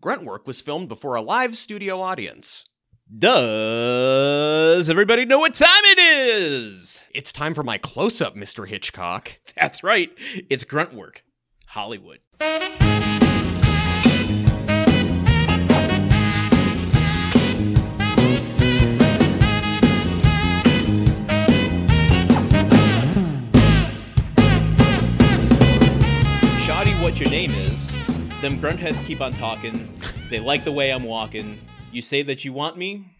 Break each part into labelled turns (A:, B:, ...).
A: Gruntwork was filmed before a live studio audience.
B: Does everybody know what time it is?
A: It's time for my close up, Mr. Hitchcock.
B: That's right. It's Gruntwork, Hollywood. Shoddy, what your name is? Them grunt heads keep on talking. They like the way I'm walking. You say that you want me,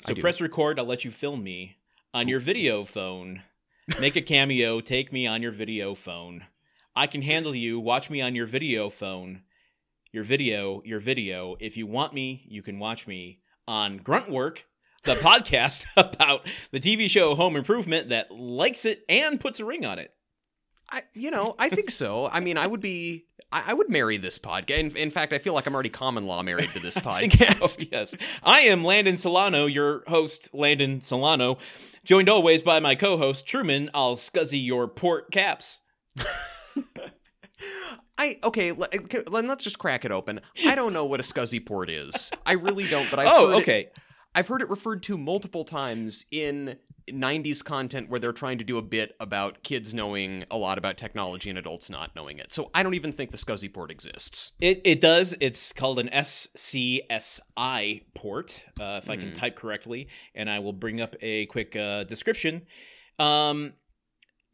B: so press record. I'll let you film me on your video phone. Make a cameo. Take me on your video phone. I can handle you. Watch me on your video phone. Your video, your video. If you want me, you can watch me on Grunt Work, the podcast about the TV show Home Improvement that likes it and puts a ring on it.
A: I, you know, I think so. I mean, I would be, I, I would marry this podcast. In, in fact, I feel like I'm already common law married to this
B: I so,
A: podcast.
B: yes. I am Landon Solano, your host, Landon Solano, joined always by my co host, Truman. I'll scuzzy your port caps.
A: I okay, let, okay, let- let's just crack it open. I don't know what a scuzzy port is. I really don't. But I've
B: oh,
A: heard it-
B: okay.
A: I've heard it referred to multiple times in 90s content where they're trying to do a bit about kids knowing a lot about technology and adults not knowing it. So I don't even think the scuzzy port exists.
B: It, it does. It's called an SCSI port, uh, if I can
A: Hmm.
B: type correctly, and I will bring up a quick uh, description. Um,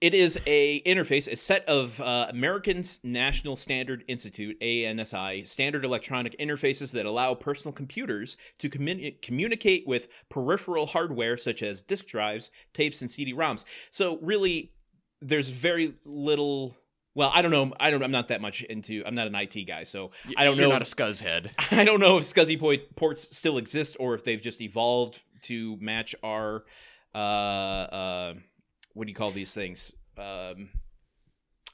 B: it is a interface, a set of uh, American National Standard Institute (ANSI) standard electronic interfaces that allow personal computers to commu- communicate with peripheral hardware such as disk drives, tapes, and CD-ROMs. So really, there's very little. Well, I don't know. I don't. I'm not that much into. I'm not an IT guy, so I don't know.
A: You're
B: know.
A: not a scuzz head.
B: I don't know if scuzzy po- ports still exist or if they've just evolved to match our uh uh what do you call these things? Um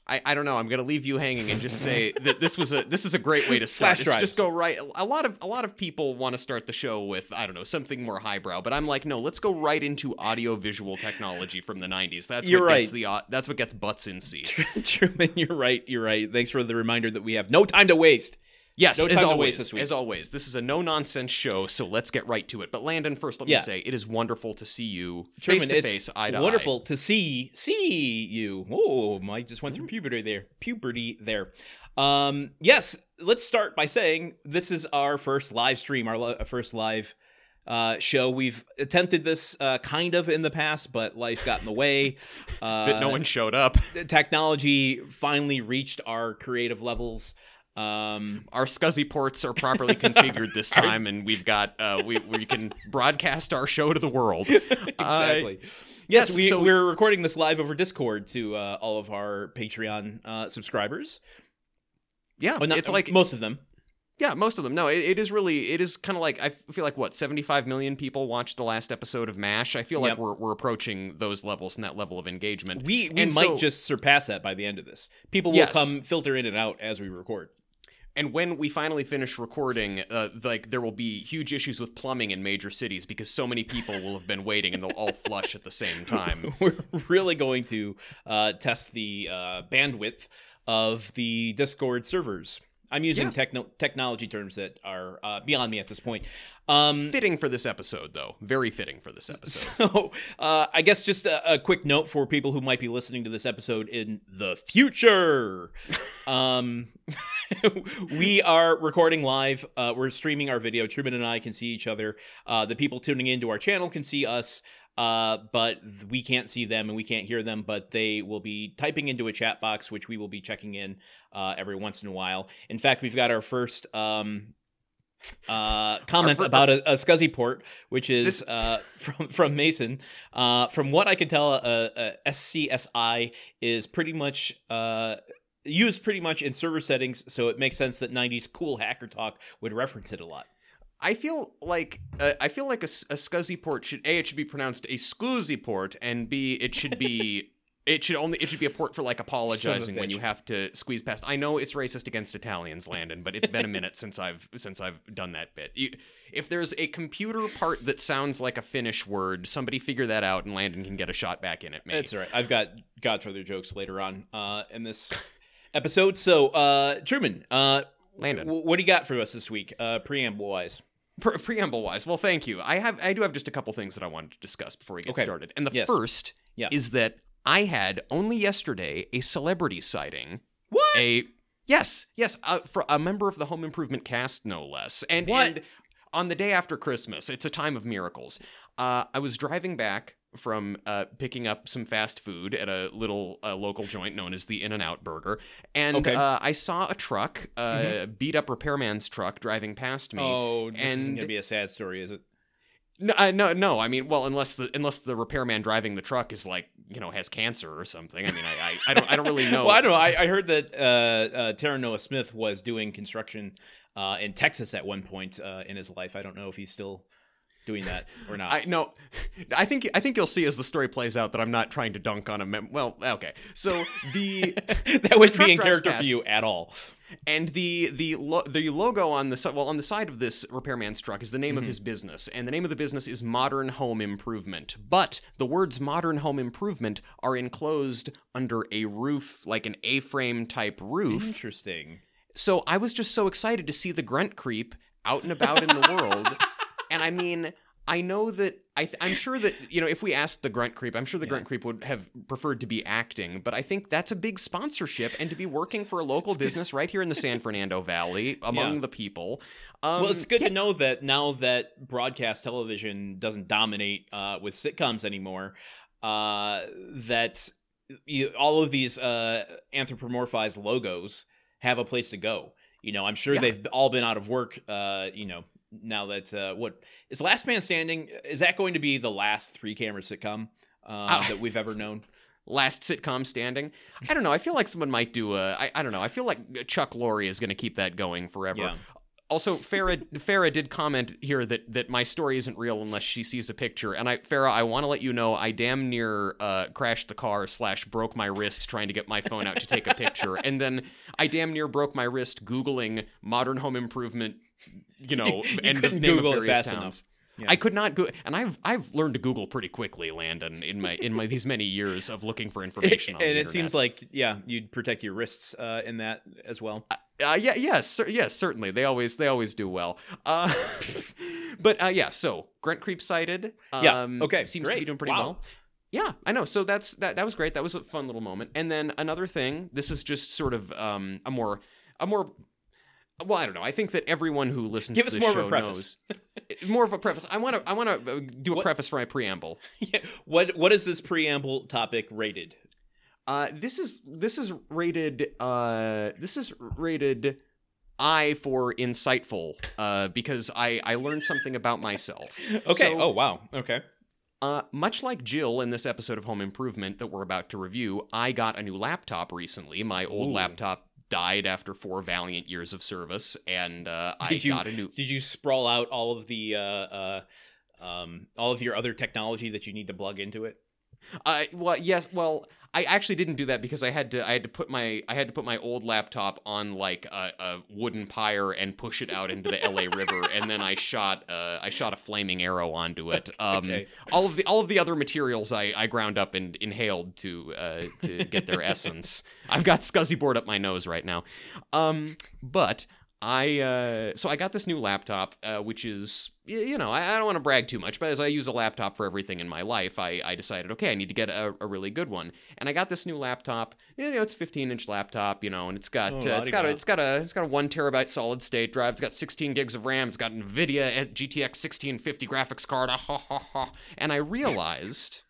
A: I, I don't know. I'm gonna leave you hanging and just say that this was a this is a great way to start.
B: Flash drives.
A: Just go right. A lot of a lot of people want to start the show with I don't know something more highbrow, but I'm like, no, let's go right into audio visual technology from the 90s. That's
B: You're
A: what gets
B: right.
A: the au- that's what gets butts in seats.
B: Truman, you're right. You're right. Thanks for the reminder that we have no time to waste.
A: Yes,
B: No
A: as
B: time to waste
A: always.
B: this week.
A: As always, this is a no nonsense show, so let's get right to it. But Landon, first, let
B: Yeah.
A: me say it is wonderful to see you face to face, eye to
B: wonderful to see see you. Oh, I just went through puberty there. Puberty there. Um, yes, let's start by saying this is our first live stream, our li- first live uh, show. We've attempted this uh, kind of in the past, but life got in the way. Uh.
A: But no one showed up.
B: technology finally reached our creative levels. Um,
A: Our SCSI ports are properly configured this time, and we've got uh, we we can broadcast our show to the world.
B: exactly. yes,
A: yes,
B: we,
A: so-
B: we're recording this live over Discord to uh, all of our Patreon uh, subscribers.
A: Yeah,
B: Well, not-
A: it's like
B: most of them.
A: yeah, most of them. No, it, it is really it is kind of like I feel like what seventy five million people watched the last episode of Mash. I feel like
B: Yep.
A: we're we're approaching those levels and that level of engagement.
B: We we
A: And
B: might
A: so-
B: just surpass that by the end of this. People will
A: Yes.
B: come filter in and out as we record.
A: And when we finally finish recording, uh, like there will be huge issues with plumbing in major cities because so many people will have been waiting and they'll all flush at the same time.
B: We're really going to uh, test the uh, bandwidth of the Discord servers. I'm using
A: Yeah.
B: techno- technology terms that are uh, beyond me at this point. Um,
A: Fitting for this episode, though. Very fitting for this episode.
B: So, uh, I guess just a, a quick note for people who might be listening to this episode in the future. um, we are recording live. Uh, we're streaming our video. Truman and I can see each other. Uh, the people tuning into our channel can see us, uh, but we can't see them and we can't hear them. But they will be typing into a chat box, which we will be checking in uh, every once in a while. In fact, we've got our first. Um, uh, comment about a, a SCSI port, which is
A: This-
B: uh, from from Mason. Uh, from what I can tell, uh, uh, SCSI is pretty much uh, used pretty much in server settings, so it makes sense that '90s cool hacker talk would reference it a lot.
A: I feel like uh, I feel like a, a SCSI port should a it should be pronounced a SCSI port, and b it should be it should only it should be a port for like apologizing when you have to squeeze past. I know it's racist against Italians, Landon, but it's been a minute since I've since I've done that bit. You, if there's a computer part that sounds like a Finnish word, somebody figure that out, and Landon can get a shot back in at me.
B: It's all right. I've got Godfather jokes later on uh, in this episode. So, uh, Truman, uh,
A: Landon.
B: w- what do you got for us this week, uh, preamble wise?
A: Pre- preamble wise, well, thank you. I have, I do have just a couple things that I wanted to discuss before we get
B: Okay.
A: started. And the
B: Yes.
A: first
B: Yeah.
A: is that I had only yesterday a celebrity sighting.
B: What?
A: A yes, yes, uh, for a member of the Home Improvement cast, no less. And
B: What?
A: and on the day after Christmas, it's a time of miracles. Uh, I was driving back from uh, picking up some fast food at a little uh, local joint known as the In and Out Burger, and
B: Okay.
A: uh, I saw a truck, uh, beat up repairman's truck, driving past me.
B: oh, this isn't gonna be a sad story, is it?
A: No, no, no. I mean, well, unless the unless the repairman driving the truck is like you know has cancer or something. I mean, I I, I don't I don't really know.
B: well, I don't know. I, I heard that uh, uh, Taran Noah Smith was doing construction uh, in Texas at one point uh, in his life. I don't know if he's still doing that or not.
A: I no, I think I think you'll see as the story plays out that I'm not trying to dunk on a mem- well, okay. So the
B: that wouldn't be in character
A: past.
B: for you at all.
A: and the the lo- the logo on the well on the side of this repairman's truck is the name of mm-hmm. his business, and the name of the business is Modern Home Improvement. But the words Modern Home Improvement are enclosed under a roof, like an A-frame type roof.
B: Interesting.
A: So I was just so excited to see the grunt creep out and about in the world. and I mean, I know that I th- I'm sure that you know if we asked the grunt creep, I'm sure the
B: Yeah.
A: grunt creep would have preferred to be acting, but I think that's a big sponsorship and to be working for a local business right here in the San Fernando Valley among
B: Yeah.
A: the people. Um,
B: well, it's good to know that now that broadcast television doesn't dominate uh, with sitcoms anymore, uh, that you, all of these uh, anthropomorphized logos have a place to go. You know, I'm sure
A: Yeah.
B: they've all been out of work. Uh, you know, now that uh, what is Last Man Standing? Is that going to be the last three camera sitcom uh,
A: Oh.
B: that we've ever known?
A: last sitcom standing. I don't know. I feel like someone might do a. I, I don't know. I feel like Chuck Lorre is going to keep that going forever.
B: Yeah.
A: Also, Farah Farah did comment here that that my story isn't real unless she sees a picture. And I Farah, I want to let you know I damn near uh, crashed the car slash broke my wrist trying to get my phone out to take a picture, and then I damn near broke my wrist googling modern home improvement. You know,
B: You
A: and the name
B: Google
A: of various
B: fast
A: towns.
B: enough. Yeah.
A: I could not go, and I've I've learned to Google pretty quickly, Landon, in my in my these many years of looking for information. on
B: and it
A: internet.
B: seems like yeah, you'd protect your wrists uh, in that as well.
A: Uh, yeah, yes, cer- yes, certainly. They always they always do well. Uh, but uh, yeah, so Grunt Creep sighted. Um,
B: Yeah, okay,
A: seems to be doing pretty
B: Wow.
A: well. Yeah, I know. So that's that. That was great. That was a fun little moment. And then another thing. This is just sort of um, a more a more. Well, I don't know. I think that everyone who listens
B: Give
A: to
B: us
A: this
B: more of a
A: show
B: preface.
A: knows more of a preface. I want to. I want to do a
B: What-
A: preface for my preamble.
B: Yeah. What what is this preamble topic rated?
A: Uh, this is this is rated. Uh, this is rated I for insightful. Uh, because I I learned something about myself.
B: Okay.
A: So-
B: oh wow. Okay.
A: Uh, much like Jill in this episode of Home Improvement that we're about to review, I got a new laptop recently. My old
B: Ooh.
A: laptop died after four valiant years of service, and uh, I
B: you-
A: got a new.
B: Did you sprawl out all of the uh, uh, um, all of your other technology that you need to plug into it?
A: Uh, well, yes. Well, I actually didn't do that because I had to. I had to put my. I had to put my old laptop on like a, a wooden pyre and push it out into the L.A. River, and then I shot. Uh, I shot a flaming arrow onto it. Um,
B: Okay.
A: All of the all of the other materials I, I ground up and inhaled to uh, to get their essence. I've got scuzzy board up my nose right now. Um, but I uh, so I got this new laptop, uh, which is you know I, I don't want to brag too much, but as I use a laptop for everything in my life, I, I decided okay I need to get a, a really good one, and I got this new laptop. You know it's 15 inch laptop, you know, and it's got
B: Oh,
A: uh, it's got a, it's got a it's got a one terabyte solid state drive. It's got 16 gigs of RAM. It's got NVIDIA GTX 1650 graphics card. Ah, ha, ha, ha. And I realized.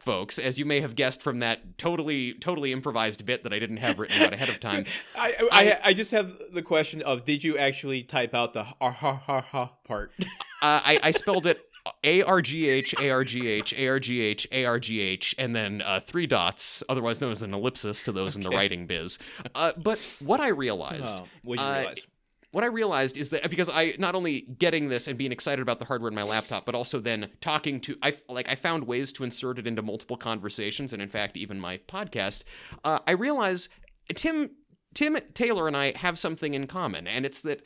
A: Folks, as you may have guessed from that totally, totally improvised bit that I didn't have written out ahead of time,
B: I, I I just have the question of did you actually type out the ha ha ha ha part?
A: Uh, I, I spelled it A R G H A R G H A R G H A R G H and then uh, three dots, otherwise known as an ellipsis to those in the writing biz. Uh, but what I realized,
B: Oh, what'd you
A: uh,
B: realize?
A: What I realized is that because I not only getting this and being excited about the hardware in my laptop, but also then talking to I like I found ways to insert it into multiple conversations and in fact even my podcast. Uh, I realize Tim Tim Taylor and I have something in common, and it's that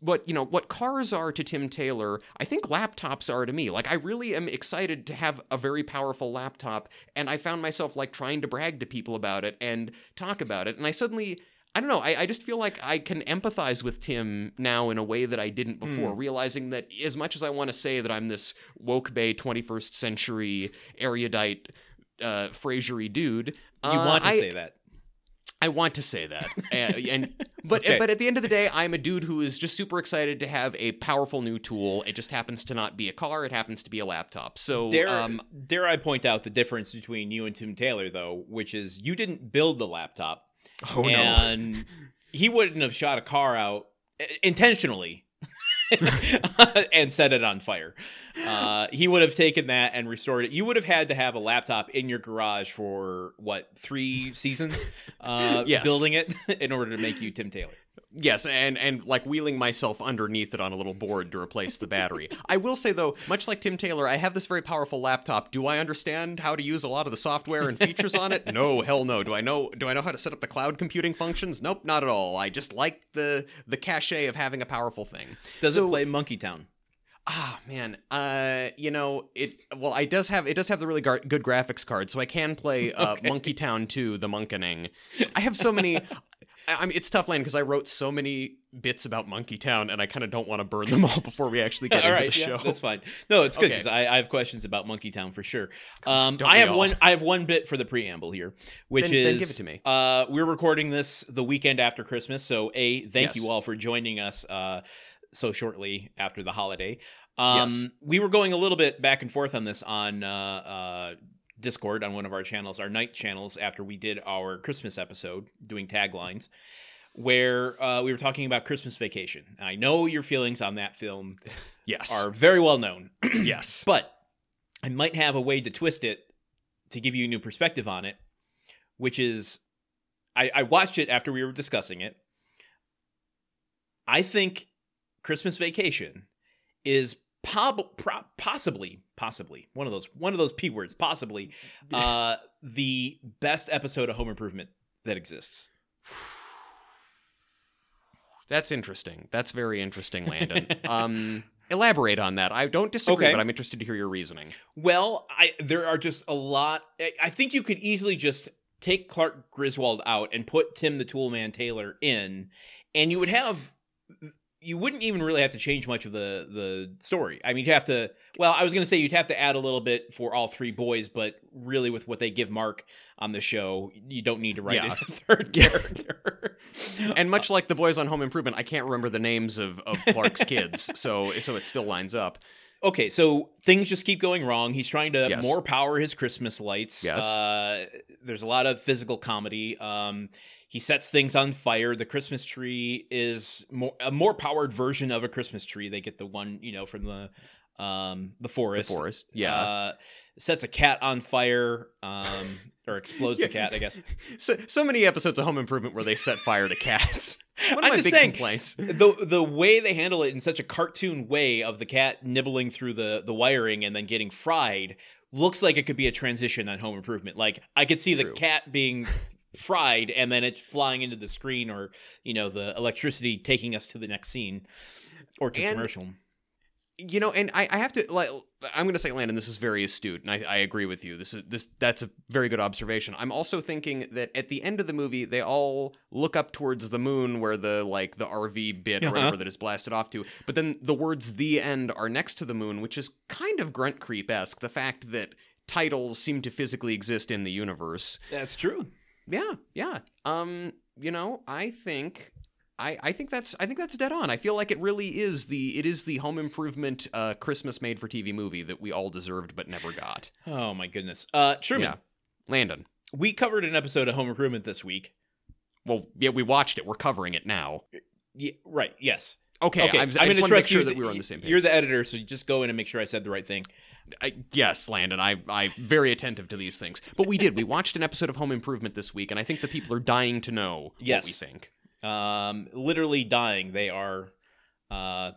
A: what you know what cars are to Tim Taylor, I think laptops are to me. Like I really am excited to have a very powerful laptop, and I found myself like trying to brag to people about it and talk about it, and I suddenly. I don't know. I, I just feel like I can empathize with Tim now in a way that I didn't before,
B: Hmm.
A: realizing that as much as I want to say that I'm this woke bay 21st century erudite uh dude,
B: You
A: uh,
B: want to
A: I,
B: say that?
A: I want to say that, and, and but
B: Okay.
A: but at the end of the day, I'm a dude who is just super excited to have a powerful new tool. It just happens to not be a car; it happens to be a laptop. So,
B: Dare,
A: um,
B: dare I point out the difference between you and Tim Taylor, though, which is you didn't build the laptop,
A: oh no,
B: and he wouldn't have shot a car out intentionally and set it on fire. Uh, he would have taken that and restored it. You would have had to have a laptop in your garage for what three seasons, uh,
A: Yes.
B: building it in order to make you Tim Taylor.
A: Yes, and and like wheeling myself underneath it on a little board to replace the battery. I will say though, much like Tim Taylor, I have this very powerful laptop. Do I understand how to use a lot of the software and features on it? No, hell no. Do I know do I know how to set up the cloud computing functions? Nope, not at all. I just like the the cachet of having a powerful thing.
B: Does
A: So-
B: it play Monkey Town?
A: Ah man, uh, you know it. Well, I does have it does have the really gar- good graphics card, so I can play uh,
B: Okay.
A: Monkey Town 2, The Monkening. I have so many. I mean, it's tough land because I wrote so many bits about Monkey Town, and I kind of don't want to burn them all before we actually get
B: all
A: into
B: right,
A: the
B: yeah,
A: show.
B: that's fine. No, it's good
A: Okay.
B: because I, I have questions about Monkey Town for sure. Um, I have
A: all?
B: one. I have one bit for the preamble here, which
A: Then-
B: is
A: then give it to me.
B: Uh, we're recording this the weekend after Christmas, so a thank
A: Yes.
B: you all for joining us uh, so shortly after the holiday. Um,
A: Yes.
B: we were going a little bit back and forth on this on uh, uh, Discord on one of our channels, our night channels, after we did our Christmas episode doing taglines. Where uh, we were talking about Christmas Vacation. I know your feelings on that film
A: Yes,
B: are very well known.
A: yes.
B: But I might have a way to twist it to give you a new perspective on it, which is I, I watched it after we were discussing it. I think Christmas Vacation is pob- pro- possibly, possibly one of those one of those p words, possibly uh, the best episode of Home Improvement that exists.
A: That's interesting. That's very interesting, Landon. um, elaborate on that. I don't disagree,
B: Okay.
A: but I'm interested to hear your reasoning.
B: Well, I there are just a lot. I- I think you could easily just take Clark Griswold out and put Tim the Toolman Taylor in, and you would have. You wouldn't even really have to change much of the the story. I mean, you'd have to. Well, I was going to say you'd have to add a little bit for all three boys, but really, with what they give Mark on the show, you don't need to write
A: Yeah.
B: in a third character.
A: And much like the boys on Home Improvement, I can't remember the names of, of Clark's kids, so so it still lines up.
B: Okay, so things just keep going wrong. He's trying to
A: Yes.
B: more power his Christmas lights.
A: Yes.
B: Uh, there's a lot of physical comedy. Um, he sets things on fire. The Christmas tree is more a more powered version of a Christmas tree. They get the one, you know, from the um the
A: The
B: forest.
A: forest, yeah.
B: Uh, sets a cat on fire, um, or explodes the cat. I guess.
A: so so many episodes of Home Improvement where they set fire to cats. One of
B: I'm
A: my
B: just
A: big
B: saying-
A: complaints.
B: the the way they handle it in such a cartoon way of the cat nibbling through the the wiring and then getting fried looks like it could be a transition on home improvement like i could see the cat being fried and then it's flying into the screen or you know the electricity taking us to the next scene or to
A: And-
B: commercial
A: you know and I, I have to like i'm gonna say landon this is very astute and I, I agree with you. This is this that's a very good observation. I'm also thinking that at the end of the movie they all look up towards the moon where the like the rv bit or
B: Uh-huh.
A: whatever that is blasted off to. But then the words the end are next to the moon which is kind of grunt creep-esque the fact that titles seem to physically exist in the universe.
B: That's true.
A: Yeah yeah. Um you know i think I, I think that's I think that's dead on. I feel like it really is the it is the home improvement uh, Christmas made for TV movie that we all deserved but never got.
B: oh my goodness uh truman
A: Yeah. Landon.
B: we covered an episode of home improvement this week
A: Well, yeah, we watched it. We're covering it now.
B: yeah, right yes
A: Okay,
B: okay
A: I,
B: i'm, going to
A: make sure that we were on the same page.
B: you're the editor so you just go in and make sure i said the right thing
A: I, yes, Landon. I I'm very attentive to these things. But we did. We watched an episode of Home Improvement this week, and I think the people are dying to know
B: Yes.
A: what we think.
B: Um literally dying they are uh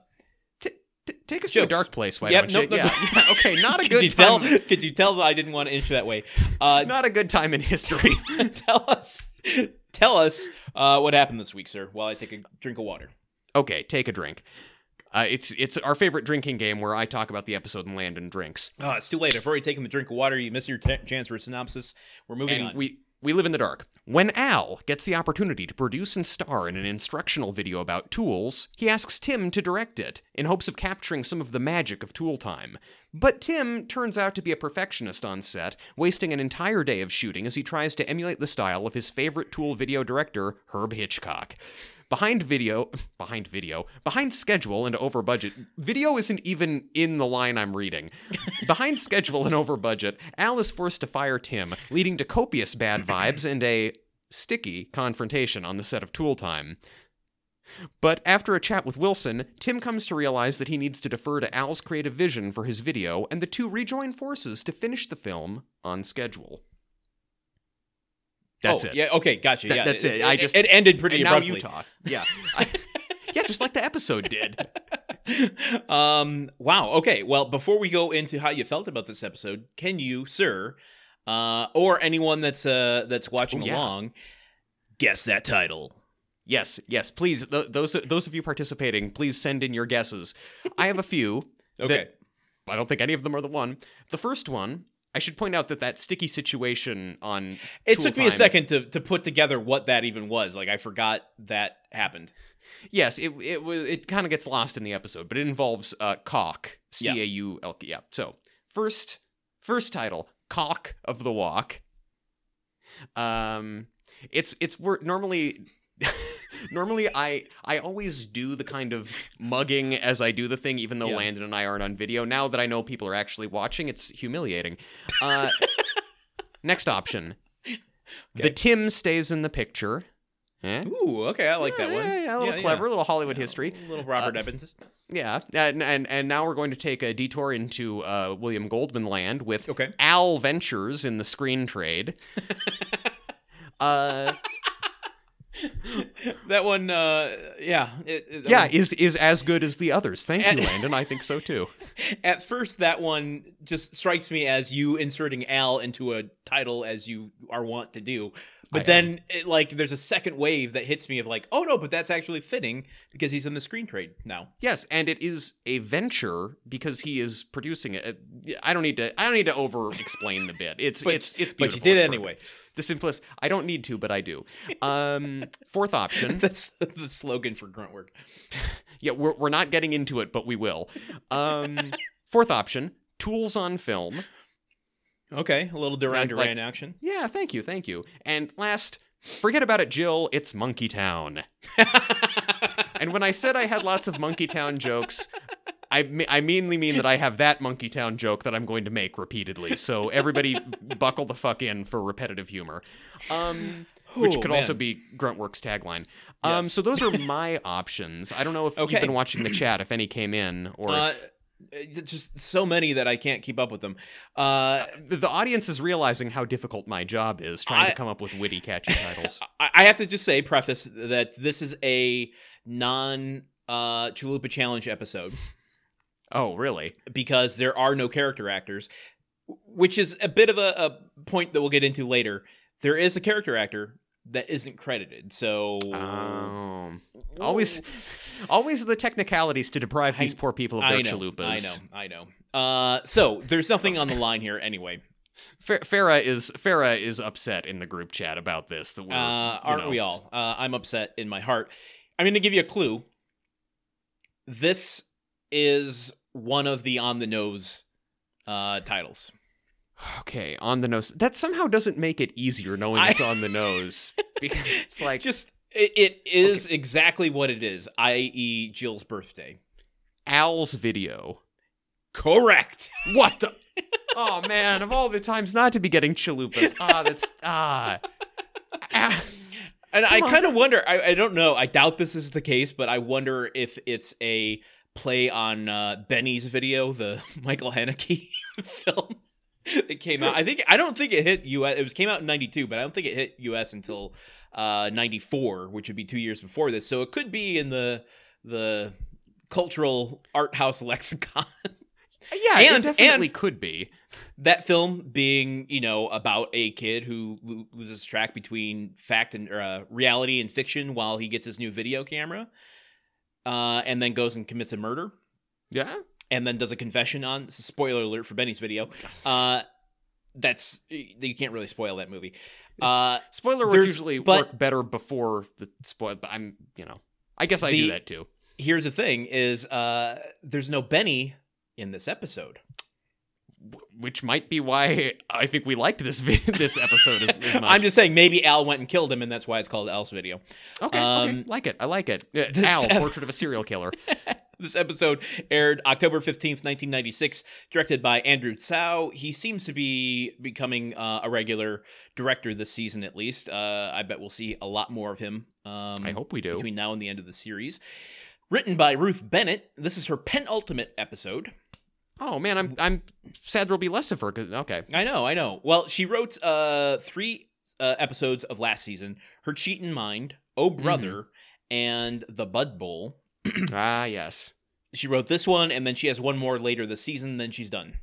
A: T- take us to a dark place, why
B: Yep,
A: don't
B: nope,
A: you?
B: nope,
A: yeah, yeah, Okay, not a good
B: you
A: time.
B: tell could you tell that i didn't want to inch that way uh
A: Not a good time in history.
B: tell us tell us uh what happened this week sir while i take a drink of water
A: Okay, take a drink. Uh, it's it's our favorite drinking game where I talk about the episode and Landon drinks.
B: oh it's too late i've already taken the drink of water you missed your t- chance for a synopsis we're moving
A: and
B: on
A: we We live in the dark. When Al gets the opportunity to produce and star in an instructional video about tools, he asks Tim to direct it in hopes of capturing some of the magic of tool time. But Tim turns out to be a perfectionist on set, wasting an entire day of shooting as he tries to emulate the style of his favorite tool video director, Herb Hitchcock. Behind video, behind video, behind schedule and over budget. Video isn't even in the line I'm reading. behind schedule and over budget, Al is forced to fire Tim, leading to copious bad vibes and a sticky confrontation on the set of Tool Time. But after a chat with Wilson, Tim comes to realize that he needs to defer to Al's creative vision for his video, and the two rejoin forces to finish the film on schedule. That's
B: oh,
A: it.
B: Yeah. Okay. Gotcha.
A: That-
B: yeah.
A: that's it. I just-
B: it ended pretty
A: and now
B: abruptly.
A: you talk. Yeah. I- yeah, just like the episode did.
B: um. Wow. Okay. Well, before we go into how you felt about this episode, can you, sir, uh, or anyone that's uh that's watching
A: Oh, yeah.
B: along, guess that title?
A: Yes, yes. Please, th- those those of you participating, please send in your guesses. I have a few.
B: Okay.
A: That- I don't think any of them are the one. The first one, I should point out that that sticky situation on
B: it
A: Tool
B: took me a second to to put together what that even was. Like I forgot that happened.
A: Yes, it it was it kind of gets lost in the episode, but it involves uh cock. C A U L K. Yeah. So, first first title, Cock of the Walk. Um it's it's we're normally normally I I always do the kind of mugging as I do the thing even though
B: Yeah.
A: Landon and I aren't on video. Now that I know people are actually watching, it's humiliating. Uh next option. The Tim stays in the picture. Eh?
B: Ooh. Okay. I like that
A: Yeah,
B: one.
A: Yeah, yeah, a little clever, a little Hollywood history.
B: Little Robert
A: Uh,
B: Evans.
A: Yeah, and, and and now we're going to take a detour into uh, William Goldman land with
B: Okay.
A: Al Ventures in the screen trade. uh,
B: that one. Uh. Yeah. It, it-
A: yeah,
B: one-
A: is is as good as the others. Thank you, Landon. I think so too.
B: At first, that one just strikes me as you inserting Al into a title as you are wont to do. But
A: I
B: then, it, like, there's a second wave that hits me of like, oh no, but that's actually fitting because he's in the screen trade now.
A: Yes, and it is a venture because he is producing it. I don't need to. I don't need to over explain the bit. It's
B: But-
A: it's it's.
B: But you did anyway.
A: The simplest. I don't need to, but I do. Um, fourth option.
B: That's the slogan for grunt work.
A: Yeah, we're, we're not getting into it, but we will. Um, fourth option tools on film.
B: Okay, a little Duran
A: Like-
B: Duran action.
A: Yeah, thank you, thank you. And last, forget about it, Jill, it's Monkey Town. And when I said I had lots of Monkey Town jokes, I, I mainly mean that I have that Monkey Town joke that I'm going to make repeatedly. So everybody buckle the fuck in for repetitive humor. Um, which
B: Oh,
A: could also be Gruntworks tagline. Um,
B: Yes.
A: so those are my options. I don't know if
B: Okay.
A: you've been watching the chat, if any came in, or
B: Uh,
A: if-
B: just so many that I can't keep up with them. Uh,
A: the, the audience is realizing how difficult my job is trying
B: I-
A: to come up with witty, catchy titles.
B: I, I have to just say, preface that this is a non uh, Chalupa Challenge episode
A: oh, really?
B: because there are no character actors, which is a bit of a, a point that we'll get into later. There is a character actor that isn't credited, so
A: Um, always, always the technicalities to deprive these poor people of
B: I
A: their
B: know,
A: chalupas.
B: I know, I know. Uh, so there's nothing on the line here anyway.
A: Fa- Farah is Farah is upset in the group chat about this. That we're,
B: uh, aren't
A: know,
B: we all? Uh, I'm upset in my heart. I'm going to give you a clue. This is one of the on the nose uh, titles.
A: Okay, on the nose. That somehow doesn't make it easier knowing
B: I-
A: it's on the nose because it's like
B: Just it, it is exactly what it is, i.e., Jill's birthday.
A: Al's video.
B: Correct.
A: What the? oh man! Of all the times not to be getting chalupas. Ah, that's ah. ah.
B: And I
A: Come
B: kind of wonder. I, I don't know. I doubt this is the case, but I wonder if it's a play on uh, Benny's video, the Michael Haneke film that came out. I think I don't think it hit U.S. It was came out in '92, but I don't think it hit U.S. until uh, '94, which would be two years before this. So it could be in the the cultural art house lexicon.
A: Yeah,
B: And-
A: it definitely
B: and-
A: could be.
B: that film being you know about a kid who lo- loses track between fact and uh, reality and fiction while he gets his new video camera uh, and then goes and commits a murder
A: Yeah.
B: And then does a confession on this is spoiler alert for benny's video uh, that's you can't really spoil that movie Uh,
A: Spoiler words usually
B: but-
A: work better before the spoil. But I'm, you know, I guess I do that too.
B: here's the thing: is uh, there's no Benny in this episode.
A: Which might be why I think we liked this this episode as, as much.
B: I'm just saying, maybe Al went and killed him, and that's why it's called Al's video.
A: okay,
B: um,
A: okay, like it. I like it. Uh, Al, Portrait of a Serial Killer.
B: This episode aired October 15th, 1996, directed by Andrew Tsao. He seems to be becoming uh, a regular director this season, at least. Uh, I bet we'll see a lot more of him um,
A: I hope we do.
B: between now and the end of the series. Written by Ruth Bennett. This is her penultimate episode.
A: Oh man, I'm I'm sad there'll be less of her. okay,
B: I know, I know. Well, she wrote uh, three uh, episodes of last season Her Cheatin' Mind, Oh Brother, and The Bud Bowl.
A: ah yes.
B: She wrote this one, and then she has one more later this season, then she's done.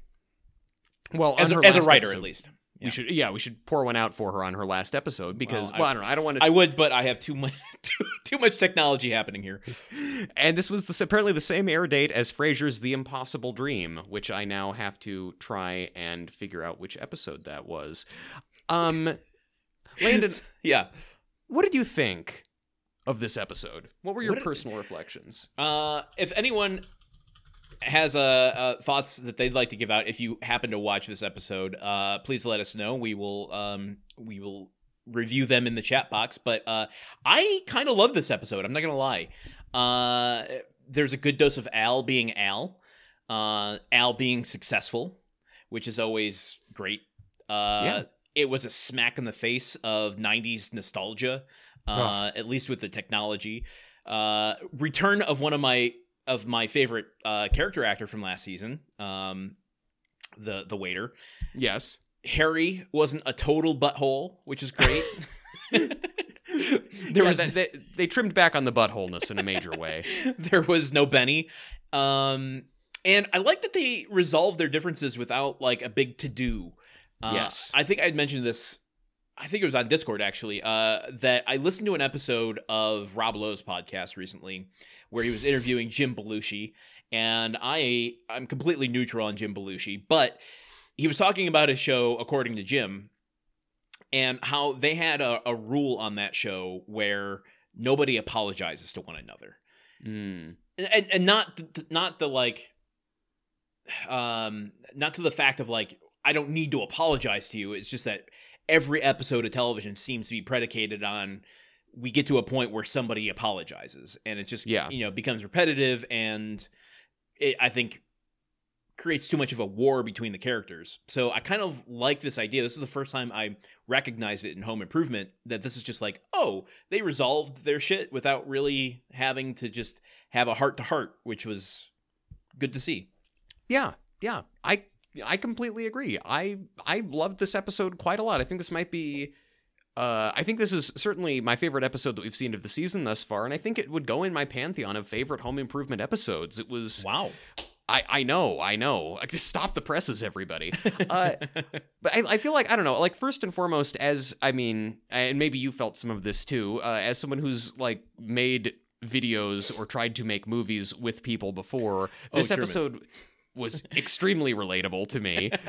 A: Well,
B: As
A: on
B: a, as a writer,
A: episode,
B: at least.
A: we should yeah we should pour one out for her on her last episode because
B: Well,
A: well
B: I-
A: I, don't know I don't want to
B: I would, but I have too much too, too much technology happening here.
A: and this was the, apparently the same air date as Frasier's The Impossible Dream, which I now have to try and figure out which episode that was. Um, Landon,
B: yeah.
A: what did you think of this episode? What were your
B: What did-
A: personal reflections?
B: Uh, if anyone has uh, uh, thoughts that they'd like to give out, if you happen to watch this episode, uh, please let us know. We will um, we will review them in the chat box. But uh, I kind of love this episode. I'm not gonna lie. Uh, there's a good dose of Al being Al, uh, Al being successful, which is always great. Uh,
A: Yeah.
B: It was a smack in the face of '90s nostalgia, uh, at least with the technology. Uh, return of one of my of my favorite uh, character actor from last season, um, the the waiter.
A: Yes.
B: Harry wasn't a total butthole, which is great. there
A: There
B: was
A: was they, they trimmed back on the buttholeness in a major way.
B: there was no Benny. Um, and I like that they resolved their differences without like a big to do. Uh,
A: Yes.
B: I think I'd mentioned this. I think it was on Discord actually. Uh, that I listened to an episode of Rob Lowe's podcast recently, where he was interviewing Jim Belushi, and I I'm completely neutral on Jim Belushi, but he was talking about his show according to Jim, and how they had a, a rule on that show where nobody apologizes to one another
A: Mm.
B: and, and not not the like um not to the fact of like i don't need to apologize to you it's just that every episode of television seems to be predicated on we get to a point where somebody apologizes and it just
A: Yeah.
B: you know becomes repetitive and it i think creates too much of a war between the characters so i kind of like this idea this is the first time i recognized it in home improvement that this is just like oh they resolved their shit without really having to just have a heart to heart which was good to see
A: Yeah, yeah. I I completely agree. I I loved this episode quite a lot. I think this might be uh, I think this is certainly my favorite episode that we've seen of the season thus far, and I think it would go in my pantheon of favorite home improvement episodes. It was
B: wow
A: I I know I know I just stop the presses, everybody. Uh, but I, I feel like I don't know. Like first and foremost, as I mean, and maybe you felt some of this too, uh, as someone who's like made videos or tried to make movies with people before.
B: Oh,
A: This
B: Truman.
A: episode was extremely relatable to me.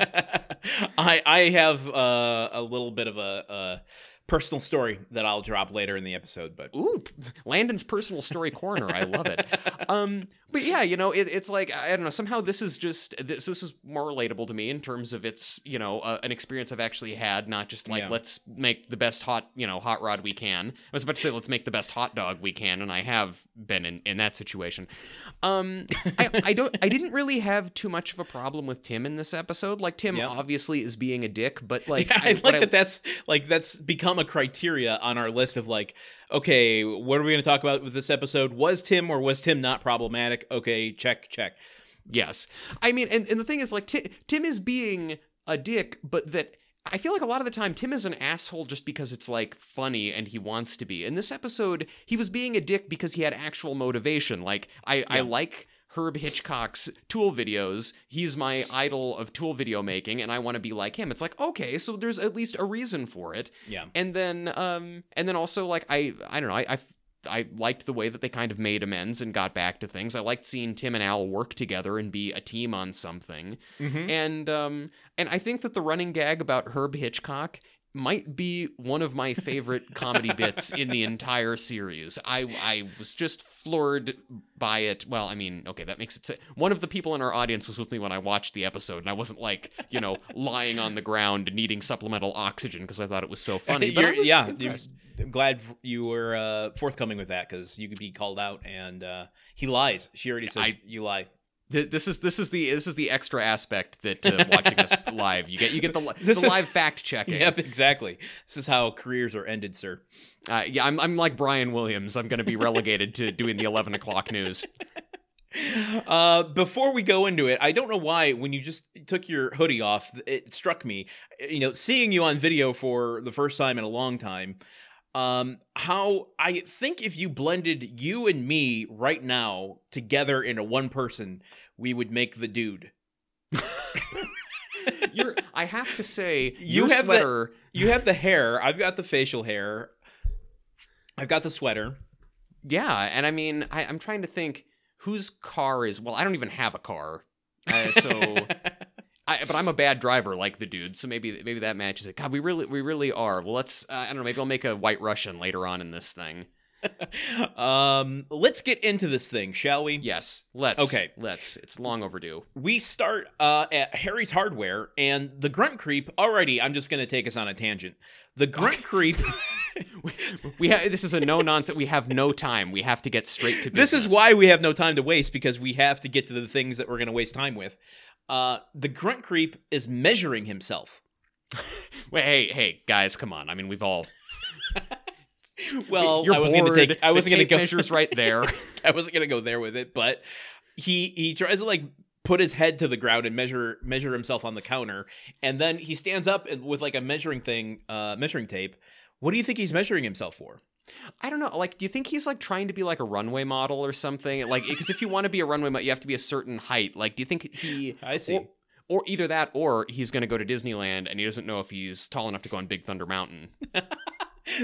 B: I I have uh, a little bit of a, a personal story that I'll drop later in the episode, but
A: Ooh, Landon's personal story corner. I love it. Um, but yeah, you know, it, it's like I don't know. Somehow this is just this. This is more relatable to me in terms of it's you know uh, an experience I've actually had, not just like
B: Yeah.
A: let's make the best hot you know hot rod we can. I was about to say let's make the best hot dog we can, and I have been in in that situation. Um, I, I don't. I didn't really have too much of a problem with Tim in this episode. Like Tim
B: Yeah.
A: obviously is being a dick, but like
B: Yeah, I,
A: what
B: like that. That's like that's become a criteria on our list of like, okay, what are we going to talk about with this episode? Was Tim or was Tim not problematic? Okay, check, check.
A: Yes. I mean, and, and the thing is, like, Ti- Tim is being a dick, but that I feel like a lot of the time Tim is an asshole just because it's, like, funny and he wants to be. In this episode, he was being a dick because he had actual motivation. Like, I, I like. Herb Hitchcock's tool videos. He's my idol of tool video making, and I want to be like him. It's like, okay, so there's at least a reason for it
B: Yeah.
A: and then um and then also like i i don't know i i I liked the way that they kind of made amends and got back to things. I liked seeing Tim and Al work together and be a team on something.
B: Mm-hmm.
A: And um and I think that the running gag about Herb Hitchcock might be one of my favorite comedy bits in the entire series. I I was just floored by it. Well, I mean, okay, that makes it. One of the people in our audience was with me when I watched the episode, and I wasn't like you know lying on the ground needing supplemental oxygen because I thought it was so funny. But
B: yeah. I'm glad you were uh, forthcoming with that because you could be called out, and uh, he lies. She already says
A: I-
B: you lie.
A: Th- This is this is the this is the extra aspect that uh, watching us live you get you get the, the
B: is-
A: live fact checking.
B: Yep, exactly. This is how careers are ended, sir.
A: Uh, yeah, I'm I'm like Brian Williams. I'm going to be relegated to doing the 11 o'clock news.
B: Uh, before we go into it, I don't know why when you just took your hoodie off, it struck me. You know, seeing you on video for the first time in a long time. Um, how I think if you blended you and me right now together into one person, we would make the dude.
A: You're, I have to say,
B: You have the- You have the hair. I've got the facial hair. I've got the sweater.
A: Yeah, and I mean, I, I'm trying to think whose car is. Well, I don't even have a car, uh, so. I, but I'm a bad driver, like the dude. So maybe maybe that matches it. God, we really we really are. Well, let's. Uh, I don't know. Maybe I'll make a White Russian later on in this thing.
B: um, let's get into this thing, shall we?
A: Yes, let's.
B: Okay.
A: let's. It's long overdue.
B: we start uh, at Harry's Hardware, and the grunt creep. Alrighty, I'm just going to take us on a tangent. The grunt creep.
A: We have this is a no nonsense. We have no time. We have to get straight to business.
B: this is why we have no time to waste because we have to get to the things that we're going to waste time with. Uh, the grunt creep is measuring himself.
A: Wait, hey, hey, guys, come on. I mean, we've all.
B: Well,
A: You're
B: I wasn't going to take. I wasn't going to go.
A: measures right there.
B: I wasn't going to go there with it, but he he tries to like put his head to the ground and measure measure himself on the counter, and then he stands up and, with like a measuring thing, uh, measuring tape. What do you think he's measuring himself for?
A: I don't know. Like, do you think he's like trying to be like a runway model or something? Like, because if you want to be a runway model, you have to be a certain height. Like, do you think he?
B: I see.
A: Or, or either that, or he's going to go to Disneyland and he doesn't know if he's tall enough to go on Big Thunder Mountain.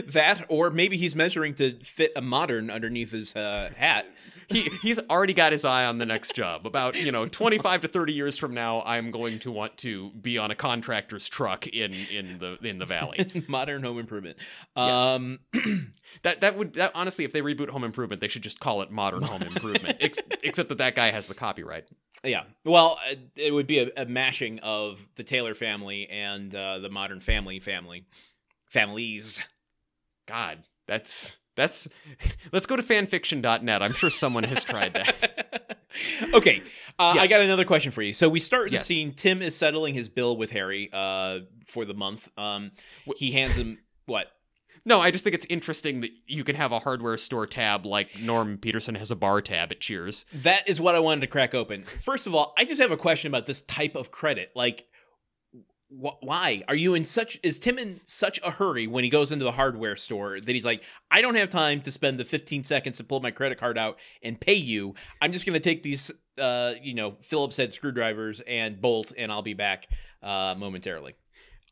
B: that, or maybe he's measuring to fit a modern underneath his uh, hat.
A: He he's already got his eye on the next job. About you know, twenty five to thirty years from now, I'm going to want to be on a contractor's truck in in the in the valley.
B: modern home improvement.
A: Yes.
B: Um,
A: That that would that honestly, if they reboot Home Improvement, they should just call it Modern Home Improvement. Ex- except that that guy has the copyright.
B: yeah. Well, uh, it would be a, a mashing of the Taylor family and uh, the Modern Family family families.
A: God, that's that's. Let's go to fanfiction.net. I'm sure someone has tried that.
B: okay, uh, I got another question for you. So we start the
A: Yes.
B: scene. Tim is settling his bill with Harry uh, for the month. Um, he hands him what?
A: No, I just think it's interesting that you can have a hardware store tab like Norm Peterson has a bar tab at Cheers.
B: That is what I wanted to crack open. First of all, I just have a question about this type of credit. Like, wh- why are you in such? Is Tim in such a hurry when he goes into the hardware store that he's like, I don't have time to spend the 15 seconds to pull my credit card out and pay you. I'm just going to take these, uh, you know, Phillips head screwdrivers and bolt, and I'll be back uh, momentarily.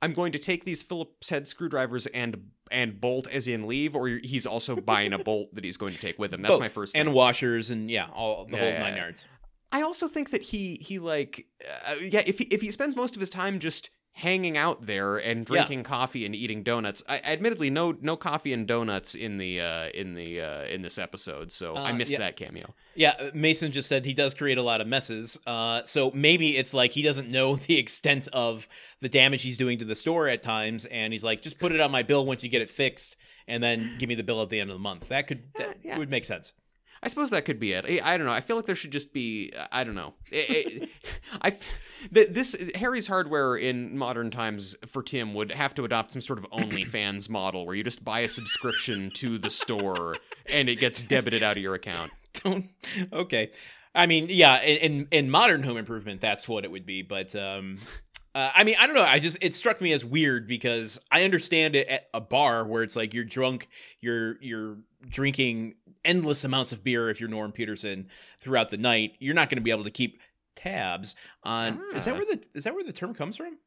A: I'm going to take these Phillips head screwdrivers and and bolt as in leave, or he's also buying a bolt that he's going to take with him. That's
B: Both.
A: my first thing.
B: And washers and yeah, all the
A: Yeah,
B: whole
A: yeah,
B: nine
A: yeah.
B: yards.
A: I also think that he he like uh, yeah if he, if he spends most of his time just hanging out there and drinking coffee and eating donuts. I admittedly no no coffee and donuts in the uh, in the uh, in this episode, so I
B: Uh,
A: missed
B: yeah.
A: that cameo.
B: Yeah, uh, Mason just said he does create a lot of messes. Uh, so maybe it's like he doesn't know the extent of the damage he's doing to the store at times, and he's like, just put it on my bill once you get it fixed, and then give me the bill at the end of the month. That could that
A: Yeah, yeah.
B: would make sense.
A: I suppose that could be it. I, I don't know. I feel like there should just be. I don't know. It- it- I th- this Harry's Hardware in modern times for Tim would have to adopt some sort of OnlyFans model where you just buy a subscription to the store and it gets debited out of your account.
B: Don't okay. I mean, yeah, in, in in modern home improvement, that's what it would be. But um, uh, I mean, I don't know. I just it struck me as weird because I understand it at a bar where it's like you're drunk, you're you're drinking endless amounts of beer if you're Norm Peterson throughout the night. You're not going to be able to keep tabs on. Is that
A: Ah.
B: where the is that where the term comes from?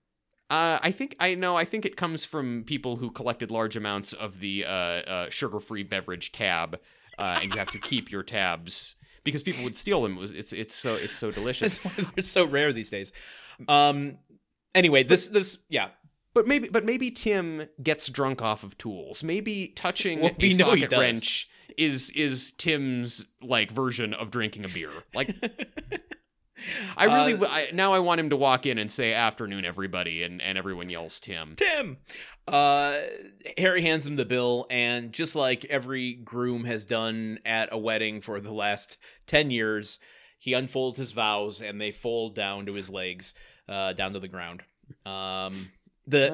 A: Uh, I think I know. I think it comes from people who collected large amounts of the uh, uh, sugar-free beverage tab, uh, and you have to keep your tabs because people would steal them. It was, it's it's so it's so delicious.
B: It's so rare these days. Um. Anyway, this this yeah.
A: But maybe, but maybe Tim gets drunk off of tools. Maybe touching
B: Well, we
A: a socket wrench is is Tim's like version of drinking a beer. Like I really
B: Uh,
A: I now I want him to walk in and say afternoon everybody and and everyone yells Tim.
B: Tim. Uh, Harry hands him the bill, and just like every groom has done at a wedding for the last 10 years, he unfolds his vows and they fold down to his legs, uh, down to the ground. Um, the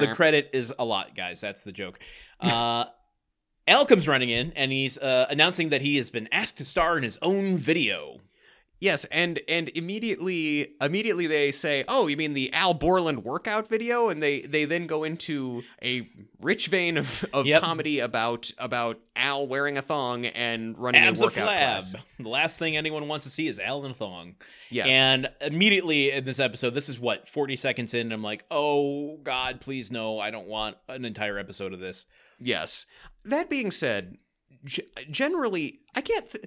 B: the credit is a lot, guys. That's the joke. Uh, Al comes running in and he's uh, announcing that he has been asked to star in his own video.
A: Yes, and and immediately immediately they say, "Oh, you mean the Al Borland workout video?" And they they then go into a rich vein of, of
B: Yep.
A: comedy about about Al wearing a thong and running
B: Abs
A: a workout class.
B: The last thing anyone wants to see is Al in a thong.
A: Yes.
B: And immediately in this episode, this is what, 40 seconds in, and I'm like, oh, God, please no. I don't want an entire episode of this.
A: Yes. That being said, g- generally, I can't. Th-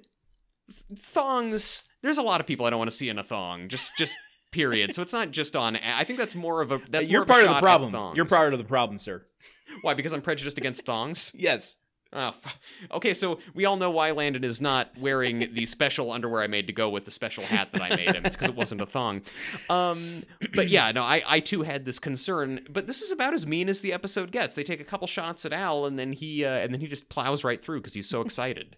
A: thongs. There's a lot of people I don't want to see in a thong. Just, just period. So it's not just on. I think that's more of a. That's
B: You're
A: more of a
B: part of the problem. You're part of the problem, sir.
A: Why? Because I'm prejudiced against thongs.
B: Yes.
A: Oh, okay. So we all know why Landon is not wearing the special underwear I made to go with the special hat that I made him. It's because it wasn't a thong. Um, but yeah, no, I, I too had this concern. But this is about as mean as the episode gets. They take a couple shots at Al, and then he uh, and then he just plows right through because he's so excited.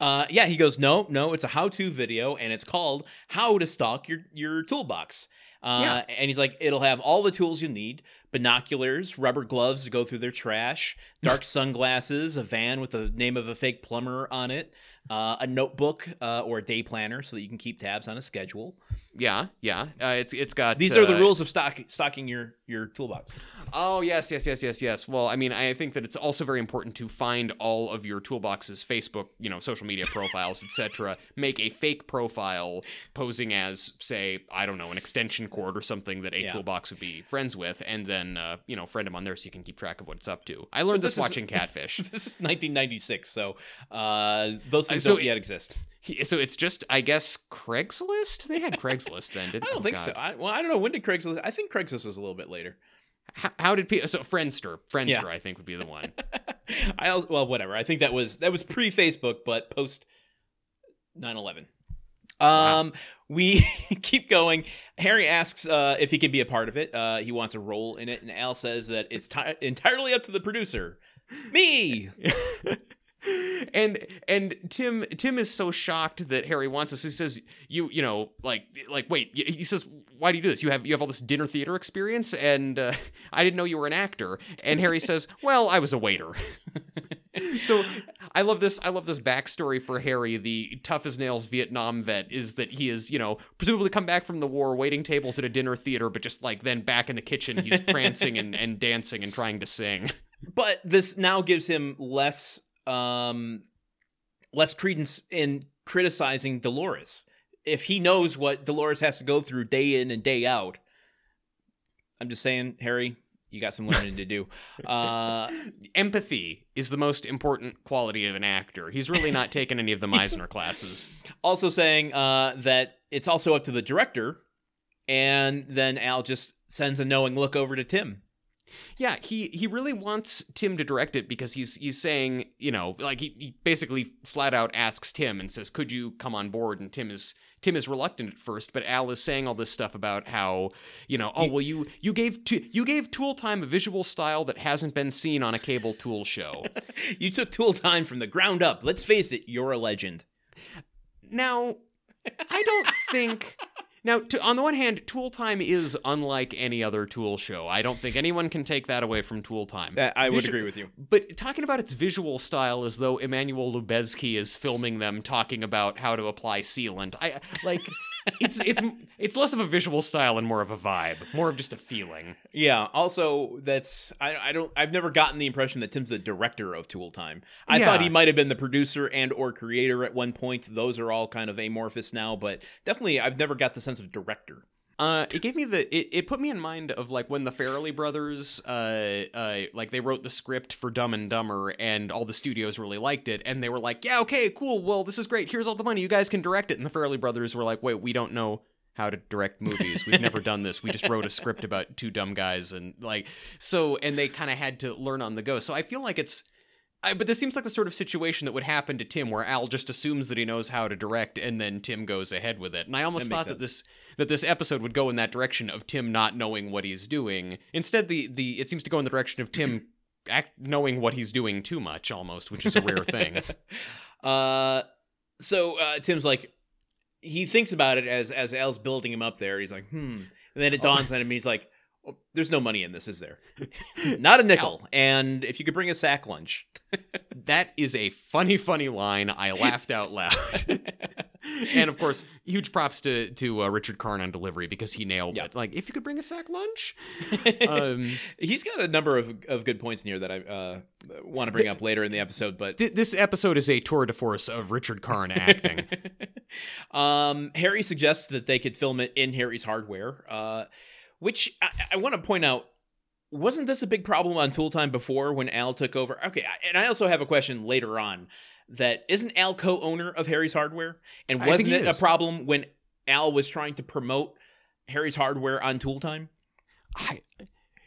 B: Uh, yeah, he goes, no, no, it's a how-to video, and it's called "How to Stock Your Your Toolbox." Uh,
A: Yeah.
B: And he's like, it'll have all the tools you need: binoculars, rubber gloves to go through their trash, dark sunglasses, a van with the name of a fake plumber on it, uh, a notebook uh, or a day planner so that you can keep tabs on a schedule.
A: Yeah, yeah. Uh, it's it's got
B: These are the
A: uh,
B: rules of stock, stocking your your toolbox.
A: Oh yes, yes, yes, yes, yes. Well, I mean, I think that it's also very important to find all of your toolbox's Facebook, you know, social media profiles, etc. Make a fake profile posing as, say, I don't know, an extension cord or something that a
B: Yeah.
A: toolbox would be friends with, and then uh, you know, friend him on there so you can keep track of what it's up to. I learned
B: this
A: this,
B: is-
A: watching Catfish.
B: This is 1996, so uh, those things
A: so
B: don't
A: it-
B: yet exist.
A: He- so it's just, I guess, Craigslist. They had Craigslist then, didn't? They?
B: I don't
A: oh,
B: think
A: God.
B: so. I, well, I don't know when did Craigslist. I think Craigslist was a little bit later.
A: How, how did people? So Friendster, Friendster,
B: Yeah.
A: I think would be the one.
B: I also, well, whatever. I think that was that was pre Facebook, but post 9/11. Um, we keep going. Harry asks uh, if he can be a part of it. Uh, he wants a role in it, and Al says that it's ti entirely up to the producer, me.
A: and and Tim Tim is so shocked that Harry wants this. He says, "You you know like like wait." He says, "Why do you do this? You have you have all this dinner theater experience, and uh, I didn't know you were an actor." And Harry says, "Well, I was a waiter." So I love this. I love this backstory for Harry. The tough as nails Vietnam vet is that he is you know presumably come back from the war, waiting tables at a dinner theater, but just like then back in the kitchen, he's prancing and, and dancing and trying to sing.
B: But this now gives him less um less credence in criticizing Dolores. If he knows what Dolores has to go through day in and day out. I'm just saying, Harry, you got some learning to do. Uh
A: empathy is the most important quality of an actor. He's really not taken any of the Meisner classes.
B: also saying uh that it's also up to the director and then Al just sends a knowing look over to Tim.
A: Yeah, he he really wants Tim to direct it because he's he's saying, you know, like he, he basically flat out asks Tim and says, "Could you come on board?" And Tim is Tim is reluctant at first, but Al is saying all this stuff about how, you know, oh well, you you gave to, you gave Tool Time a visual style that hasn't been seen on a cable Tool show.
B: You took Tool Time from the ground up. Let's face it, you're a legend.
A: Now, I don't think. Now, to, on the one hand, Tool Time is unlike any other Tool show. I don't think anyone can take that away from Tool Time.
B: That- I would agree with you.
A: But talking about its visual style as though Emmanuel Lubezki is filming them talking about how to apply sealant, I like. It's it's it's less of a visual style and more of a vibe, more of just a feeling.
B: Yeah. Also, that's I, I don't I've never gotten the impression that Tim's the director of Tool Time. I
A: Yeah.
B: thought he might have been the producer and or creator at one point. Those are all kind of amorphous now, but definitely I've never got the sense of director.
A: Uh, it gave me the it, it put me in mind of like when the Farrelly brothers uh uh like they wrote the script for Dumb and Dumber and all the studios really liked it and they were like yeah okay cool well this is great here's all the money you guys can direct it and the Farrelly brothers were like wait we don't know how to direct movies. We've never done this. We just wrote a script about two dumb guys and like so and they kind of had to learn on the go. So I feel like it's I, but this seems like the sort of situation that would happen to Tim, where Al just assumes that he knows how to direct, and then Tim goes ahead with it. And I almost
B: That
A: thought that this that this episode would go in that direction of Tim not knowing what he's doing. Instead, the the it seems to go in the direction of Tim act, knowing what he's doing too much, almost, which is a rare thing.
B: Uh, so uh, Tim's like, he thinks about it as as Al's building him up there. He's like, hmm. And then it dawns on him. He's like, oh, "There's no money in this, is there? Not a nickel. And if you could bring a sack lunch,
A: That is a funny, funny line. I laughed out loud. and of course, huge props to to uh, Richard Karn on delivery because he nailed
B: Yeah.
A: it. Like, if you could bring a sack lunch. Um,
B: he's got a number of of good points in here that I uh, want to bring up later in the episode. But
A: th- this episode is a tour de force of Richard Karn acting.
B: um, Harry suggests that they could film it in Harry's hardware, uh, which I, I want to point out. Wasn't this a big problem on Tool Time before when Al took over? Okay, and I also have a question later on that isn't Al co-owner of Harry's hardware, and wasn't it a problem when Al was trying to promote Harry's hardware on Tool Time?
A: I,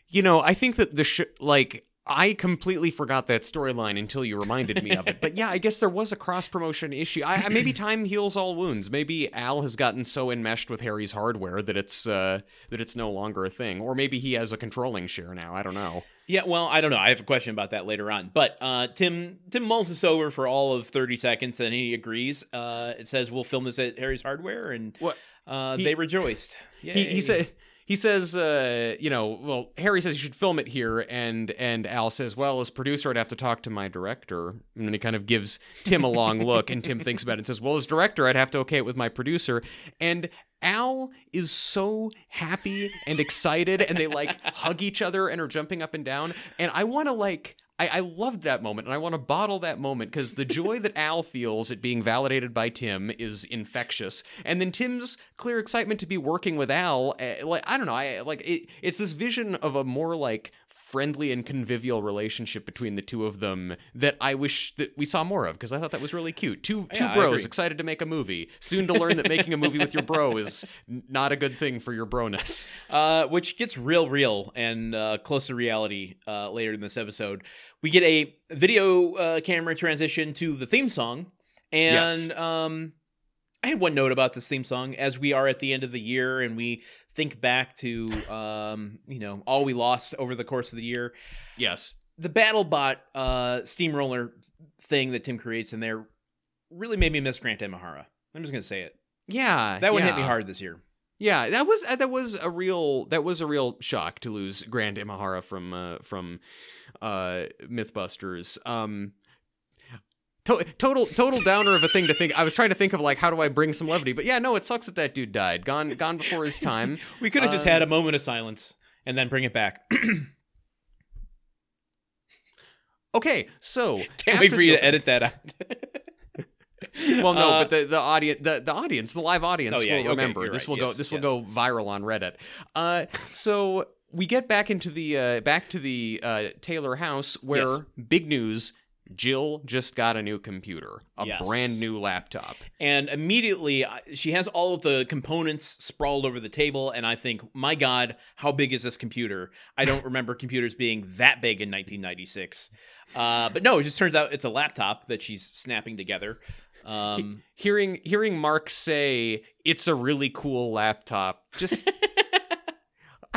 A: you know, I think that the sh- like I completely forgot that storyline until you reminded me of it. But yeah, I guess there was a cross promotion issue. I, maybe time heals all wounds. Maybe Al has gotten so enmeshed with Harry's hardware that it's uh, that it's no longer a thing, or maybe he has a controlling share now. I don't know.
B: Yeah, well, I don't know. I have a question about that later on. But uh, Tim Tim mulls this over for all of thirty seconds, and he agrees. Uh, it says we'll film this at Harry's Hardware, and
A: What-
B: uh,
A: He-
B: they rejoiced.
A: He he said. He says, uh, you know, well, Harry says you should film it here, and and Al says, well, as producer, I'd have to talk to my director, and then he kind of gives Tim a long look, and Tim thinks about it and says, well, as director, I'd have to okay it with my producer, and Al is so happy and excited, and they like hug each other and are jumping up and down, and I want to like. I, I loved that moment, and I want to bottle that moment because the joy that Al feels at being validated by Tim is infectious, and then Tim's clear excitement to be working with Al, uh, like I don't know, I like it, it's this vision of a more like friendly and convivial relationship between the two of them that I wish that we saw more of because I thought that was really cute. Two two
B: Yeah,
A: bros excited to make a movie, soon to learn that making a movie with your bro is not a good thing for your broness.
B: uh, which gets real, real and uh, close to reality uh, later in this episode. We get a video uh, camera transition to the theme song, and
A: Yes.
B: um, I had one note about this theme song as we are at the end of the year and we think back to um, you know all we lost over the course of the year.
A: Yes.
B: the BattleBot uh, steamroller thing that Tim creates in there really made me miss Grant Imahara. I'm just gonna say it.
A: Yeah,
B: That one hit me hard this year.
A: Yeah, that was uh, that was a real that was a real shock to lose Grant Imahara from uh, from uh, MythBusters. Um, to- total total downer of a thing to think. I was trying to think of like how do I bring some levity, but yeah, no, it sucks that that dude died, gone gone before his time.
B: We could have just
A: Um,
B: had a moment of silence and then bring it back.
A: Okay, so
B: Can't wait for you
A: the-
B: to edit that out.
A: Well, no,
B: Uh,
A: but the the audience, the, the audience, the live audience
B: Oh, yeah,
A: will remember. This
B: right.
A: will go.
B: Yes,
A: This will go viral on Reddit. Uh, so we get back into the uh, back to the uh, Taylor house where
B: Yes.
A: big news. Jill just got a new computer, a
B: Yes.
A: brand new laptop.
B: and immediately she has all of the components sprawled over the table and i think my god how big is this computer i don't remember computers being that big in 1996 uh, but no it just turns out it's a laptop that she's snapping together um,
A: Hearing hearing Mark say it's a really cool laptop, just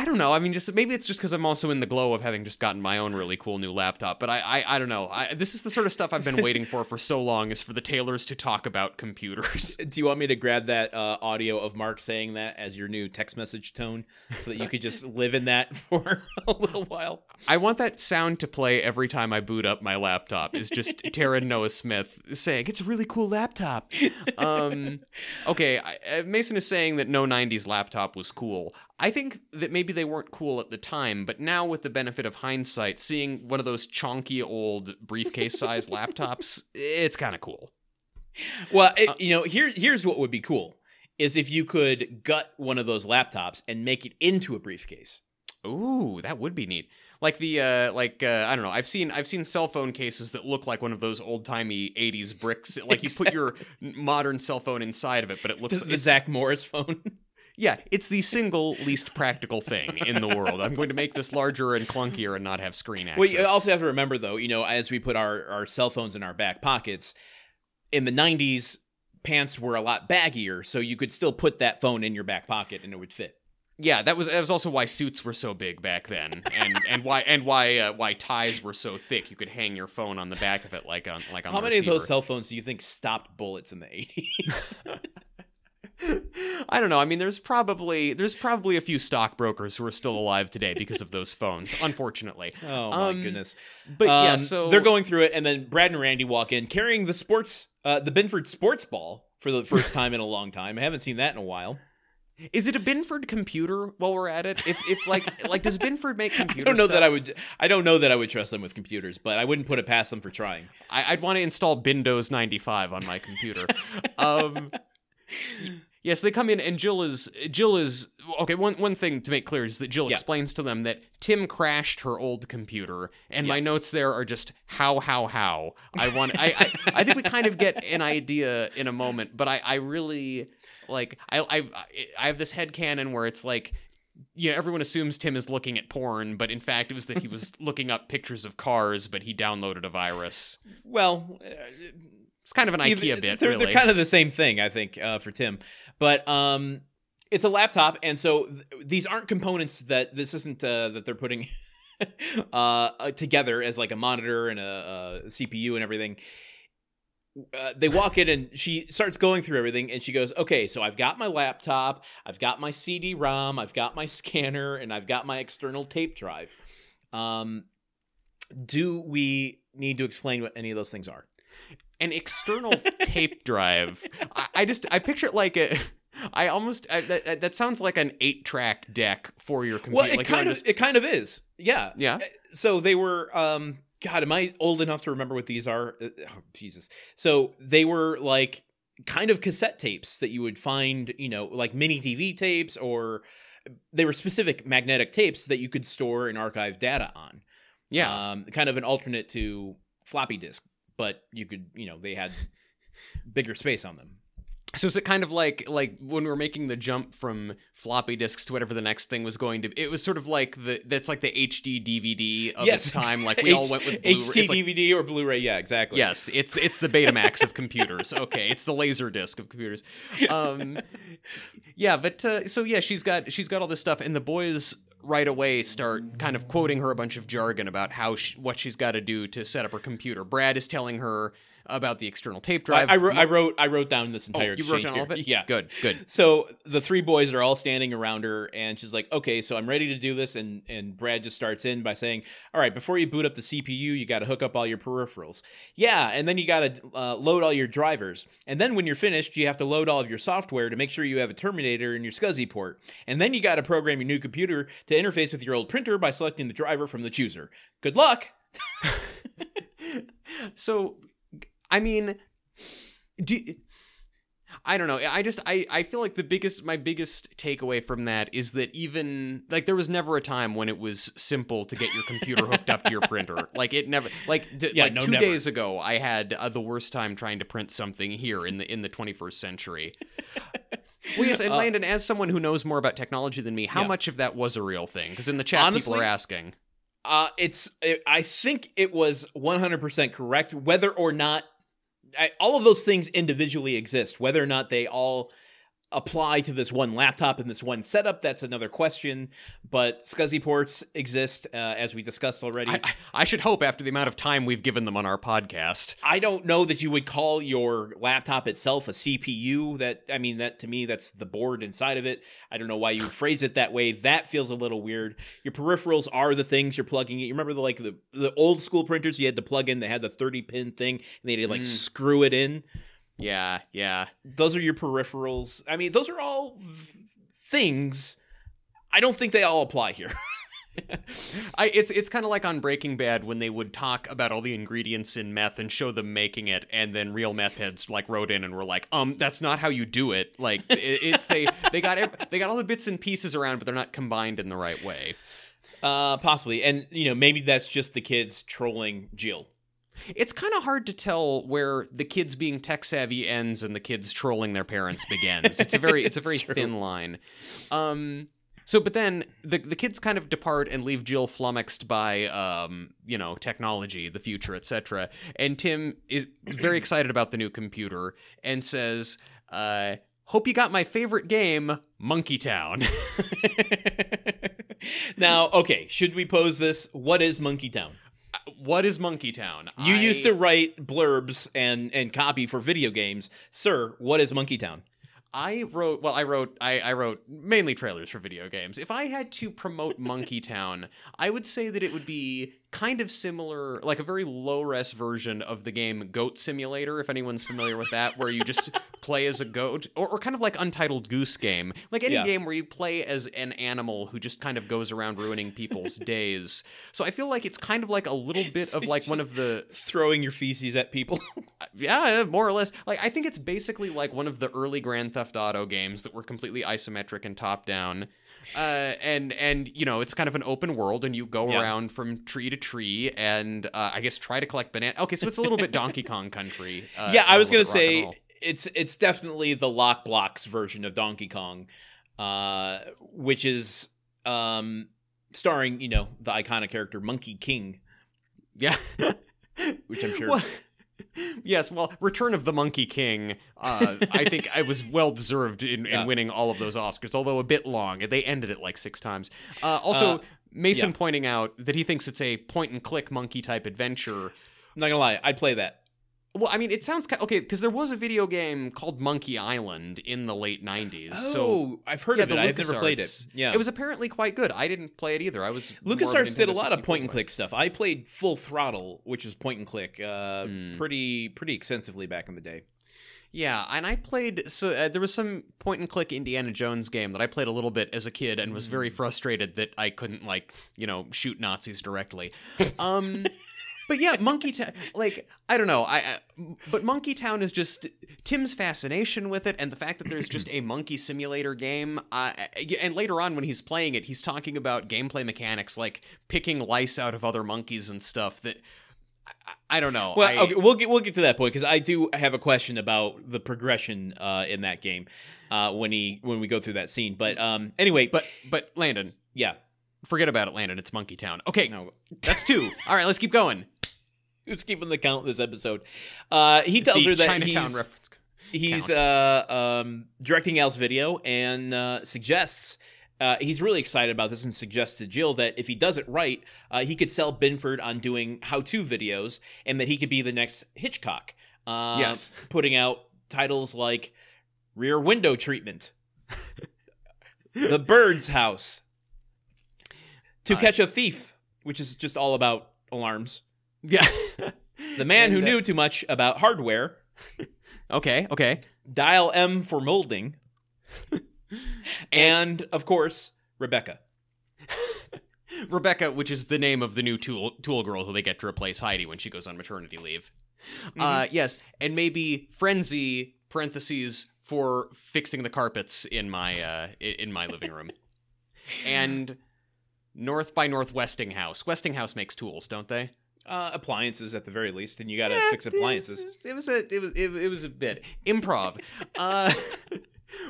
A: I don't know. I mean, just maybe it's just because I'm also in the glow of having just gotten my own really cool new laptop. But I, I, I don't know. I, this is the sort of stuff I've been waiting for for so long is for the Taylors to talk about computers.
B: do you want me to grab that uh, audio of mark saying that as your new text message tone so that you could just live in that for a little while
A: I want that sound to play every time I boot up my laptop. Is just Taran Noah Smith saying it's a really cool laptop. Um, okay, I, uh, Mason is saying that no '90s laptop was cool. I think that maybe they weren't cool at the time, but now with the benefit of hindsight, seeing one of those chonky old briefcase-sized laptops, it's kind of cool.
B: Well, it,
A: Uh,
B: you know, here here's what would be cool is if you could gut one of those laptops and make it into a briefcase.
A: Ooh, that would be neat. Like the uh like uh I don't know. I've seen I've seen cell phone cases that look like one of those old-timey 80s bricks. Like you put your modern cell phone inside of it, but it looks
B: This is the Zach Morris phone.
A: Yeah, it's the single least practical thing in the world. I'm going to make this larger and clunkier and not have screen access.
B: Well, you also have to remember, though, you know, as we put our, our cell phones in our back pockets, in the 90s, pants were a lot baggier, so you could still put that phone in your back pocket and it would fit.
A: yeah, that was that was also why suits were so big back then, and and why and why uh, why ties were so thick. You could hang your phone on the back of it like on like on.
B: How many of those
A: receiver.
B: cell phones do you think stopped bullets in the 80s?
A: I don't know. I mean, there's probably there's probably a few stockbrokers who are still alive today because of those phones. Unfortunately,
B: oh, my
A: Um,
B: goodness.
A: but yeah,
B: Um,
A: so
B: they're going through it, and then Brad and Randy walk in carrying the sports, uh, the Binford sports ball for the first time in a long time. I haven't seen that in a while.
A: Is it a Binford computer while we're at it? If if like like does Binford make
B: computers?
A: I
B: don't know
A: stuff?
B: that I would. I don't know that I would trust them with computers, but I wouldn't put it past them for trying.
A: I, I'd want to install Windows 95 on my computer. um, yes, they come in, and Jill is Jill is okay. One one thing to make clear is that Jill
B: Yeah.
A: explains to them that Tim crashed her old computer, and my notes there are just how how how. I want. I, I I think we kind of get an idea in a moment, but I I really like I I I have this head canon where it's like you know, everyone assumes Tim is looking at porn, but in fact, it was that he was looking up pictures of cars, but he downloaded a virus.
B: Well, uh,
A: It's kind of an
B: either-
A: IKEA bit,
B: they're,
A: really.
B: they're kind of the same thing, I think, uh, for Tim. But um, it's a laptop, and so th- these aren't components that this isn't uh, that they're putting uh, uh, together as like a monitor and a, a CPU and everything. Uh, they walk in and she starts going through everything and she goes okay so i've got my laptop i've got my cd-rom i've got my scanner and i've got my external tape drive um, do we need to explain what any of those things are
A: An external tape drive. I, I just I picture it like a. I almost I, that, that sounds like an eight-track deck for your computer.
B: Well, it
A: like
B: kind of
A: just-
B: it kind of is. Yeah.
A: yeah.
B: So they were um god, am I old enough to remember what these are? Uh, Oh, Jesus. So they were like kind of cassette tapes that you would find, you know, like mini DV tapes or they were specific magnetic tapes that you could store and archive data on.
A: Yeah.
B: Um kind of an alternate to floppy disk, but you could, you know, they had bigger space on them.
A: So is it kind of like like when we are making the jump from floppy disks to whatever the next thing was going to? be? It was sort of like the that's like the HD DVD of
B: Yes.
A: its time. Like we all went with Blu-ray.
B: HT
A: like-
B: DVD or Blu-ray, yeah, exactly.
A: Yes, it's it's the Betamax of computers. Okay, it's the laser disc of computers. Um, yeah, but uh, so yeah, she's got she's got all this stuff, and the boys right away start kind of quoting her a bunch of jargon about how she, what she's got to do to set up her computer. Brad is telling her about the external tape drive.
B: I, wrote, I wrote I wrote down this entire.
A: oh,
B: entire
A: you wrote down all of it.
B: Yeah.
A: good, good.
B: So the three boys are all standing around her, and she's like, "Okay, so I'm ready to do this." And and Brad just starts in by saying, "All right, before you boot up the CPU, you got to hook up all your peripherals. Yeah, and then you got to uh, load all your drivers. And then when you're finished, you have to load all of your software to make sure you have a Terminator in your SCSI port. And then you got to program your new computer to interface with your old printer by selecting the driver from the chooser. Good luck."
A: So, I mean, do I don't know. I just I I feel like the biggest my biggest takeaway from that is that even like there was never a time when it was simple to get your computer hooked up to your printer. Like it never like d-
B: Yeah,
A: like
B: no,
A: 2
B: never.
A: days ago I had uh, the worst time trying to print something here in the in the 21st century. Well, yes, and
B: Uh,
A: Landon, as someone who knows more about technology than me, how
B: Yeah.
A: much of that was a real thing? Because in the chat,
B: Honestly,
A: people are asking.
B: Uh, it's. It, I think it was 100% correct. Whether or not I, all of those things individually exist, whether or not they all apply to this one laptop and this one setup, that's another question. But SCSI ports exist, uh, as we discussed already.
A: I, I- should hope after the amount of time we've given them on our podcast.
B: I don't know that you would call your laptop itself a CPU. That I mean, that to me, that's the board inside of it. I don't know why you would phrase it that way. That feels a little weird. Your peripherals are the things you're plugging in. You remember the like the the old school printers you had to plug in. They had the 30 pin thing, and they had to like
A: Mm.
B: screw it in.
A: Yeah, yeah.
B: Those are your peripherals. I mean, those are all v- things. I don't think they all apply here.
A: I it's it's kind of like on Breaking Bad when they would talk about all the ingredients in meth and show them making it, and then real meth heads like wrote in and were like, "Um, that's not how you do it." Like it, it's they they got they got all the bits and pieces around, but they're not combined in the right way.
B: Uh, possibly, and you know, maybe that's just the kids trolling Jill.
A: It's kind of hard to tell where the kids being tech savvy ends and the kids trolling their parents begins. It's a very it's a very
B: It's
A: thin line. Um so but then the the kids kind of depart and leave Jill flummoxed by um you know technology, the future, etc. And Tim is very excited about the new computer and says uh hope you got my favorite game, Monkey Town.
B: now, okay, should we pose this? What is Monkey Town?
A: What is Monkey Town?
B: You
A: I-
B: used to write blurbs and and copy for video games, sir. What is Monkey Town?
A: I wrote well I wrote I, I wrote mainly trailers for video games. If I had to promote Monkey Town, I would say that it would be kind of similar like a very low res version of the game Goat Simulator if anyone's familiar with that where you just play as a goat or, or kind of like Untitled Goose Game. Like any
B: Yeah.
A: game where you play as an animal who just kind of goes around ruining people's days. So I feel like it's kind of like a little bit
B: So
A: of like one of the
B: Throwing your feces at people.
A: Uh, yeah, more or less. Like I think it's basically like one of the early Grand Theft Auto games that were completely isometric and top down. Uh, and and you know it's kind of an open world, and you go
B: Yeah.
A: around from tree to tree, and uh, I guess try to collect banana. Okay, so it's a little bit Donkey Kong Country. Uh,
B: yeah, I was gonna
A: little bit rock and
B: say it's it's definitely the Lock Blocks version of Donkey Kong, uh, which is um, starring you know the iconic character Monkey King,
A: yeah.
B: which I'm sure.
A: Well, yes, well, Return of the Monkey King, uh, I think I was well deserved in, in
B: Yeah.
A: winning all of those Oscars, although a bit long. They ended it like six times. Uh, also,
B: Uh,
A: Mason
B: yeah.
A: pointing out that he thinks it's a point and click monkey type adventure.
B: I'm not gonna lie, I'd play that.
A: Well, I mean, it sounds ki- okay because there was a video game called Monkey Island in the late '90s. so
B: Oh, I've heard
A: yeah,
B: of it. I've never played it. Yeah,
A: it was apparently quite good. I didn't play it either. I was of
B: LucasArts did a lot of point and click stuff. I played Full Throttle, which is point and click, uh,
A: Hmm.
B: pretty pretty extensively back in the day.
A: Yeah, and I played so uh, there was some point and click Indiana Jones game that I played a little bit as a kid and was very frustrated that I couldn't like, you know, shoot Nazis directly. Um but yeah, Monkey Town like I don't know. I, I but Monkey Town is just Tim's fascination with it and the fact that there's just a monkey simulator game uh, and later on when he's playing it, he's talking about gameplay mechanics like picking lice out of other monkeys and stuff that I, I don't know.
B: Well,
A: I-
B: okay, we'll get we'll get to that point because I do have a question about the progression uh, in that game uh, when he when we go through that scene. But um, anyway,
A: but but Landon,
B: yeah,
A: forget about it, Landon. It's Monkey Town. Okay,
B: no,
A: That's two. All right, let's keep going.
B: Who's keeping the count this episode? Uh, he tells
A: the
B: her that
A: Chinatown
B: he's
A: reference.
B: he's uh, um, directing Al's video and uh, suggests. Uh, he's really excited about this and suggests to Jill that if he does it right, uh, he could sell Binford on doing how-to videos, and that he could be the next Hitchcock. Uh,
A: Yes.
B: putting out titles like "Rear Window Treatment," "The Bird's House," "To
A: Uh,
B: Catch a Thief," which is just all about alarms.
A: Yeah.
B: "The Man Who
A: uh,
B: Knew Too Much About Hardware,"
A: Okay. Okay.
B: "Dial M for Molding," and of course, Rebecca.
A: Rebecca, which is the name of the new tool tool girl who they get to replace Heidi when she goes on maternity leave.
B: Mm-hmm.
A: Uh, yes, and maybe Frenzy parentheses for fixing the carpets in my uh, in my living room, and North by Northwesting House. Westinghouse makes tools, don't they?
B: Uh, appliances at the very least, and you got to
A: Yeah,
B: fix appliances.
A: It, was a it was it, it was a bit improv. uh,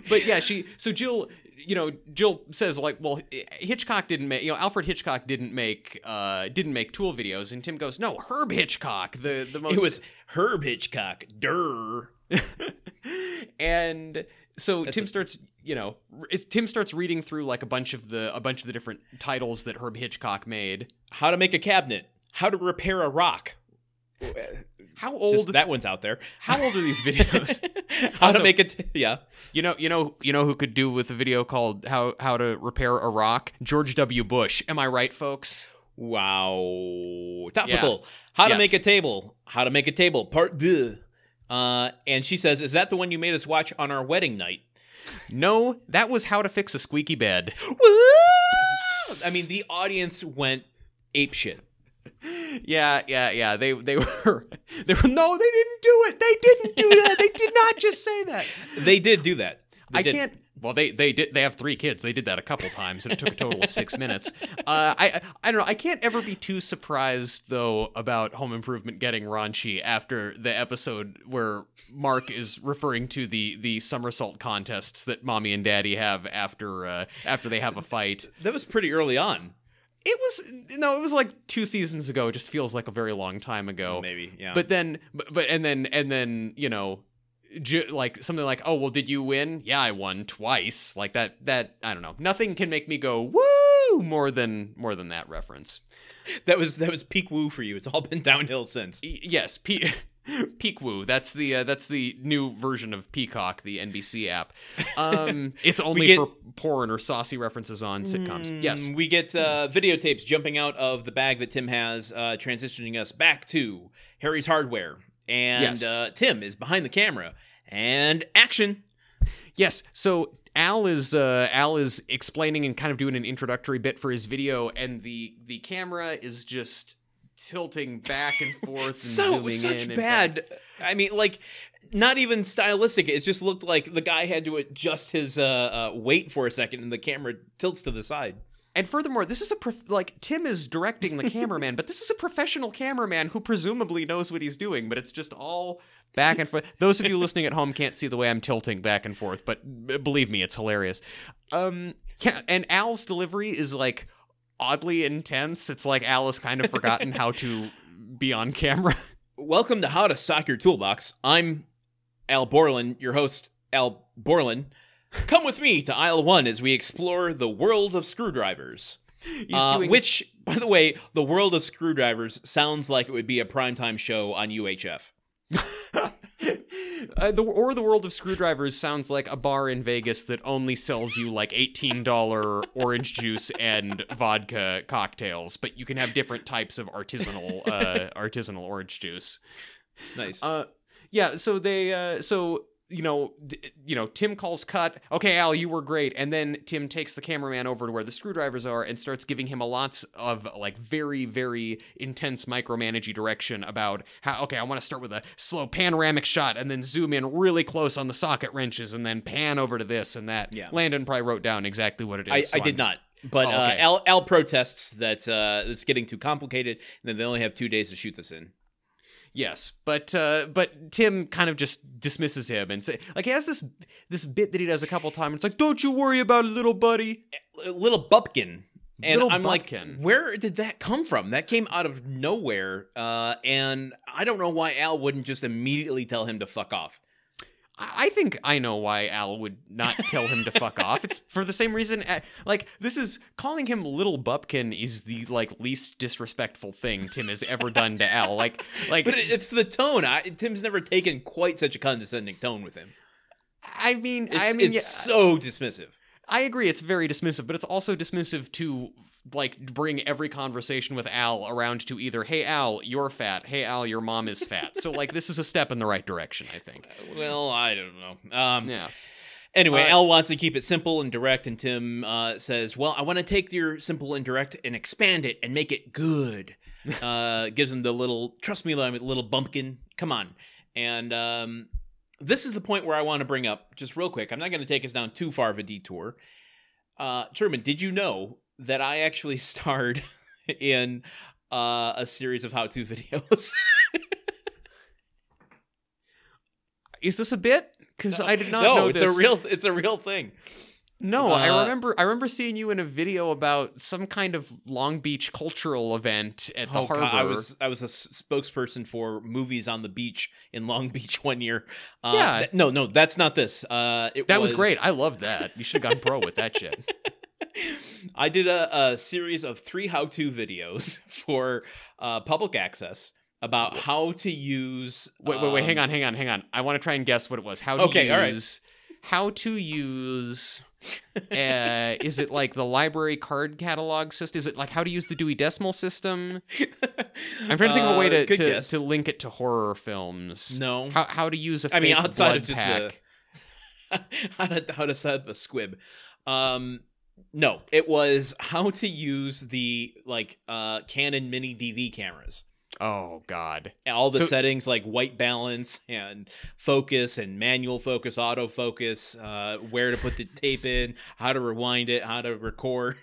A: but yeah, she so Jill, you know, Jill says like, well, Hitchcock didn't make, you know, Alfred Hitchcock didn't make uh didn't make tool videos, and Tim goes, no, Herb Hitchcock, the the most
B: It was Herb Hitchcock. Durr.
A: and so
B: That's
A: Tim
B: a-
A: starts, you know, it's, Tim starts reading through like a bunch of the a bunch of the different titles that Herb Hitchcock made.
B: How to make a cabinet. How to repair a rock.
A: How
B: Just
A: old?
B: that one's out there.
A: how old are these videos?
B: How
A: Also-
B: to make it? Yeah.
A: You know, you know, you know who could do with a video called "How How to Repair a Rock"? George W. Bush. Am I right, folks?
B: Wow. Topical. How to make a table. How to make a table. Part deux. Uh, and she says, "Is that the one you made us watch on our wedding night?"
A: No, that was how to fix a squeaky bed.
B: I mean, the audience went ape shit.
A: Yeah, yeah, yeah. They they were they were no, they didn't do it. They didn't do that. They did not just say that.
B: They did do that. They
A: I
B: did.
A: can't Well, they they did. They have three kids. They did that a couple times, and it took a total of six minutes. Uh, I I don't know. I can't ever be too surprised though about Home Improvement getting raunchy after the episode where Mark is referring to the the somersault contests that mommy and daddy have after uh, after they have a fight.
B: That was pretty early on.
A: It was no, it was like two seasons ago. It just feels like a very long time ago.
B: Maybe, yeah.
A: But then, but, but and then and then you know ju- like something like, "Oh, well, did you win?" Yeah, I won twice. Like that. That I don't know. Nothing can make me go woo more than more than that reference.
B: that was that was peak woo for you. It's all been downhill since.
A: Yes, Peak Woo. That's the uh, that's the new version of Peacock, the NBC app. Um, it's only
B: get-
A: for porn or saucy references on sitcoms. yes.
B: Mm, we get uh, videotapes jumping out of the bag that Tim has, uh, transitioning us back to Harry's hardware, and
A: Yes.
B: uh, Tim is behind the camera and action.
A: Yes. So Al is uh, Al is explaining and kind of doing an introductory bit for his video, and the the camera is just tilting back and forth and
B: so such bad. I mean, like. Not even stylistic. It just looked like the guy had to adjust his uh, uh, weight for a second, and the camera tilts to the side.
A: And furthermore, this is a prof- like Tim is directing the cameraman, but this is a professional cameraman who presumably knows what he's doing. But it's just all back and forth. Those of you listening at home can't see the way I'm tilting back and forth, but believe me, it's hilarious. Um, yeah, and Al's delivery is like oddly intense. It's like Al has kind of forgotten how to be on camera.
B: Welcome to How to Sock Your Toolbox. I'm Al Borland, your host, Al Borland. Come with me to aisle one as we explore the world of screwdrivers. Uh,
A: doing
B: which, by the way, the world of screwdrivers sounds like it would be a primetime show on UHF.
A: uh, the, or the world of screwdrivers sounds like a bar in Vegas that only sells you like eighteen dollar orange juice and vodka cocktails, but you can have different types of artisanal uh, artisanal orange juice.
B: Nice.
A: Uh, yeah. So they uh, so you know d- you know Tim calls cut. Okay, Al, you were great, and then Tim takes the cameraman over to where the screwdrivers are and starts giving him a lots of like very very intense micromanagey direction about how okay I want to start with a slow panoramic shot and then zoom in really close on the socket wrenches and then pan over to this and that.
B: Yeah.
A: Landon probably wrote down exactly what it is.
B: I,
A: so
B: I did
A: just-
B: not. But
A: Oh,
B: uh. Al, Al protests that uh, it's getting too complicated, and then they only have two days to shoot this in.
A: Yes, but uh, but Tim kind of just dismisses him and say like he has this this bit that he does a couple times. It's like, don't you worry about it, little buddy.
B: Little Bupkin. And
A: Little
B: I'm
A: Bupkin.
B: like, where did that come from? That came out of nowhere. Uh, and I don't know why Al wouldn't just immediately tell him to fuck off.
A: I think I know why Al would not tell him to fuck off. It's for the same reason. uh, Like this is calling him little Bupkin is the like least disrespectful thing Tim has ever done to Al. Like like
B: But it's the tone. I, Tim's never taken quite such a condescending tone with him.
A: I mean
B: It's,
A: I mean
B: it's
A: yeah,
B: so dismissive.
A: I agree. It's very dismissive, but it's also dismissive to like bring every conversation with Al around to either "Hey Al, you're fat," "Hey Al, your mom is fat." So like this is a step in the right direction, I think.
B: Well, I don't know. Um,
A: Yeah.
B: Anyway,
A: Uh,
B: Al wants to keep it simple and direct, and Tim uh, says, "Well, I want to take your simple and direct and expand it and make it good." uh, gives him the little, "Trust me, I'm a little bumpkin. Come on." And um, this is the point where I want to bring up just real quick. I'm not going to take us down too far of a detour. Uh, Truman, did you know that I actually starred in uh, a series of how-to videos?
A: Is this a bit? Because I did not
B: no,
A: know
B: it's
A: this.
B: a real, it's a real thing.
A: No, I
B: Uh,
A: remember. I remember seeing you in a video about some kind of Long Beach cultural event at the
B: Oh, God,
A: harbor.
B: I was I was a spokesperson for movies on the beach in Long Beach one year. Uh,
A: Yeah.
B: th- no, no, that's not this. Uh, it
A: that was great. I loved that. You should have gone pro with that shit.
B: I did a, a series of three how-to videos for uh, public access about how to use.
A: Wait, wait, wait. Hang
B: um,
A: on, hang on, hang on. I want to try and guess what it was. How to
B: Okay, all right.
A: use. How to use. uh, is it like the library card catalog system? Is it like how to use the Dewey Decimal System? I'm trying to think of a way
B: Uh,
A: to
B: good
A: to, to link it to horror films.
B: No.
A: How how to use a
B: I mean, outside of just
A: pack.
B: the how to how to set up a squib. Um, no, it was how to use the like uh Canon Mini DV cameras.
A: Oh God.
B: all the
A: So-
B: settings like white balance and focus and manual focus, autofocus, uh, where to put the tape in, how to rewind it, how to record.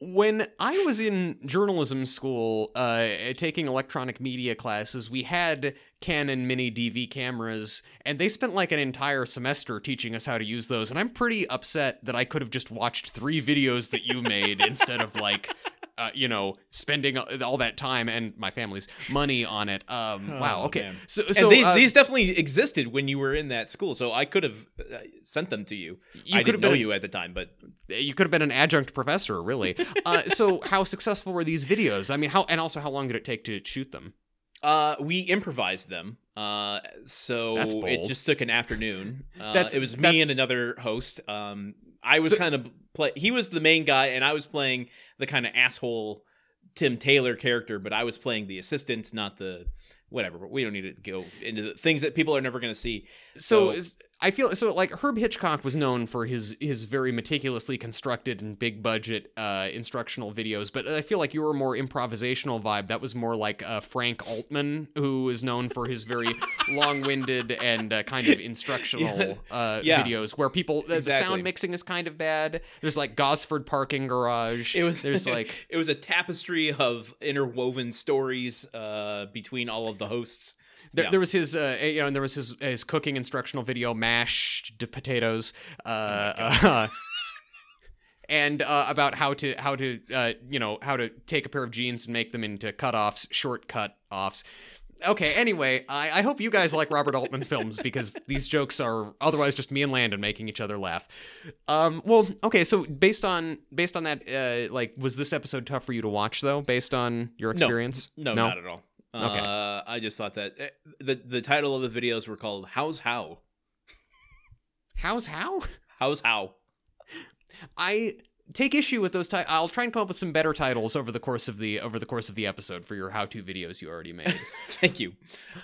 A: When I was in journalism school, uh, taking electronic media classes, we had Canon mini DV cameras, and they spent like an entire semester teaching us how to use those. And I'm pretty upset that I could have just watched three videos that you made instead of like, uh, you know, spending all that time and my family's money on it. Um,
B: Oh,
A: wow. Okay.
B: man.
A: So,
B: And
A: so
B: these,
A: uh,
B: these definitely existed when you were in that school, so I could have uh, sent them to you.
A: You
B: I
A: could
B: didn't
A: have
B: know
A: a-
B: you at the time, but
A: you could have been an adjunct professor, really. Uh, so, how successful were these videos? I mean, how and also how long did it take to shoot them?
B: Uh, we improvised them. Uh, so it just took an afternoon. Uh,
A: That's-
B: it was me
A: that's-
B: and another host. Um, I was
A: So-
B: kind of play. He was the main guy, and I was playing the kind of asshole Tim Taylor character, but I was playing the assistant, not the whatever. But we don't need to go into the things that people are never going to see.
A: So,
B: So-
A: is, I feel so like Herb Hitchcock was known for his his very meticulously constructed and big budget uh, instructional videos, but I feel like you were more improvisational vibe. That was more like uh, Frank Altman, who is known for his very long-winded and uh, kind of instructional uh,
B: Yeah.
A: videos, where people the, the
B: Exactly.
A: sound mixing is kind of bad. There's like Gosford Parking Garage.
B: It was
A: there's like
B: it was a tapestry of interwoven stories uh, between all of the hosts.
A: There,
B: Yeah.
A: there was his, uh, you know, and there was his his cooking instructional video, mashed potatoes, uh, uh, and uh, about how to how to uh, you know how to take a pair of jeans and make them into cutoffs, short cut offs. Okay, anyway, I, I hope you guys like Robert Altman films because these jokes are otherwise just me and Landon making each other laugh. Um, well, okay, so based on based on that, uh, like, was this episode tough for you to watch though, based on your experience?
B: No, No, not at all.
A: Okay.
B: Uh, I just thought that eh, the the title of the videos were called "How's How."
A: How's how?
B: How's how?
A: I take issue with those titles. I'll try and come up with some better titles over the course of the over the course of the episode for your how-to videos you already made.
B: Thank you.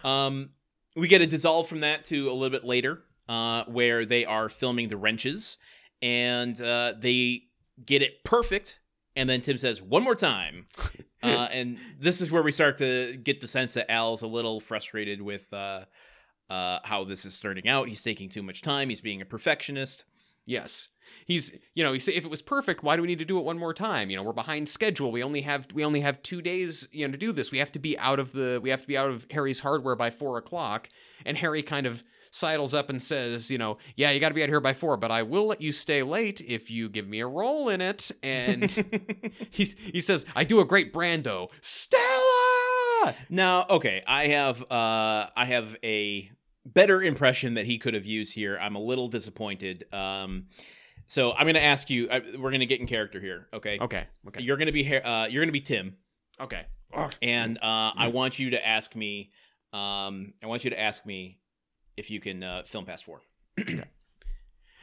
B: Um, we get a dissolve from that to a little bit later, uh, where they are filming the wrenches, and uh, they get it perfect. And then Tim says, "One more time," uh, and this is where we start to get the sense that Al's a little frustrated with uh, uh, how this is starting out. He's taking too much time. He's being a perfectionist.
A: yes. He's, you know, he say if it was perfect, why do we need to do it one more time? You know, we're behind schedule. We only have we only have two days, you know, to do this. We have to be out of the we have to be out of Harry's hardware by four o'clock. And Harry kind of sidles up and says, you know, yeah, you got to be out here by four, but I will let you stay late if you give me a role in it. And he's he says, I do a great Brando, Stella.
B: Now, okay, I have uh I have a better impression that he could have used here. I'm a little disappointed. Um so I'm going to ask you I, we're going to get in character here, okay?
A: Okay. Okay.
B: You're going to be uh you're going to be Tim
A: Okay.
B: and uh I want you to ask me um I want you to ask me if you can uh film past 4.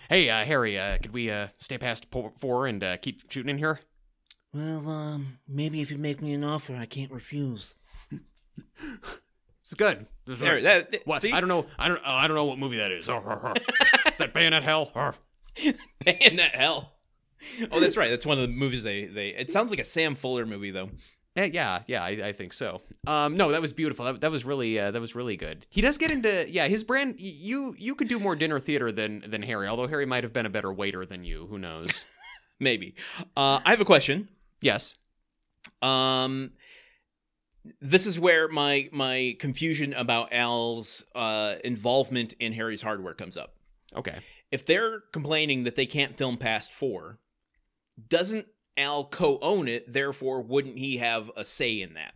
A: Hey, uh, Harry, uh, could we uh, stay past po- four and uh, keep shooting in here?
C: Well, um, maybe if you make me an offer, I can't refuse.
A: It's good. This is
B: There,
A: right.
B: that, that-
A: what?
B: See?
A: I don't know. I don't. Uh, I don't know what movie that is. Is that Bayonet Hell? Arr.
B: Bayonet Hell. Oh, that's right. That's one of the movies they they It sounds like a Sam Fuller movie though.
A: Eh, yeah, yeah, I, I think so. Um, no, that was beautiful. That, that was really, uh, that was really good. He does get into, yeah, his brand. You, you could do more dinner theater than than Harry. Although Harry might have been a better waiter than you. Who knows?
B: Maybe. Uh I have a question.
A: yes.
B: Um, this is where my my confusion about Al's uh, involvement in Harry's hardware comes up.
A: Okay.
B: If they're complaining that they can't film past four, doesn't Al co-own it? Therefore, wouldn't he have a say in that?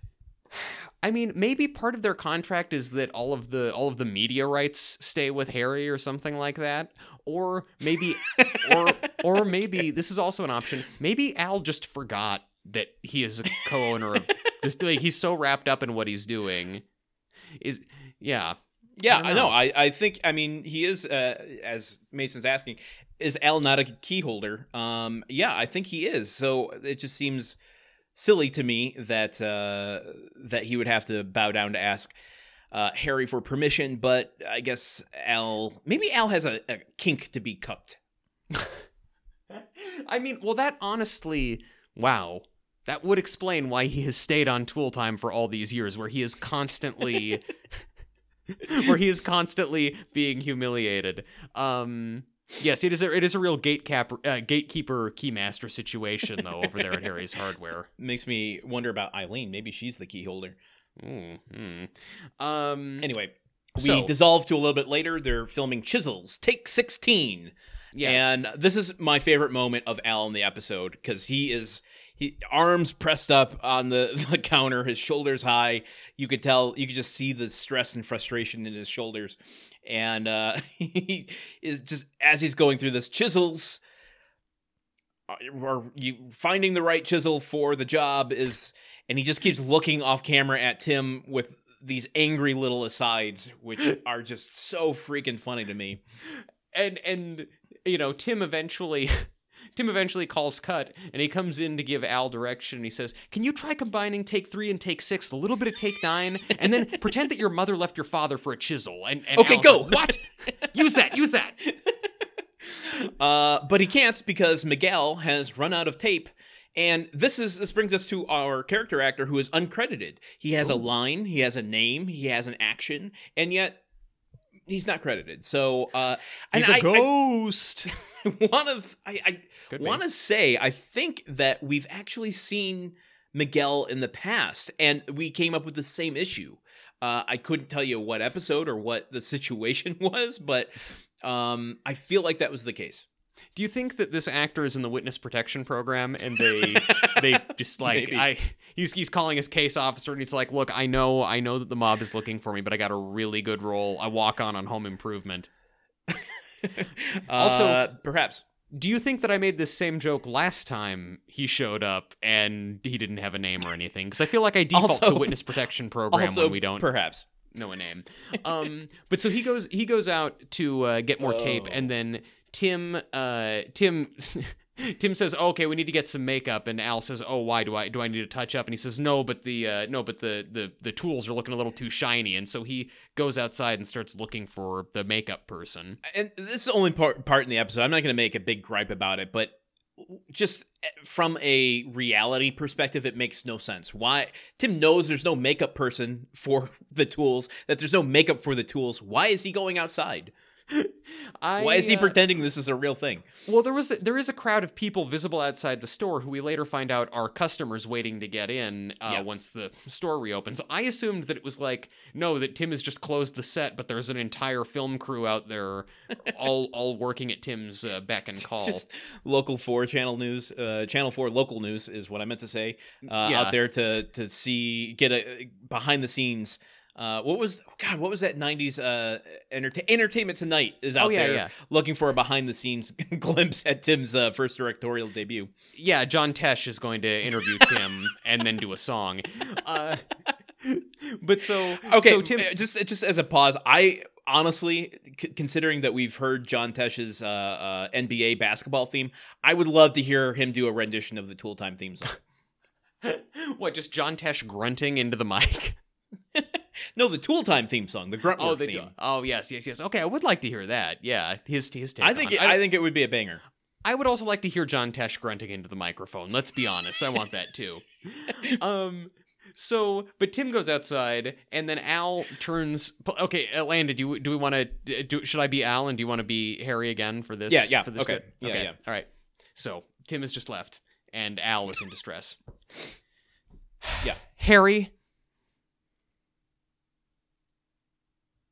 A: I mean, maybe part of their contract is that all of the all of the media rights stay with Harry or something like that. Or maybe or or maybe this is also an option. Maybe Al just forgot that he is a co-owner of this like, he's so wrapped up in what he's doing. Is yeah.
B: Yeah, I
A: know.
B: know. I, I think. I mean, he is. Uh, as Mason's asking, is Al not a key holder? Um, yeah, I think he is. So it just seems silly to me that uh, that he would have to bow down to ask uh, Harry for permission. But I guess Al, maybe Al has a, a kink to be cupped.
A: I mean, well that honestly, wow. That would explain why he has stayed on Tool Time for all these years, where he is constantly, where he is constantly being humiliated. Um, yes, it is. A, it is a real gatekeeper, uh, gatekeeper, keymaster situation though over there at Harry's Hardware.
B: Makes me wonder about Eileen. Maybe she's the key holder.
A: Mm, mm. Um.
B: Anyway, we
A: So-
B: dissolve to a little bit later. They're filming Chisels, take 16.
A: Yes.
B: And this is my favorite moment of Al in the episode because he is he arms pressed up on the, the counter, his shoulders high. You could tell, you could just see the stress and frustration in his shoulders. And uh, he is just as he's going through this chisels, uh, or you finding the right chisel for the job is, and he just keeps looking off camera at Tim with these angry little asides, which are just so freaking funny to me.
A: and and you know Tim eventually Tim eventually calls cut and he comes in to give Al direction and he says, "Can you try combining take 3 and take 6 a little bit of take 9 and then pretend that your mother left your father for a chisel?" And, and
B: Okay,
A: Al's
B: go.
A: like, "What? use that. Use that."
B: Uh, but he can't because Miguel has run out of tape. And this is this brings us to our character actor who is uncredited. He has a line, he has a name, he has an action, and yet he's not credited. So uh
A: ghost. a
B: I- I-
A: ghost.
B: one of I, I want to say I think that we've actually seen Miguel in the past, and we came up with the same issue. Uh, I couldn't tell you what episode or what the situation was, but um, I feel like that was the case.
A: Do you think that this actor is in the witness protection program and they they just like
B: Maybe.
A: I he's he's calling his case officer and he's like, "Look, I know I know that the mob is looking for me, but I got a really good role. I walk on on Home Improvement." Also-
B: Uh, perhaps
A: Do you think that I made this same joke last time he showed up and he didn't have a name or anything? Because I feel like I default
B: Also-
A: to witness protection program
B: also
A: when we don't
B: perhaps
A: know a name. Um, but so he goes he goes out to uh, get more tape,
B: Oh.
A: and then Tim uh, Tim. Tim says, oh, "Okay, we need to get some makeup," and Al says, "Oh, why do I do I need to touch up?" And he says, "No, but the uh, no, but the, the the tools are looking a little too shiny." And so he goes outside and starts looking for the makeup person.
B: and this is the only part part in the episode. I'm not going to make a big gripe about it, but just eh, from a reality perspective, it makes no sense. Why Tim knows there's no makeup person for the tools, that there's no makeup for the tools. Why is he going outside?
A: I,
B: Why is he
A: uh,
B: pretending this is a real thing?
A: Well, there was there is a crowd of people visible outside the store who we later find out are customers waiting to get in uh,
B: Yeah.
A: once the store reopens. I assumed that it was like no, that Tim has just closed the set, but there's an entire film crew out there, all all working at Tim's uh, beck and call.
B: Just local four channel news, uh, channel four local news is what I meant to say. Uh,
A: Yeah.
B: Out there to to see get a behind the scenes. Uh, what was God? What was that '90s uh, enterta- Entertainment Tonight is out
A: Oh, yeah,
B: there
A: yeah.
B: looking for a behind the scenes glimpse at Tim's uh, first directorial debut.
A: yeah, John Tesh is going to interview Tim and then do a song. Uh, but so
B: Okay,
A: so Tim
B: uh, just just as a pause, I honestly, c- considering that we've heard John Tesh's uh, uh, NBA basketball theme, I would love to hear him do a rendition of the Tool Time theme song.
A: what just John Tesh grunting into the mic.
B: No, the Tool Time theme song, the grunt
A: Oh,
B: theme.
A: do. Oh, yes, yes, yes. Okay, I would like to hear that. Yeah, his his take.
B: I think it, I think it would be a banger.
A: I would also like to hear John Tesh grunting into the microphone. Let's be honest. I want that too. Um so but Tim goes outside and then Al turns okay, uh, Landon, do do we want to do should I be Al and do you want to be Harry again for this
B: Yeah, yeah,
A: for this
B: okay.
A: bit?
B: Yeah,
A: okay.
B: yeah.
A: All right. So, Tim has just left and Al is in distress.
B: Yeah.
A: Harry,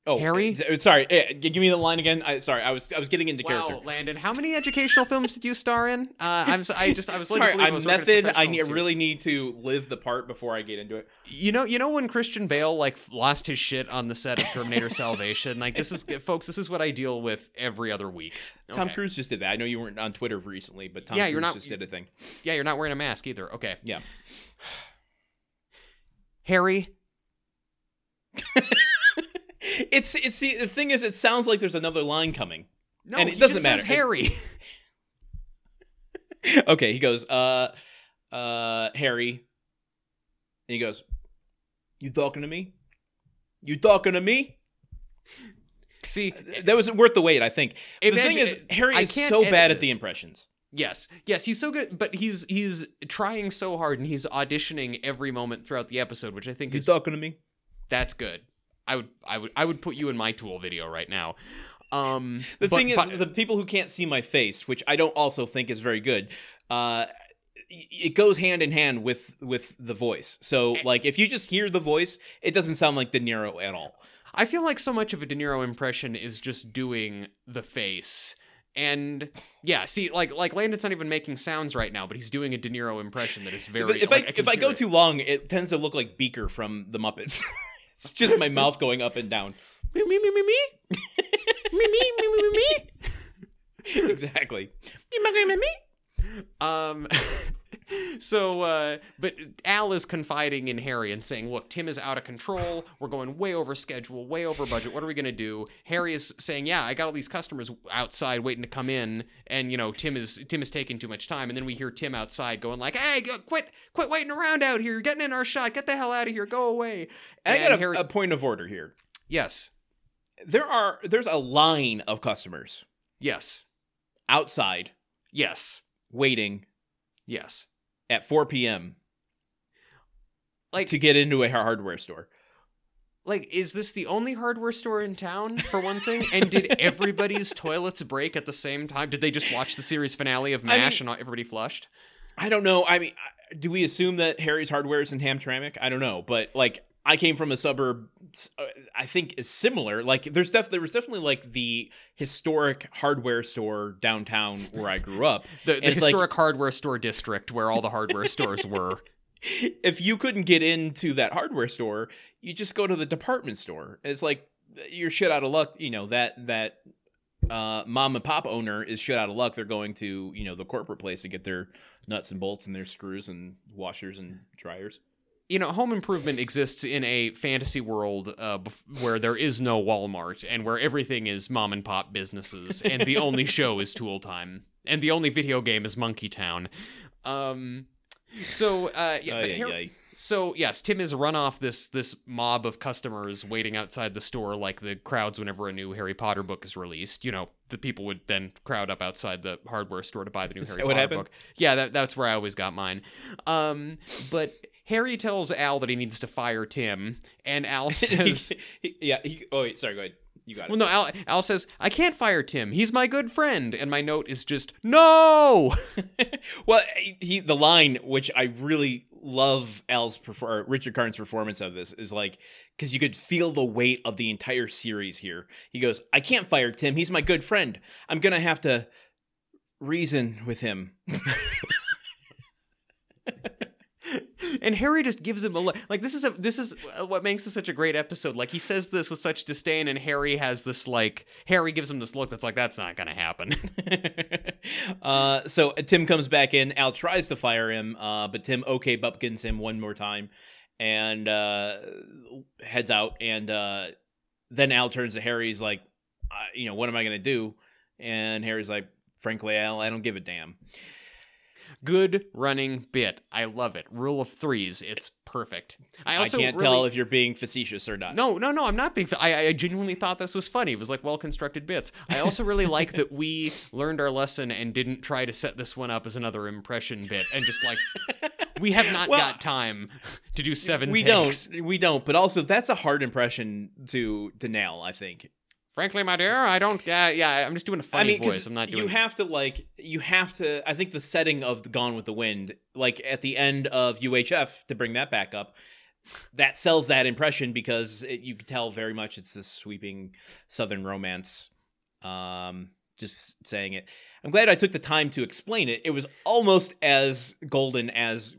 B: Oh,
A: Harry?
B: uh, sorry, eh, give me the line again. I, sorry, I was I was getting into
A: wow,
B: character.
A: Landon, how many educational films did you star in? Uh, I'm I just I was
B: Sorry, I'm
A: was
B: method. I need, really need to live the part before I get into it.
A: You know, you know when Christian Bale like lost his shit on the set of Terminator Salvation. Like this is, folks, this is what I deal with every other week.
B: Tom Cruise just did that. I know you weren't on Twitter recently, but Tom
A: Yeah,
B: Cruise
A: you're not-
B: just did a thing.
A: Yeah, you're not wearing a mask either. Okay,
B: Yeah.
A: Harry.
B: It's it's the, the thing is, it sounds like there's another line coming.
A: No,
B: And it doesn't matter.
A: Harry.
B: okay, he goes, uh, uh, Harry. And he goes, "You talking to me? You talking to me?"
A: See,
B: That was worth the wait, I think. The thing is, Harry is so bad at the impressions.
A: Yes, yes, he's so good, but he's he's trying so hard, and he's auditioning every moment throughout the episode, which I think
B: You
A: is
B: talking to me?
A: that's good. I would I would I would put you in my tool video right now. Um,
B: The
A: but-
B: thing is,
A: but-
B: the people who can't see my face, which I don't also think is very good, uh, it goes hand in hand with with the voice. So, like, if you just hear the voice, it doesn't sound like De Niro at all.
A: I feel like so much of a De Niro impression is just doing the face. And yeah, see, like like Landon's not even making sounds right now, but he's doing a De Niro impression that is very.
B: if
A: like,
B: I
A: can
B: if I go
A: it.
B: too long, it tends to look like Beaker from the Muppets. it's just my mouth going up and down.
A: me me me me me me me me me me
B: exactly.
A: me me me. Um. So, uh, but Al is confiding in Harry and saying, "Look, Tim is out of control. We're going way over schedule, way over budget. What are we gonna do?" Harry is saying, "Yeah, I got all these customers outside waiting to come in, and you know, Tim is Tim is taking too much time." And then we hear Tim outside going like, "Hey, quit, quit waiting around out here. You're getting in our shot. Get the hell out of here. Go away."
B: And I got a,
A: Harry,
B: a point of order here.
A: yes,
B: There are there's a line of customers
A: yes,
B: outside
A: yes,
B: waiting
A: yes.
B: At 4 p.m.
A: Like,
B: to get into a hardware store.
A: like is this the only hardware store in town for one thing and did everybody's toilets break at the same time did they just watch the series finale of
B: I
A: mash
B: mean-
A: and everybody flushed
B: I don't know. I mean, do we assume that Harry's Hardware is in Hamtramck? I don't know, but like I came from a suburb. uh, I think is similar. Like there's def- there was definitely like the historic hardware store downtown where I grew up.
A: the, the
B: it's like-
A: historic hardware store district where all the hardware stores were
B: if you couldn't get into that hardware store, you just go to the department store. It's like you're shit out of luck. You know that that uh, mom and pop owner is shit out of luck. They're going to you know the corporate place to get their nuts and bolts and their screws and washers and dryers.
A: You know home improvement exists in a fantasy world uh, where there is no walmart and where everything is mom and pop businesses and the only show is tool time and the only video game is monkey town um so uh yeah, but
B: Ay, ay,
A: Har-
B: ay.
A: So yes, Tim has run off this this mob of customers waiting outside the store, like the crowds whenever a new Harry Potter book is released. You know, the people would then crowd up outside the hardware store to buy the new
B: Is
A: Harry Potter book. Yeah, that, that's where I always got mine. Um, but Harry tells Al that he needs to fire Tim, and Al says,
B: yeah. He, oh wait, sorry. Go ahead. You got it.
A: "Well, no." Al, Al says, "I can't fire Tim. He's my good friend." And my note is just, "No."
B: well, he the line which I really love Al's perfor- or Richard Karn's performance of this is like because you could feel the weight of the entire series here. He goes, "I can't fire Tim. He's my good friend. I'm gonna have to reason with him."
A: and Harry just gives him a. Like this is a this is what makes this such a great episode. Like he says this with such disdain, and Harry has this like Harry gives him this look that's like that's not gonna happen.
B: uh, so Tim comes back in. Al tries to fire him, uh, but Tim okay bupkins him one more time and uh, heads out. And uh, then Al turns to Harry. He's like, uh, you know, what am I to do? And Harry's like, frankly, Al, I don't give a damn.
A: Good running bit. I love it. Rule of threes. It's perfect. I
B: I, can't
A: really-
B: tell if you're being facetious or not.
A: No, no, no. I'm not being. I, I genuinely thought this was funny. It was like well constructed bits. I also really like that we learned our lesson and didn't try to set this one up as another impression bit and just like we have not
B: Well,
A: got time to do seven.
B: we
A: takes.
B: don't. We don't. But also, that's a hard impression to to nail. I think.
A: Frankly, my dear, I don't. Uh, yeah, I'm just doing a funny
B: I mean,
A: voice. I'm not doing.
B: You have to like. You have to. I think the setting of the Gone with the Wind, like at the end of UHF, to bring that back up, that sells that impression because it, you can tell very much it's this sweeping Southern romance. Um, just saying it. I'm glad I took the time to explain it. It was almost as golden as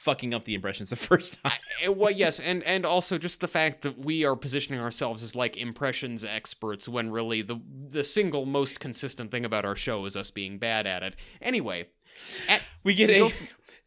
B: fucking up the impressions the first time.
A: Well, yes, and and also just the fact that we are positioning ourselves as like impressions experts when really the the single most consistent thing about our show is us being bad at it. Anyway, at,
B: We get a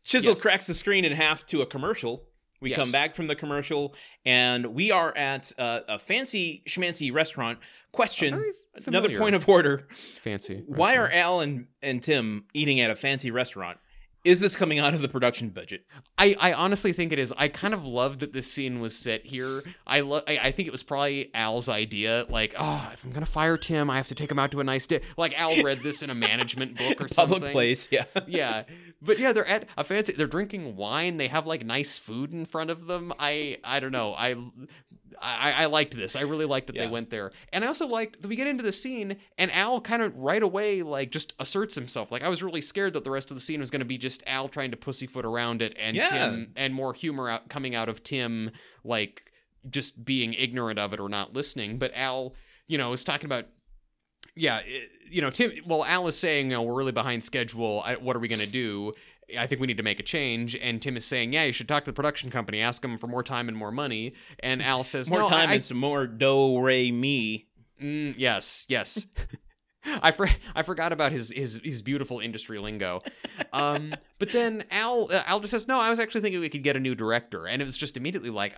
B: chisel
A: Yes.
B: cracks the screen in half to a commercial. We
A: Yes.
B: come back from the commercial and we are at uh, a fancy schmancy restaurant. Question: Another point of order:
A: fancy.
B: Why are
A: restaurant.
B: Al and, and Tim eating at a fancy restaurant? Is this coming out of the production budget?
A: I, I honestly think it is. I kind of love that this scene was set here. I, lo- I I think it was probably Al's idea. Like, oh, if I'm gonna fire Tim, I have to take him out to a nice day. Like Al read this in a management book or something.
B: Public place, yeah.
A: yeah but yeah they're at a fancy they're drinking wine they have like nice food in front of them i i don't know i i, I liked this i really liked that
B: Yeah.
A: they went there and i also liked that we get into the scene and al kind of right away like just asserts himself like i was really scared that the rest of the scene was going to be just al trying to pussyfoot around it and
B: Yeah.
A: tim and more humor out, coming out of tim like just being ignorant of it or not listening but al you know was talking about yeah, you know, Tim. Well, Al is saying, you know, we're really behind schedule. I, what are we going to do? I think we need to make a change. And Tim is saying, yeah, you should talk to the production company, ask them for more time and more money. And Al says,
B: More
A: no,
B: time
A: I,
B: and some more do re mi.
A: Mm, yes, yes. I for, I forgot about his his his beautiful industry lingo. Um, but then Al uh, Al just says, "No, I was actually thinking we could get a new director," and it was just immediately like.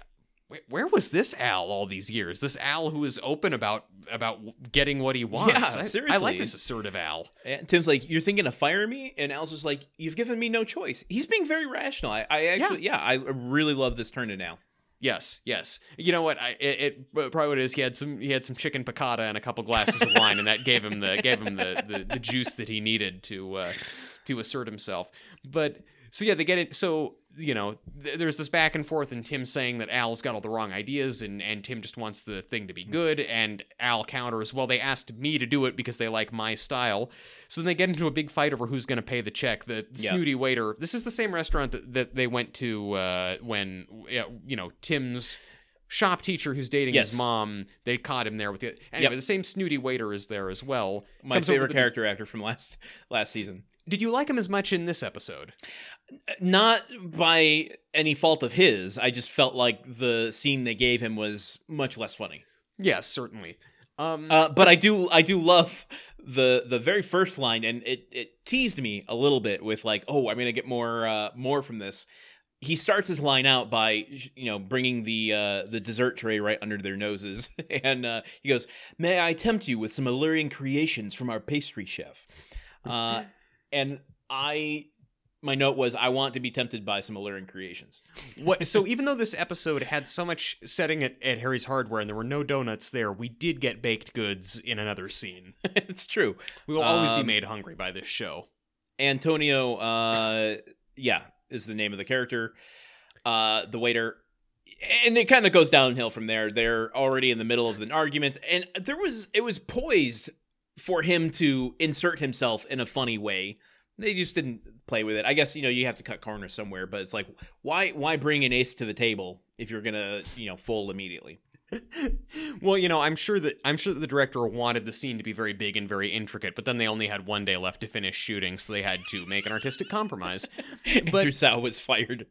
A: "Wait, Where was this Al all these years? This Al who is open about about getting what he wants.
B: Yeah,
A: I- I, like
B: seriously.
A: this assertive Al.
B: And Tim's like, "You're thinking of fire me?" And Al's just like, "You've given me no choice." He's being very rational. I, I actually, yeah. I really love this turn to now.
A: Yes, yes. You know what? I, it, it probably what it is. He had some he had some chicken piccata and a couple glasses of wine, and that gave him the gave him the, the, the juice that he needed to uh, to assert himself. But so yeah, they get it. So you know, th- there's this back and forth, and Tim saying that Al's got all the wrong ideas, and and Tim just wants the thing to be good, and Al counters, well, they asked me to do it because they like my style. So then they get into a big fight over who's going to pay the check. The
B: Yeah.
A: snooty waiter. This is the same restaurant that, that they went to uh, when you know Tim's shop teacher who's dating
B: Yes.
A: his mom. They caught him there with the anyway.
B: Yep.
A: The same snooty waiter is there as well.
B: My
A: Comes
B: favorite character actor from last last season.
A: Did you like him as much in this episode?
B: Not by any fault of his. I just felt like the scene they gave him was much less funny.
A: Yes, certainly. Um,
B: Uh, but I do I do love the the very first line, and it it teased me a little bit with like, oh, I'm gonna get more uh, more from this. He starts his line out by you know bringing the uh, the dessert tray right under their noses, and uh, he goes, "May I tempt you with some alluring creations from our pastry chef?" And I. My note was, I want to be tempted by some alluring creations.
A: what, so even though this episode had so much setting at, at Harry's Hardware and there were no donuts there, we did get baked goods in another scene.
B: it's true.
A: We will always be
B: Um,
A: made hungry by this show.
B: Antonio, uh, yeah, is the name of the character. Uh, the waiter, and it kind of goes downhill from there. They're already in the middle of an argument, and there was it was poised for him to insert himself in a funny way. They just didn't play with it. I guess you know you have to cut corners somewhere, but it's like why why bring an ace to the table if you're gonna you know fold immediately?
A: well, you know, I'm sure that I'm sure that the director wanted the scene to be very big and very intricate, but then they only had one day left to finish shooting, so they had to make an artistic compromise.
B: But Andrew was fired.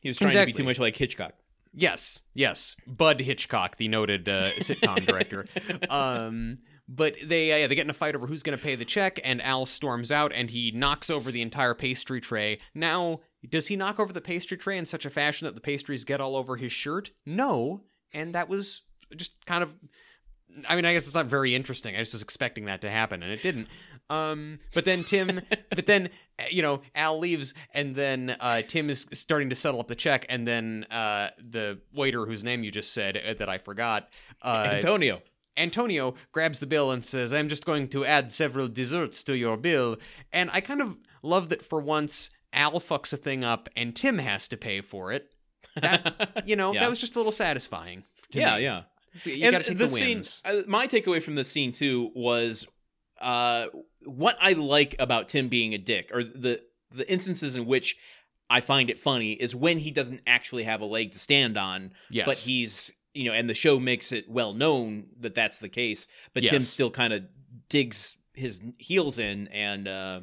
B: He was trying to be too much like Hitchcock.
A: Yes, yes, Bud Hitchcock, the noted uh, sitcom director. Um, but they uh, yeah, they get in a fight over who's going to pay the check, and Al storms out and he knocks over the entire pastry tray. Now, does he knock over the pastry tray in such a fashion that the pastries get all over his shirt? No, and that was just kind of. I mean, I guess it's not very interesting. I just was expecting that to happen, and it didn't. Um, but then Tim, but then uh, you know Al leaves, and then uh, Tim is starting to settle up the check, and then uh, the waiter whose name you just said uh, that I forgot, uh,
B: Antonio.
A: Antonio grabs the bill and says, "I'm just going to add several desserts to your bill." And I kind of love that for once Al fucks a thing up, and Tim has to pay for it. That you know
B: Yeah.
A: that was just a little satisfying. To
B: yeah,
A: me.
B: yeah.
A: You
B: and
A: got to take
B: the
A: the
B: scene,
A: wins.
B: uh, my takeaway from this scene too was uh, what I like about Tim being a dick, or the the instances in which I find it funny is when he doesn't actually have a leg to stand on,
A: Yes.
B: but he's you know, and the show makes it well known that that's the case. But Tim still kind of digs his heels in, and uh,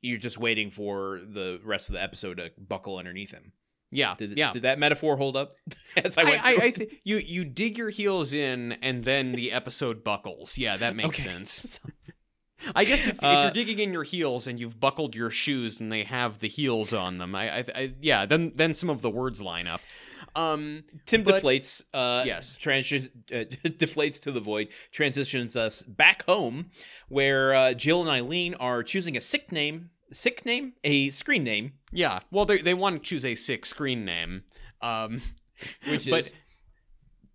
B: you're just waiting for the rest of the episode to buckle underneath him.
A: Yeah,
B: Did,
A: yeah.
B: did that metaphor hold up? As I
A: I,
B: went
A: I,
B: through
A: I th- you you dig your heels in, and then the episode buckles. Yeah, that makes
B: Okay.
A: sense. I guess if, if
B: Uh,
A: you're digging in your heels and you've buckled your shoes and they have the heels on them, I, I, I yeah, then then some of the words line up. Um,
B: Tim
A: But-
B: deflates. Uh,
A: Yes.
B: transi- uh, deflates to the void. Transitions us back home, where uh, Jill and Eileen are choosing a sick name sick name, a screen name,
A: Yeah. Well, they they want to choose a sick screen name. Um,
B: which
A: But-
B: is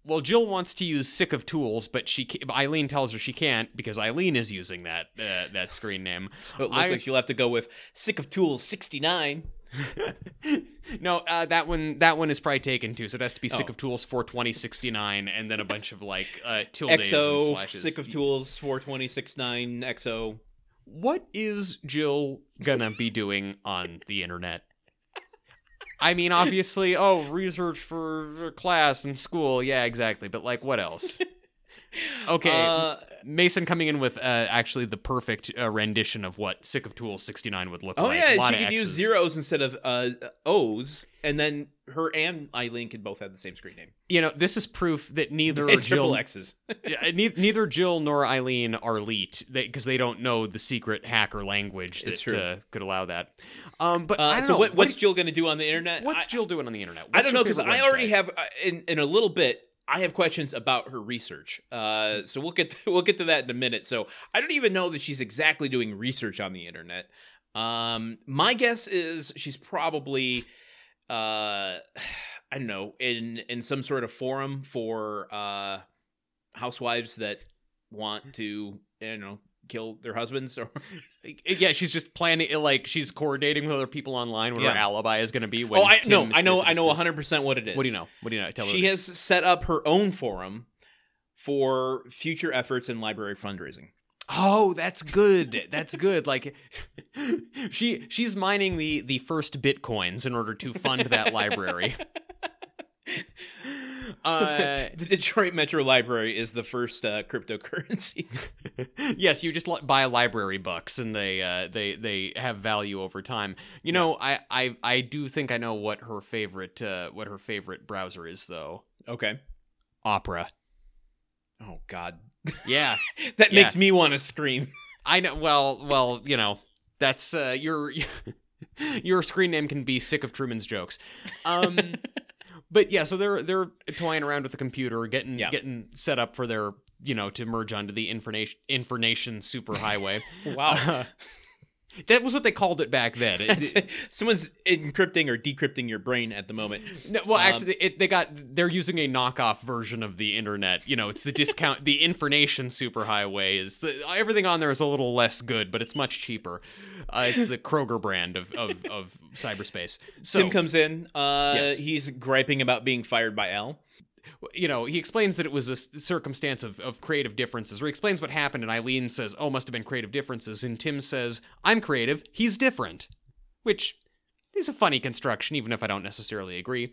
A: well, Jill wants to use sick of tools, but she Eileen tells her she can't because Eileen is using that uh, that screen name.
B: so it looks
A: I-
B: like she'll have to go with sick of tools sixty nine.
A: no, uh, that one that one is probably taken too. So it has to be sick
B: Oh.
A: of tools for twenty sixty nine, and then a bunch of like uh, tildes and
B: XO
A: slashes.
B: sick of tools four twenty six nine XO.
A: What is Jill gonna be doing on the internet? I mean, obviously, oh, research for for class and school. Yeah, exactly. But like, what else? Okay,
B: Uh,
A: Mason coming in with uh, actually the perfect uh, rendition of what Sick of Tools 69 would look
B: oh
A: like.
B: yeah,
A: A lot
B: she could use zeros instead of uh, O's, and then her and Eileen could both have the same screen name.
A: You know, this is proof that neither
B: And
A: Jill,
B: X's.
A: Yeah, ne- neither Jill nor Eileen are leet because they, don't know the secret hacker language that uh, could allow that. Um, but I
B: Uh,
A: don't
B: so
A: know.
B: what, what's
A: do
B: Jill going to do on the internet?
A: what's
B: I,
A: Jill doing on the internet?
B: I don't know because I already have uh, in in a little bit. I have questions about her research. Uh, so we'll get to, we'll get to that in a minute. So I don't even know that she's exactly doing research on the internet. Um, my guess is she's probably, uh, I don't know, in in some sort of forum for uh, housewives that want to, you know, kill their husbands or
A: Yeah, she's just planning. It like she's coordinating with other people online what her alibi is going to be. Oh, when
B: oh, I
A: Tim
B: no, I know, I know,
A: disappears.
B: 100 percent what it is.
A: What do you know? What do you know? Tell
B: she has set up her own forum for future efforts in library fundraising.
A: Oh, that's good. That's good. Like she she's mining the the first bitcoins in order to fund that library. Uh,
B: the Detroit Metro Library is the first uh, cryptocurrency.
A: yes, you just buy library books and they uh, they they have value over time. You know, I, I I do think I know what her favorite uh, what her favorite browser is though.
B: okay.
A: Opera.
B: Oh God,
A: Yeah,
B: that
A: Yeah.
B: makes me want to scream.
A: I know. Well, well, you know, that's uh, your your screen name can be sick of Truman's jokes. Um, but yeah, so they're they're toying around with the computer, getting
B: Yeah.
A: getting set up for their you know to merge onto the information information superhighway.
B: Wow.
A: Uh, that was what they called it back then. It-
B: Someone's encrypting or decrypting your brain at the moment.
A: No, well,
B: Um,
A: actually, it, they got they're using a knockoff version of the internet. You know, it's the discount, the information superhighway is the, everything on there is a little less good, but it's much cheaper. Uh, it's the Kroger brand of of, of cyberspace. So
B: Tim comes in. Uh,
A: Yes.
B: He's griping about being fired by Al.
A: You know, he explains that it was a circumstance of, of creative differences, or he explains what happened, and Eileen says, "Oh, must have been creative differences," and Tim says, "I'm creative, he's different," which is a funny construction, even if I don't necessarily agree.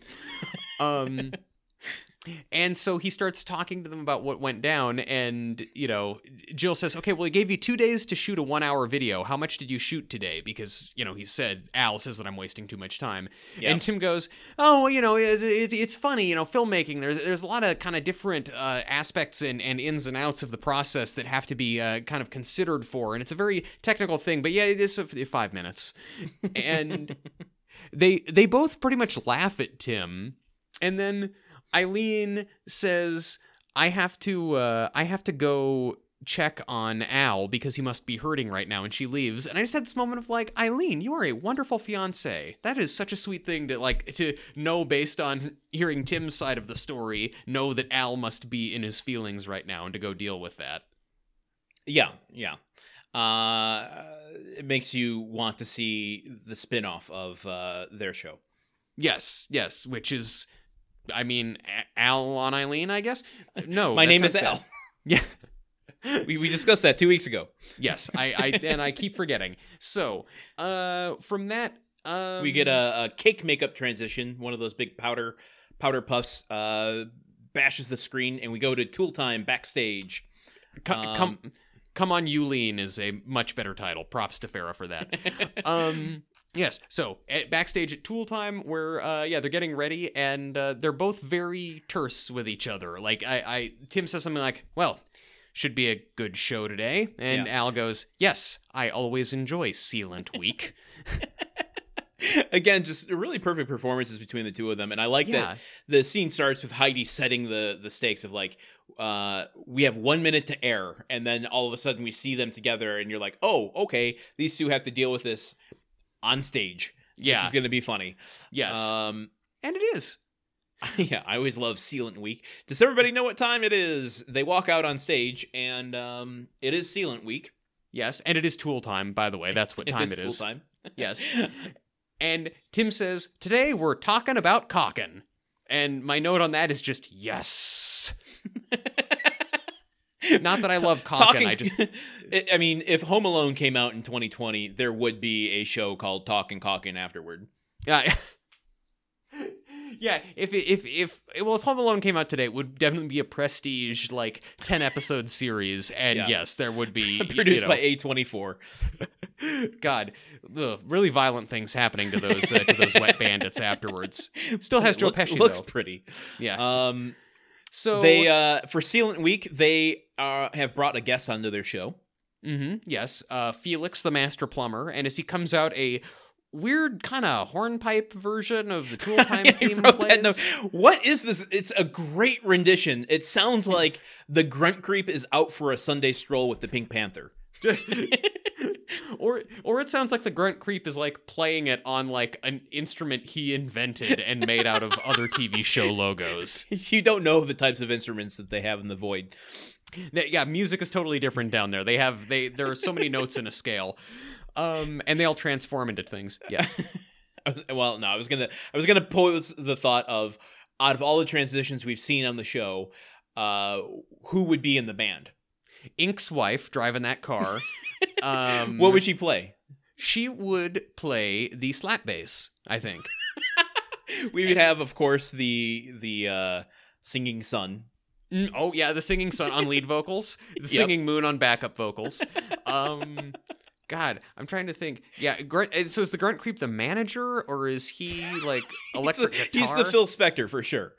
A: Um, and so he starts talking to them about what went down, and you know, Jill says, "Okay, well, he gave you two days to shoot a one-hour video. How much did you shoot today?" Because you know, he said Al says that I'm wasting too much time,
B: Yeah.
A: and Tim goes, "Oh, well, you know, it, it, it's funny, you know, filmmaking. There's there's a lot of kind of different uh, aspects and, and ins and outs of the process that have to be uh, kind of considered for, and it's a very technical thing. But yeah, it is a, five minutes, and they they both pretty much laugh at Tim, and then Eileen says, "I have to uh, I have to go." check on Al because he must be hurting right now and she leaves and I just had this moment of like Eileen you are a wonderful fiance that is such a sweet thing to like to know based on hearing Tim's side of the story know that Al must be in his feelings right now and to go deal with that
B: Yeah, yeah. Uh, it makes you want to see the spin-off of uh, their show.
A: yes yes which is I mean Al on Eileen I guess no
B: My name is
A: bad.
B: Al.
A: yeah
B: We, we discussed that two weeks ago.
A: yes I, I and I keep forgetting so uh from that um,
B: we get a, a cake makeup transition. One of those big powder powder puffs uh, bashes the screen, and we go to Tool Time backstage.
A: Co-
B: Um,
A: come, come on, Yulene is a much better title. Props to Farah for that. um, yes. So at, backstage at Tool Time, where uh, yeah, they're getting ready, and uh, they're both very terse with each other. Like I, I, Tim says something like, "Well." Should be a good show today. And
B: Yeah.
A: Al goes, Yes, I always enjoy Sealant Week.
B: Again, just really perfect performances between the two of them, and I like
A: Yeah.
B: that the scene starts with Heidi setting the the stakes of like, uh, we have one minute to air, and then all of a sudden we see them together, and you're like, oh, okay, these two have to deal with this on stage. This
A: Yeah.
B: is going to be funny.
A: yes.
B: Um,
A: and it is.
B: yeah, I always love Sealant Week. Does everybody know what time it is? They walk out on stage, and um, it is Sealant Week.
A: Yes, and it is tool time, by the way. That's what time it
B: tool time.
A: Yes. And Tim says, Today we're talking about cocking. And my note on that is just yes. Not that I love cocking. I just
B: I- mean, if Home Alone came out in 2020, there would be a show called Talking Cocking afterward.
A: Yeah. Yeah, if if if well, if Home Alone came out today, it would definitely be a prestige like ten episode series, and
B: Yeah.
A: yes, there would be
B: Produced
A: you know,
B: by A24.
A: God, ugh, really violent things happening to those uh, to those wet bandits afterwards. Still has Joe
B: looks,
A: Pesci
B: looks
A: though.
B: pretty.
A: Yeah,
B: Um,
A: so
B: they uh, for Sealant Week, they uh, have brought a guest onto their show.
A: hmm Yes, uh, Felix the Master Plumber, and as he comes out, a weird kind of hornpipe version of the Tool Time
B: I
A: theme plays.
B: What is this? It's a great rendition. It sounds like the Grunt Creep is out for a Sunday stroll with the Pink Panther.
A: Just, or or it sounds like the Grunt Creep is like playing it on like an instrument he invented and made out of other TV show logos.
B: you don't know the types of instruments that they have in the void.
A: Yeah, music is totally different down there. They have they there are so many notes in a scale. Um, and they all transform into things. Yes.
B: I was, well, no, I was gonna, I was gonna pose the thought of, out of all the transitions we've seen on the show, uh, who would be in the band?
A: Ink's wife driving that car. Um,
B: what would she play?
A: she would play the slap bass, I think.
B: We would have, of course, the the uh, singing sun.
A: Mm, oh yeah, the singing sun on lead vocals, the singing moon on backup vocals. Um, God, I'm trying to think. Yeah, grunt, uh, so is the grunt creep the manager or is he like electric
B: he's, the,
A: guitar?
B: he's the Phil Spector for sure.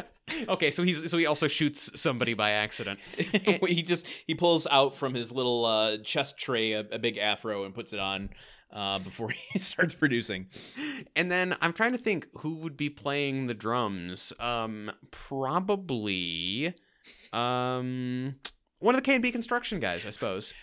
A: okay, so he's so he also shoots somebody by accident.
B: he just he pulls out from his little uh, chest tray a, a big afro and puts it on uh, before he starts producing.
A: And then I'm trying to think who would be playing the drums. Um, probably, um, one of the K and B construction guys, I suppose.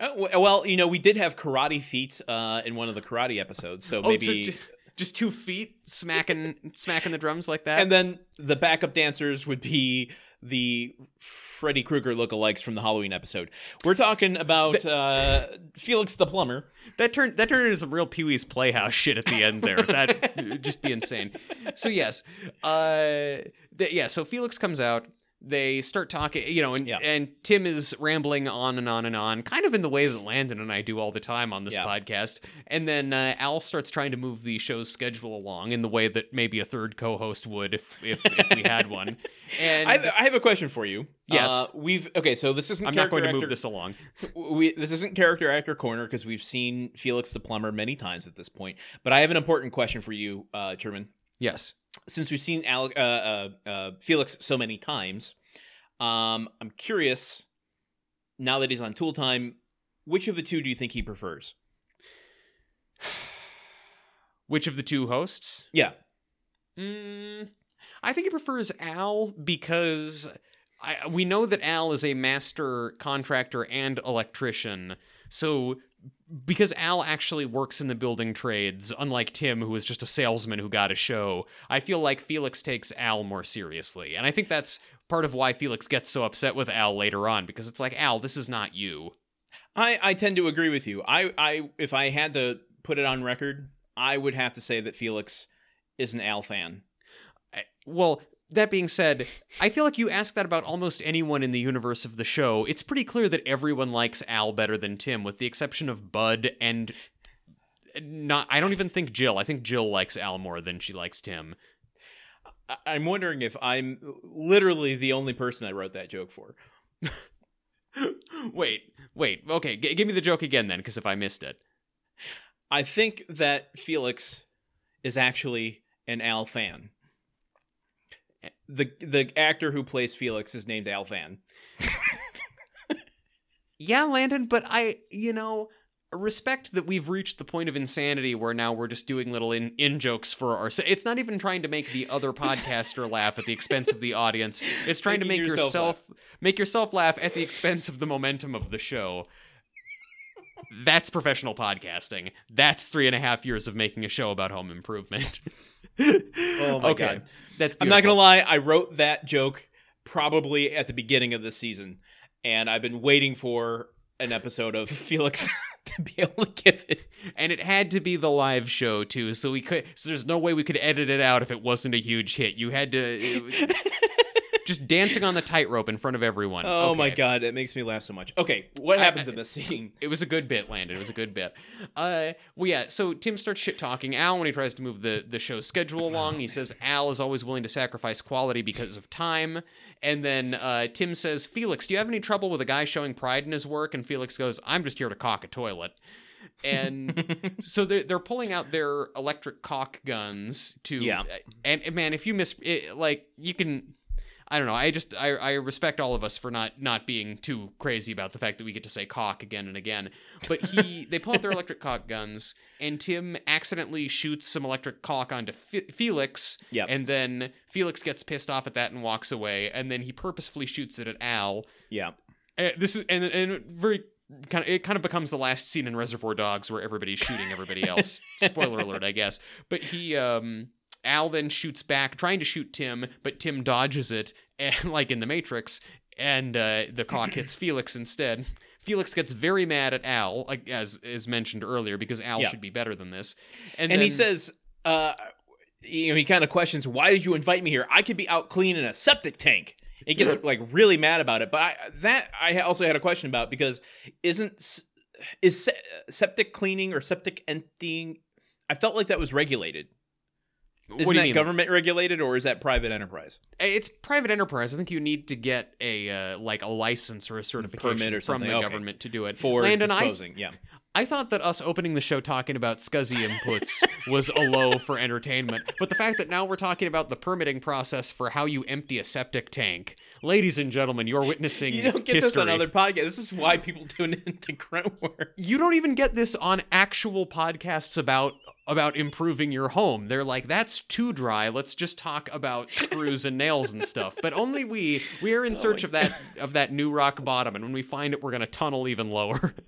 B: Uh, well, you know, we did have karate feet uh, in one of the karate episodes, so
A: Oh,
B: maybe.
A: so j- just two feet smacking smacking the drums like that.
B: and then the backup dancers would be the Freddy Krueger lookalikes from the Halloween episode. We're talking about uh, Felix the plumber.
A: that turned that turned into some real Pee Wee's Playhouse shit at the end there. That just be insane. So yes, uh, th- yeah. So Felix comes out. They start talking, you know, and
B: Yeah.
A: and Tim is rambling on and on and on, kind of in the way that Landon and I do all the time on this
B: Yeah.
A: podcast. And then uh, Al starts trying to move the show's schedule along in the way that maybe a third co-host would if if, if we had one. And
B: I have, I have a question for you.
A: Yes.
B: Uh, we've okay. So this isn't.
A: I'm not going to move this along.
B: we this isn't character actor corner because we've seen Felix the plumber many times at this point. But I have an important question for you, uh, Truman.
A: Yes.
B: Since we've seen uh, uh, uh, Felix so many times, um, I'm curious. Now that he's on Tool Time, which of the two do you think he prefers?
A: Which of the two hosts?
B: Yeah,
A: Mm, I think he prefers Al because I, we know that Al is a master contractor and electrician. So, because Al actually works in the building trades, unlike Tim, who is just a salesman who got a show, I feel like Felix takes Al more seriously. And I think that's part of why Felix gets so upset with Al later on, because it's like, Al, this is not you.
B: I I tend to agree with you. I I if I had to put it on record, I would have to say that Felix is an Al fan.
A: I- Well, that being said, I feel like you ask that about almost anyone in the universe of the show. It's pretty clear that everyone likes Al better than Tim, with the exception of Bud and not. I don't even think Jill. I think Jill likes Al more than she likes Tim.
B: I'm wondering if I'm literally the only person I wrote that joke for.
A: wait, wait. Okay, g- give me the joke again then, because if I missed it,
B: I think that Felix is actually an Al fan. The the actor who plays Felix is named Al Fan.
A: yeah, Landon. But I, you know. Respect that we've reached the point of insanity where now we're just doing little in, in jokes for our. It's not even trying to make the other podcaster laugh at the expense of the audience. It's trying to make
B: Making yourself
A: yourself make yourself laugh at the expense of the momentum of the show. That's professional podcasting. That's three and a half years of making a show about home improvement.
B: Oh my
A: okay.
B: God.
A: That's
B: I'm not gonna lie, I wrote that joke probably at the beginning of the season, and I've been waiting for an episode of Felix to be able to give it.
A: and it had to be the live show too so we could so there's no way we could edit it out if it wasn't a huge hit you had to it just dancing on the tightrope in front of everyone
B: Oh my god, it makes me laugh so much. Okay, what happens
A: I-
B: in this scene?
A: it was a good bit landon it was a good bit uh well yeah so tim starts shit talking al when he tries to move the the show's schedule along he says al is always willing to sacrifice quality because of time and then uh, Tim says, Felix, do you have any trouble with a guy showing pride in his work? And Felix goes, I'm just here to cock a toilet. And so they're they're pulling out their electric caulk guns to
B: Yeah.
A: and and man if you miss it, like you can I don't know I just I, I respect all of us for not not being too crazy about the fact that we get to say cock again and again but he they pull out their electric cock guns and Tim accidentally shoots some electric cock onto Fe- Felix
B: Yep.
A: and then Felix gets pissed off at that and walks away and then he purposefully shoots it at Al
B: Yeah.
A: uh, this is and and very kind of it kind of becomes the last scene in Reservoir Dogs where everybody's shooting everybody else. Spoiler alert, I guess. But he um Al then shoots back, trying to shoot Tim, but Tim dodges it, and like in the Matrix, and uh, the cock hits Felix instead. Felix gets very mad at Al, like as is mentioned earlier, because Al
B: Yeah.
A: should be better than this. And,
B: And he says, uh, you know, he kind of questions, "Why did you invite me here? I could be out cleaning a septic tank." He gets like really mad about it. But I, that I also had a question about because isn't is septic cleaning or septic emptying? I felt like that was regulated.
A: What
B: Isn't
A: do you
B: that
A: mean?
B: government regulated or is that private enterprise?
A: It's private enterprise. I think you need to get a uh, like a license or a certification
B: Permit or
A: from
B: something.
A: the
B: Okay.
A: government to do it.
B: For
A: Landon, I
B: disposing, yeah.
A: I thought that us opening the show talking about SCSI inputs was a low for entertainment, but the fact that now we're talking about the permitting process for how you empty a septic tank, ladies and gentlemen, you're witnessing
B: You don't get
A: history.
B: this on other podcasts. This is why people tune into Gruntwork.
A: You don't even get this on actual podcasts about about improving your home. They're like, that's too dry. Let's just talk about screws and nails and stuff. But only we we are in oh search of that of that new rock bottom, and when we find it, we're gonna tunnel even lower.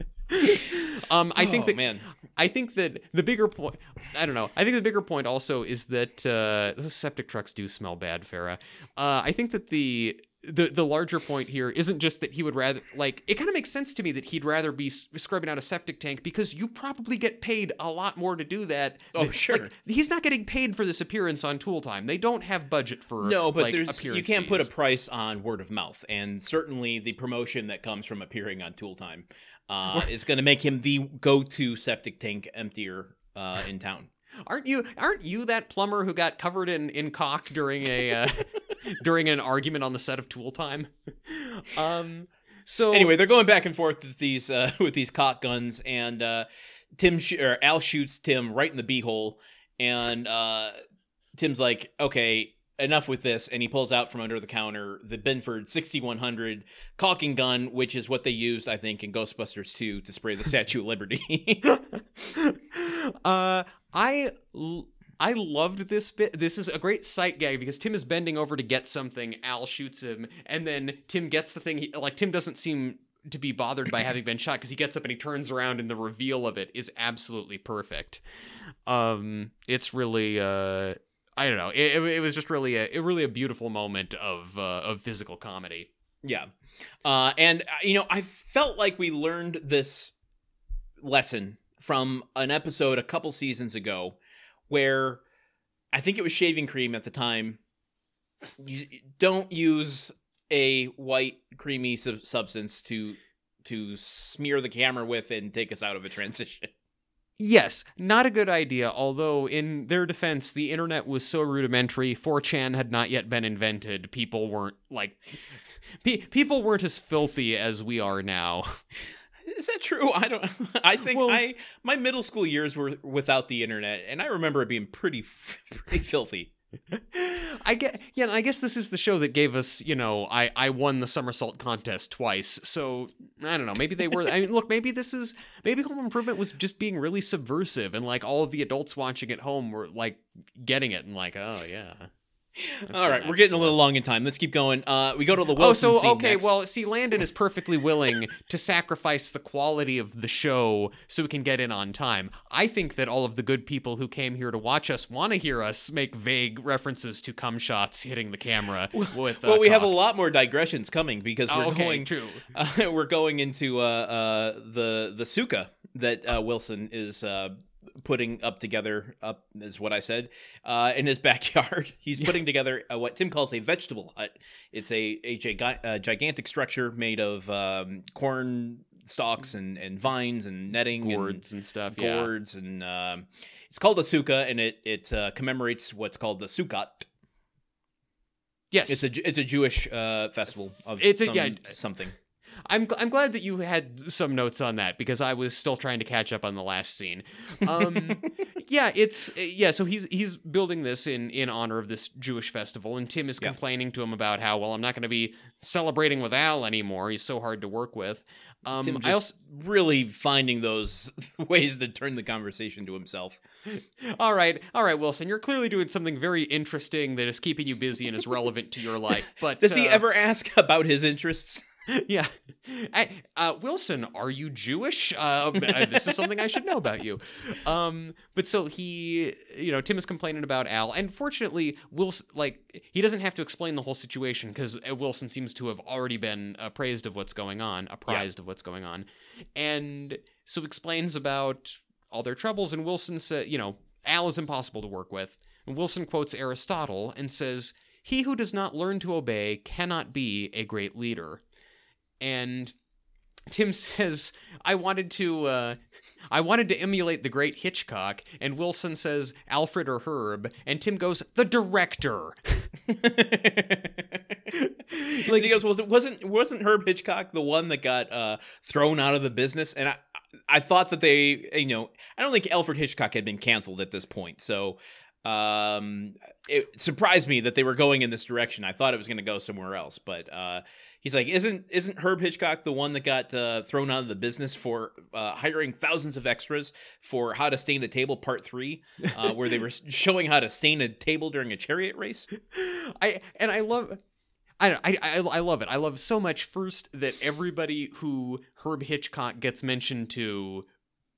A: um, I think
B: Oh,
A: that
B: man.
A: I think that the bigger point, I don't know. I think the bigger point also is that uh, those septic trucks do smell bad, Farah. Uh, I think that the the the larger point here isn't just that he would rather like it kind of makes sense to me that he'd rather be scrubbing out a septic tank because you probably get paid a lot more to do that.
B: Oh,
A: Like,
B: sure.
A: he's not getting paid for this appearance on Tool Time. They don't have budget for
B: No, but
A: like,
B: there's you can't put a price on word of mouth, and certainly the promotion that comes from appearing on Tool Time uh, is going to make him the go-to septic tank emptier uh, in town.
A: Aren't you aren't you that plumber who got covered in in cock during a uh, during an argument on the set of Tool Time? Um so
B: Anyway, they're going back and forth with these uh, with these cock guns, and uh, Tim sh- or Al shoots Tim right in the beehole, and uh, Tim's like, "Okay, enough with this," and he pulls out from under the counter the Binford 6100 caulking gun, which is what they used, I think, in Ghostbusters 2 to spray the Statue of Liberty.
A: uh I l- I loved this bit. This is a great sight gag because Tim is bending over to get something. Al shoots him, and then Tim gets the thing. He, like Tim doesn't seem to be bothered by having been shot because he gets up and he turns around, and the reveal of it is absolutely perfect. Um, it's really uh, I don't know. It, it, it was just really a really a beautiful moment of uh, of physical comedy.
B: Yeah. Uh, and, uh, you know, I felt like we learned this lesson from an episode a couple seasons ago where I think it was shaving cream at the time. You don't use a white creamy sub- substance to to smear the camera with and take us out of a transition.
A: Yes, not a good idea, although, in their defense, the internet was so rudimentary, 4chan had not yet been invented. People weren't, like. Pe- people weren't as filthy as we are now.
B: Is that true? I don't. I think
A: Well-
B: I my middle school years were without the internet, and I remember it being pretty pretty filthy.
A: I get, yeah, I guess this is the show that gave us, you know, I I won the somersault contest twice. So I don't know. Maybe they were. I mean, look, maybe this is maybe Home Improvement was just being really subversive, and like all of the adults watching at home were like getting it and like, oh yeah,
B: All right, we're getting a little long in time. Let's keep going. Uh, we go to the Wilson
A: Oh, so okay.
B: next.
A: Well, see, Landon is perfectly willing to sacrifice the quality of the show so we can get in on time. I think that all of the good people who came here to watch us want to hear us make vague references to cum shots hitting the camera with. Uh,
B: well, we have a lot more digressions coming because
A: Oh,
B: we're
A: okay,
B: going.
A: true.
B: Uh, we're going into uh, uh, the the sukkah that uh, Wilson is uh, putting up together. Up is what I said uh, in his backyard. He's putting together uh, what Tim calls a vegetable hut. It's a a giga- uh, gigantic structure made of um, corn stalks and, and vines and netting and
A: gourds and stuff. Yeah.
B: gourds and um, it's called a sukkah and it it uh, commemorates what's called the Sukkot.
A: Yes.
B: It's a it's a Jewish uh, festival of
A: It's a-
B: some-
A: yeah.
B: something.
A: I'm I'm glad that you had some notes on that because I was still trying to catch up on the last scene. Um, yeah, it's yeah. So he's he's building this in in honor of this Jewish festival, and Tim is
B: Yeah.
A: complaining to him about how well I'm not going to be celebrating with Al anymore. He's so hard to work with. Um,
B: Tim
A: I also
B: really finding those ways to turn the conversation to himself.
A: all right, all right, Wilson. You're clearly doing something very interesting that is keeping you busy and is relevant to your life. But
B: Does he
A: uh,
B: ever ask about his interests?
A: yeah. I, uh, Wilson, are you Jewish? Um, uh, this is something I should know about you. Um, but so he, you know, Tim is complaining about Al, and fortunately, Wilson, like, he doesn't have to explain the whole situation because Wilson seems to have already been appraised of what's going on, apprised of what's going on, and so explains about all their troubles. And Wilson said, you know, Al is impossible to work with. And Wilson quotes Aristotle and says, "He who does not learn to obey cannot be a great leader." And Tim says, "I wanted to, uh, I wanted to emulate the great Hitchcock." And Wilson says, "Alfred or Herb?" And Tim goes, "The director."
B: like he goes, well, wasn't wasn't Herb Hitchcock the one that got uh, thrown out of the business? And I I thought that they, you know, I don't think Alfred Hitchcock had been canceled at this point, so um it surprised me that they were going in this direction i thought it was going to go somewhere else but uh he's like isn't isn't herb hitchcock the one that got uh, thrown out of the business for uh, hiring thousands of extras for how to stain a table part three uh, where they were showing how to stain a table during a chariot race
A: I and I love. I, don't- I I I love it. I love so much first that everybody who Herb Hitchcock gets mentioned to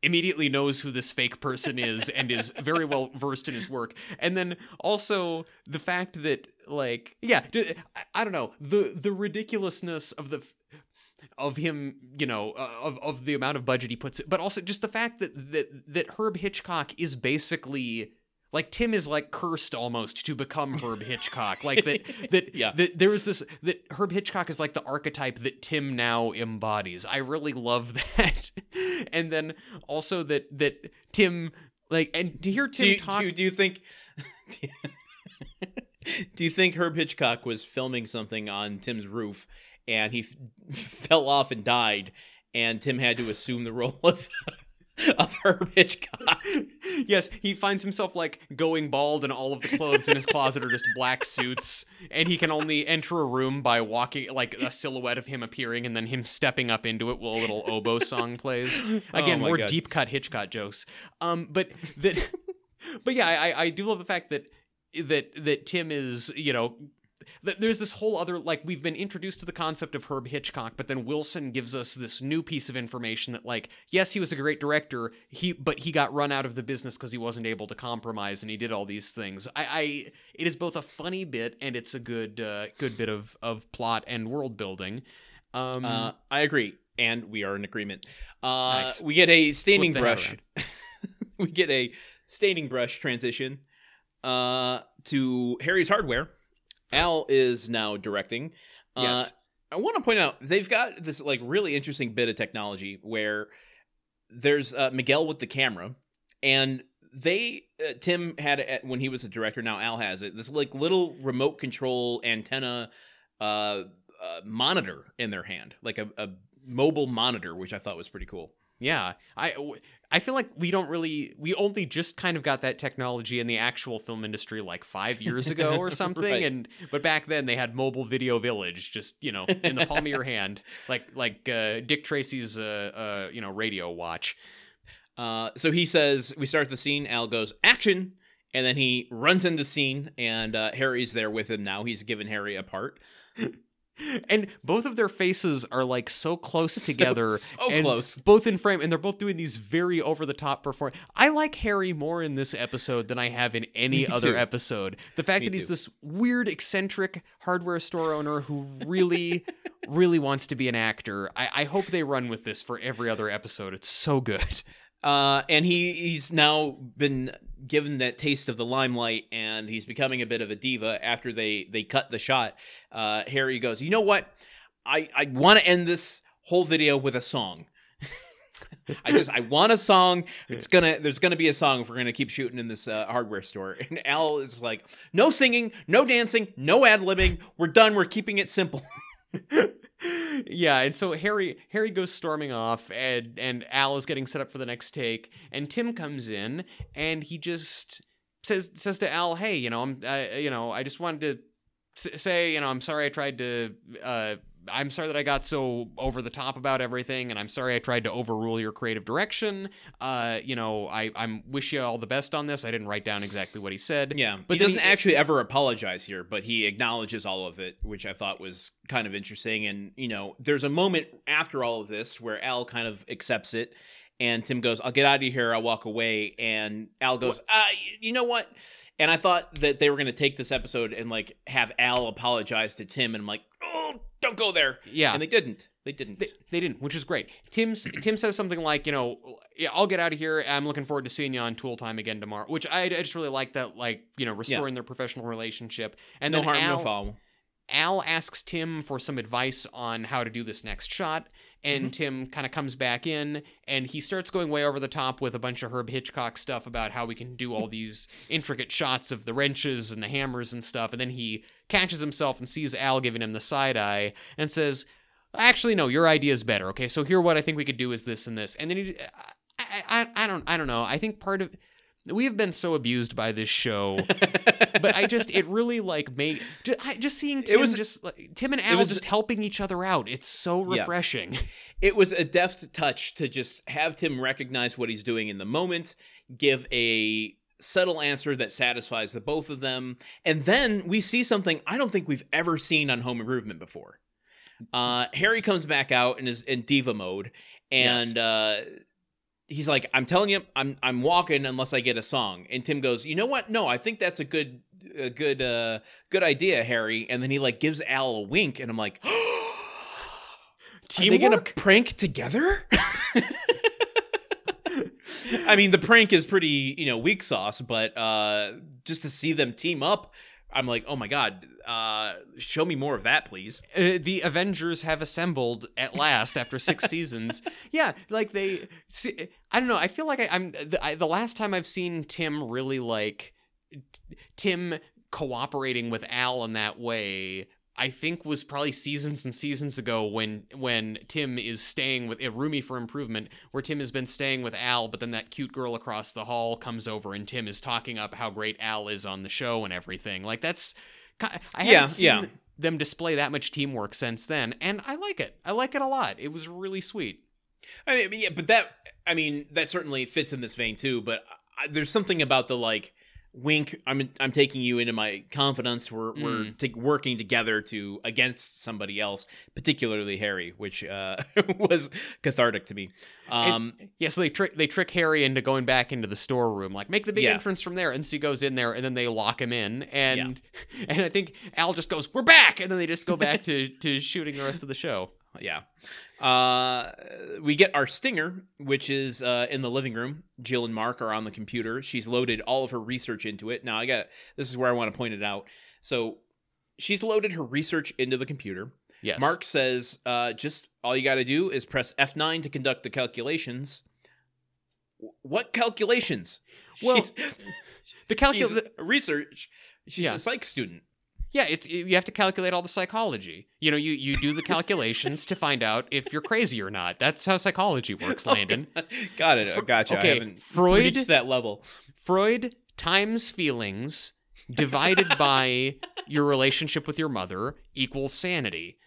A: immediately knows who this fake person is and is very well versed in his work. And then also the fact that like yeah, I, don't know, the the ridiculousness of the of him, you know, uh, of of the amount of budget he puts it but also just the fact that that that Herb Hitchcock is basically like Tim is like cursed almost to become Herb Hitchcock. Like that that
B: Yeah.
A: that there is this that Herb Hitchcock is like the archetype that Tim now embodies. I really love that. and then also that that Tim like and to hear Tim
B: do
A: talk
B: do, you, do you think do you think herb hitchcock was filming something on tim's roof and he f- fell off and died and tim had to assume the role of of herb hitchcock
A: yes, he finds himself like going bald and all of the clothes in his closet are just black suits and he can only enter a room by walking like a silhouette of him appearing and then him stepping up into it while a little oboe song plays. Again,
B: Oh
A: more
B: God.
A: deep cut Hitchcock jokes. Um but that but yeah, I I do love the fact that that that Tim is, you know, there's this whole other like we've been introduced to the concept of Herb Hitchcock, but then Wilson gives us this new piece of information that like yes, he was a great director, he but he got run out of the business because he wasn't able to compromise and he did all these things. I, I it is both a funny bit and it's a good uh, good bit of of plot and world building. Um,
B: uh, i agree and we are in agreement uh,
A: Nice.
B: we get a staining
A: Flip the hat
B: brush we get a staining brush transition uh, to harry's hardware al is now directing uh,
A: Yes.
B: I want to point out they've got this like really interesting bit of technology where there's uh, Miguel with the camera, and they uh, Tim had it when he was a director. Now Al has it. This like little remote control antenna uh, uh, monitor in their hand, like a, a mobile monitor, which I thought was pretty cool.
A: Yeah, I I feel like we don't really we only just kind of got that technology in the actual film industry like 5 years ago or something
B: Right.
A: and but back then they had mobile video village just, you know, in the palm of your hand like like uh, Dick Tracy's uh, uh you know radio watch.
B: Uh, so he says, we start the scene. Al goes, action. and then he runs into scene, and uh, Harry's there with him now. He's given Harry a part.
A: And both of their faces are like so close together
B: so
A: and
B: close.
A: both in frame and they're both doing these very over the top perform i like harry more in this episode than i have in any
B: Me
A: other
B: too.
A: episode the fact
B: Me
A: that he's
B: too.
A: this weird eccentric hardware store owner who really really wants to be an actor I, I hope they run with this for every other episode it's so good
B: Uh, and he he's now been given that taste of the limelight, and he's becoming a bit of a diva after they they cut the shot. Uh, Harry goes, you know what? I I want to end this whole video with a song. I just I want a song. It's gonna there's gonna be a song if we're gonna keep shooting in this uh, hardware store. And Al is like, no singing, no dancing, no ad libbing. We're done. We're keeping it simple.
A: yeah, and so Harry Harry goes storming off, and and Al is getting set up for the next take, and Tim comes in, and he just says says to Al, "Hey, you know, I'm, uh, you know, I just wanted to say, you know, I'm sorry I tried to." Uh, I'm sorry that I got so over the top about everything, and I'm sorry I tried to overrule your creative direction. Uh, you know, I I'm wish you all the best on this. I didn't write down exactly what he said.
B: Yeah,
A: but
B: he doesn't actually ever apologize here, but he acknowledges all of it, which I thought was kind of interesting. And you know, there's a moment after all of this where Al kind of accepts it, and Tim goes, "I'll get out of here. I'll walk away." And Al goes, "Uh, you know what?" And I thought that they were going to take this episode and like have Al apologize to Tim, and I'm like, "Oh, don't go there."
A: Yeah.
B: and they didn't. They didn't.
A: They, they didn't, which is great. Tim's Tim says something like, you know, yeah, I'll get out of here. I'm looking forward to seeing you on Tool Time again tomorrow. Which I, I just really like that, like you know, restoring their professional relationship. And
B: no
A: then
B: harm,
A: Al,
B: no foul.
A: Al asks Tim for some advice on how to do this next shot, and mm-hmm. Tim kind of comes back in and he starts going way over the top with a bunch of Herb Hitchcock stuff about how we can do all these intricate shots of the wrenches and the hammers and stuff. And then he catches himself and sees Al giving him the side eye and says, "Actually, no, your idea is better. Okay, so here, what I think we could do is this and this." And then he, I, I, I don't, I don't know. I think part of we have been so abused by this show but I just it really like made ju- I- just seeing Tim
B: was-
A: just like, Tim and Al
B: was-
A: just helping each other out. It's so
B: Yeah.
A: refreshing.
B: it was a deft touch to just have Tim recognize what he's doing in the moment, give a subtle answer that satisfies the both of them, and then we see something I don't think we've ever seen on Home Improvement before. Uh, Harry comes back out and is in diva mode, and uh, he's like, "I'm telling you, I'm I'm walking unless I get a song." And Tim goes, "You know what? No, I think that's a good." A good uh good idea harry and then he like gives al a wink and i'm like Are they gonna prank together? I mean, the prank is pretty, you know, weak sauce, but uh just to see them team up, I'm like, oh my god, uh show me more of that, please.
A: Uh, the Avengers have assembled at last after six seasons. Yeah, like they. See, I don't know. I feel like I, I'm the, I, the last time I've seen Tim really like t- Tim cooperating with Al in that way. I think was probably seasons and seasons ago when when Tim is staying with a roomie for improvement, where Tim has been staying with Al, but then that cute girl across the hall comes over and Tim is talking up how great Al is on the show and everything. Like that's, I haven't
B: Yeah,
A: seen
B: yeah.
A: them display that much teamwork since then, and I like it. I like it a lot. It was really sweet.
B: I mean, yeah, but that, I mean, that certainly fits in this vein too. But I, there's something about the like wink. I'm I'm taking you into my confidence. We're we're
A: Mm.
B: t- working together to against somebody else, particularly Harry, which uh, was cathartic to me. Um,
A: Yeah, so they trick they trick Harry into going back into the storeroom, like make the big
B: Yeah.
A: entrance from there, and so he goes in there, and then they lock him in, and and I think Al just goes, "We're back," and then they just go back to to shooting the rest of the show.
B: Yeah. Uh, we get our stinger, which is uh, in the living room. Jill and Mark are on the computer. She's loaded all of her research into it. Now, I got this is where I want to point it out. So, she's loaded her research into the computer.
A: Yes,
B: Mark says, uh, just all you got to do is press F9 to conduct the calculations. W- What calculations?
A: Well, the
B: she's
A: calcul.
B: research. She's
A: Yeah.
B: a psych student.
A: Yeah, it's you have to calculate all the psychology. You know, you you do the calculations to find out if you're crazy or not. That's how psychology works, oh, Landon.
B: Got it. Gotcha.
A: okay,
B: I haven't
A: Freud-
B: reached that level.
A: Freud times feelings divided by your relationship with your mother equals sanity.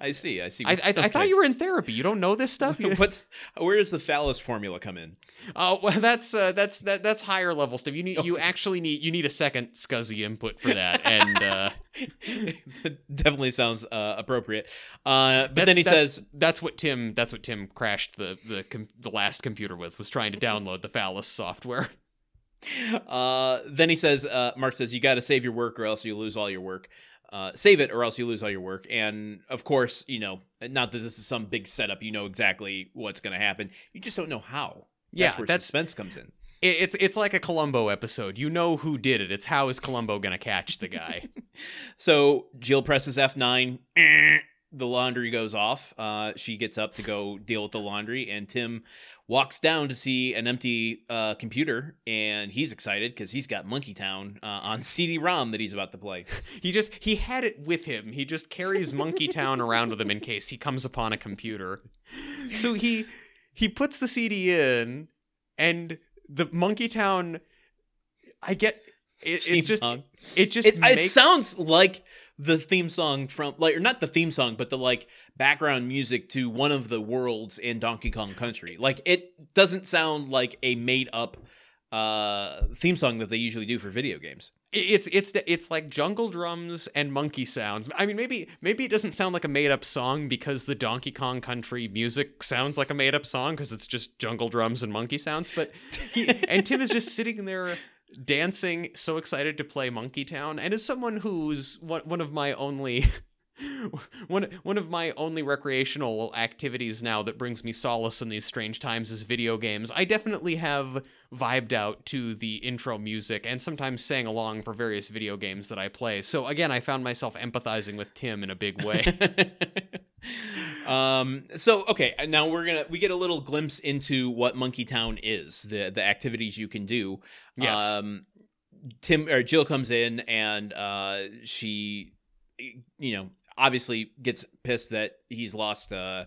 B: I see. I see.
A: I, I, I thought you were in therapy. You don't know this stuff.
B: What's where does the phallus formula come in?
A: Oh well, that's uh, that's that that's higher level stuff. You need
B: Oh.
A: you actually need you need a second scuzzy input for that, and uh,
B: Definitely sounds uh, appropriate. Uh, but then he
A: that's-
B: says,
A: that's what Tim that's what Tim crashed the the com- the last computer with was trying to download the phallus software.
B: uh, then he says, uh, Mark says, you got to save your work or else you lose all your work. Uh, save it or else you lose all your work. And of course, you know, not that this is some big setup. You know exactly what's going to happen. You just don't know how.
A: Yeah,
B: that's where
A: that's-
B: suspense comes in.
A: It's it's like a Columbo episode. You know who did it. It's how is Columbo gonna catch the guy?
B: So Jill presses F9. The laundry goes off. Uh, she gets up to go deal with the laundry, and Tim walks down to see an empty uh, computer, and he's excited because he's got Monkey Town uh, on CD-ROM that he's about to play.
A: he just he had it with him. He just carries Monkey Town around with him in case he comes upon a computer. So he he puts the CD in, and the Monkey Town. I get it. It just
B: song.
A: it just
B: It, it sounds like the theme song from like or not the theme song but the like background music to one of the worlds in Donkey Kong Country. Like it doesn't sound like a made up uh theme song that they usually do for video games.
A: it's it's it's like jungle drums and monkey sounds. I mean, maybe maybe it doesn't sound like a made up song because the Donkey Kong Country music sounds like a made up song because it's just jungle drums and monkey sounds. But he and Tim is just sitting there dancing, so excited to play Monkey Town. And as someone who's one one of my only one one of my only recreational activities now that brings me solace in these strange times is video games. I definitely have vibed out to the intro music and sometimes sang along for various video games that I play. So again, I found myself empathizing with Tim in a big way.
B: um so okay now we're gonna we get a little glimpse into what monkey town is the the activities you can do
A: Yes.
B: um tim or jill comes in and uh she you know obviously gets pissed that he's lost uh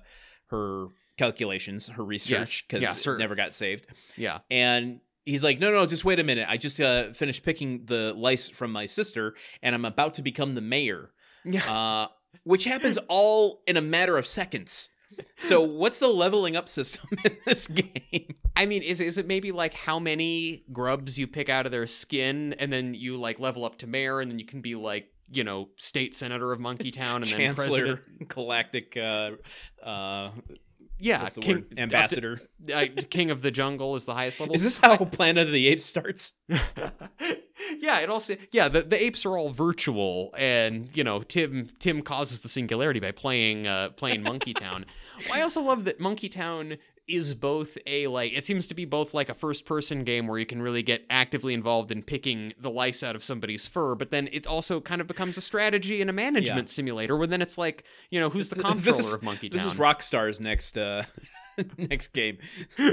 B: her calculations her research because
A: Yes, her-
B: it never got saved
A: yeah.
B: and he's like no no just wait a minute i just uh finished picking the lice from my sister and i'm about to become the mayor
A: Yeah.
B: uh, which happens all in a matter of seconds. So, what's the leveling up system in this game?
A: I mean, is is it maybe like how many grubs you pick out of their skin, and then you like level up to mayor, and then you can be like, you know, state senator of Monkey Town, and then
B: Chancellor,
A: president.
B: Galactic, uh, uh,
A: Yeah, king,
B: word? Ambassador.
A: uh, king of the jungle is the highest level.
B: Is this how Planet of the Apes starts?
A: yeah, it also yeah the, the apes are all virtual, and you know Tim Tim causes the singularity by playing uh, playing Monkey Town. I also love that Monkey Town is both a like it seems to be both like a first person game where you can really get actively involved in picking the lice out of somebody's fur but then it also kind of becomes a strategy and a management simulator where then it's like you know who's the comptroller
B: is,
A: of monkey
B: This is Rockstar's next uh, next game.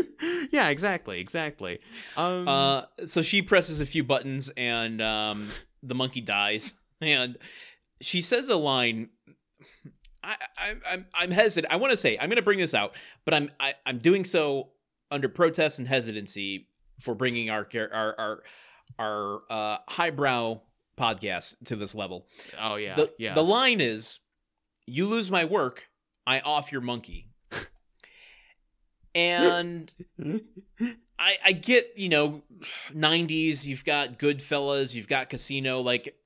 A: yeah exactly exactly um
B: Uh, so she presses a few buttons and um, the monkey dies. And she says a line. I, I, I'm I'm hesitant. I want to say I'm going to bring this out, but I'm I, I'm doing so under protest and hesitancy for bringing our our our our uh, highbrow podcast to this level.
A: oh yeah
B: the
A: yeah
B: the line is, "You lose my work, I off your monkey." and I, I get, you know, 90s, you've got Goodfellas, you've got Casino, like,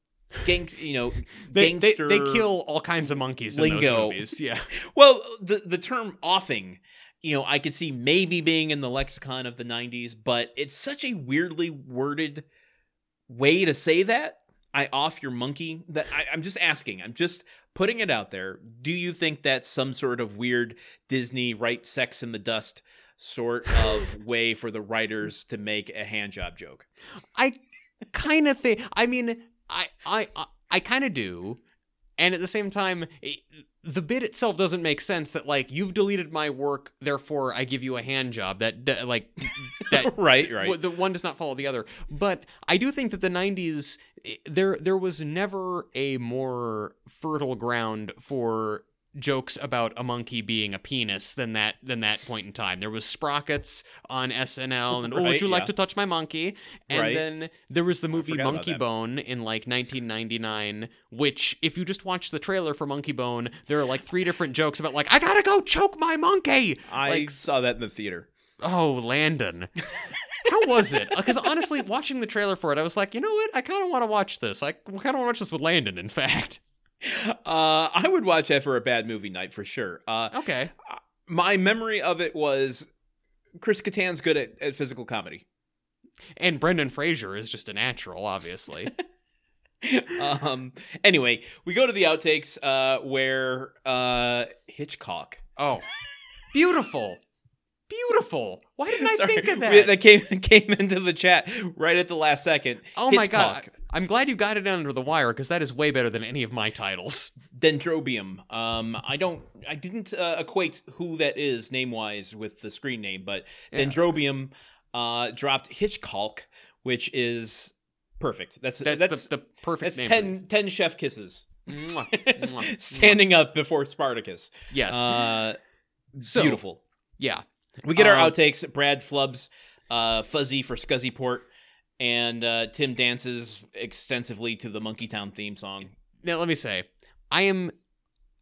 B: gang, you know,
A: they, they,
B: gangster.
A: they kill all kinds of monkeys in
B: lingo.
A: those movies yeah
B: Well, the, the term offing, you know, I could see maybe being in the lexicon of the 90s, but it's such a weirdly worded way to say that. I off your monkey. That I, I'm just asking. I'm just putting it out there. Do you think that's some sort of weird Disney right sex in the dust sort of way for the writers to make a hand job joke?
A: I kind of think. I mean, I I I, I kind of do, and at the same time, it, the bit itself doesn't make sense. That like you've deleted my work, therefore I give you a hand job. That, that like that
B: right, right.
A: the one does not follow the other. But I do think that the '90s there there was never a more fertile ground for jokes about a monkey being a penis than that than that point in time. There was Sprockets on SNL and oh, would
B: Right,
A: you like to touch my monkey? And
B: Right.
A: then there was the
B: oh, movie
A: Monkey. Bone in like 1999, which if you just watch the trailer for Monkeybone, there are like three different jokes about like I gotta go choke my monkey.
B: I
A: like
B: saw that in the theater.
A: oh Landon. How was it? Uh, because honestly, watching the trailer for it, I was like, you know what? I kind of want to watch this. I kind of want to watch this with Landon. In fact,
B: Uh, I would watch that for a bad movie night for sure. Uh,
A: okay.
B: my memory of it was Chris Kattan's good at, at physical comedy.
A: And Brendan Fraser is just a natural, obviously.
B: um, anyway, we go to the outtakes uh, where uh, Hitchcock.
A: Oh, beautiful, beautiful. Why didn't I
B: Sorry,
A: think of that?
B: that came came into the chat right at the last second.
A: oh my god,
B: Hitchcock.
A: I'm glad you got it under the wire because that is way better than any of my titles.
B: Dendrobium. Um, I don't, I didn't uh, equate who that is name wise with the screen name, but
A: Yeah.
B: Dendrobium uh, dropped Hitchcock, which is perfect. That's
A: That's,
B: that's
A: the, the perfect
B: that's
A: name.
B: 10, 10 chef kisses.
A: Mwah, mwah.
B: Standing up before Spartacus.
A: Yes.
B: Uh,
A: So-
B: beautiful.
A: yeah.
B: We get our
A: um,
B: outtakes. Brad flubs uh, Fuzzy for Scuzzy Port, and uh, Tim dances extensively to the Monkey Town theme song.
A: Now let me say, I am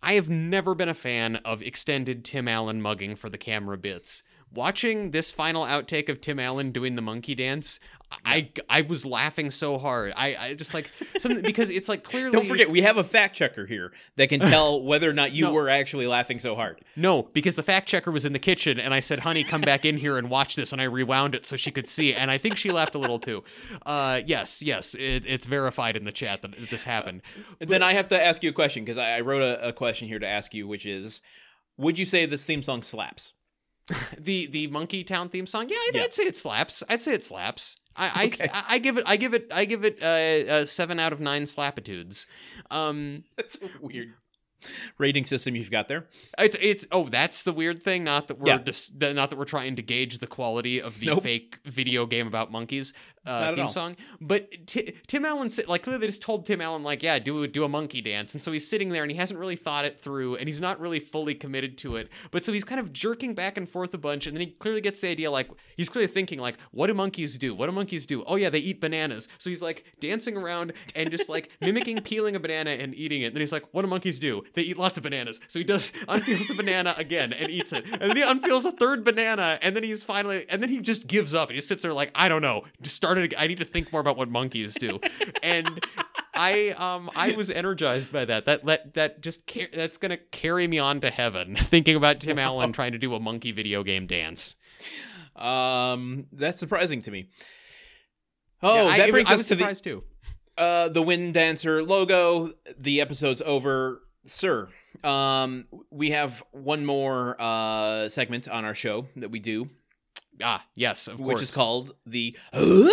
A: I have never been a fan of extended Tim Allen mugging for the camera bits. Watching this final outtake of Tim Allen doing the monkey dance, I I was laughing so hard. I, I just like something because it's like clearly
B: Don't forget, we have a fact checker here that can tell whether or not you
A: No.
B: were actually laughing so hard.
A: No, because the fact checker was in the kitchen and I said, "Honey, come back in here and watch this." And I rewound it so she could see, and I think she laughed a little too. Uh, yes, yes, it, it's verified in the chat that this happened.
B: then I have to ask you a question because I, I wrote a, a question here to ask you, which is, would you say this theme song slaps?
A: The the Monkey Town theme song, yeah, I'd,
B: Yeah.
A: I'd say it slaps. I'd say it slaps. I
B: Okay.
A: I, I give it I give it I give it uh, uh, seven out of nine slapitudes. Um,
B: That's a weird rating system you've got there.
A: it's it's oh that's the weird thing. Not that we're
B: Yeah.
A: just not that we're trying to gauge the quality of the
B: Nope.
A: fake video game about monkeys
B: Not
A: uh, theme song. But Ti Tim Allen like clearly they just told Tim Allen like yeah do a, do a monkey dance, and so he's sitting there and he hasn't really thought it through, and he's not really fully committed to it. But so he's kind of jerking back and forth a bunch, and then he clearly gets the idea like he's clearly thinking like what do monkeys do? What do monkeys do? Oh yeah, they eat bananas. So he's like dancing around and just like mimicking peeling a banana and eating it. And then he's like, what do monkeys do? They eat lots of bananas. So he does unpeels the banana again and eats it. And then he unpeels a third banana, and then he's finally and then he just gives up. And he sits there like, I don't know. Just started. I need to think more about what monkeys do. And I um I was energized by that. That that that just car- that's gonna carry me on to heaven. Thinking about Tim Allen trying to do a monkey video game dance.
B: Um, that's surprising to me. Oh,
A: Yeah,
B: that
A: I,
B: brings
A: I
B: us
A: was
B: to the
A: too.
B: uh the Wind Dancer logo. The episode's over, sir. Um, we have one more uh segment on our show that we do,
A: Ah, yes, of
B: which
A: course.
B: is called the uh,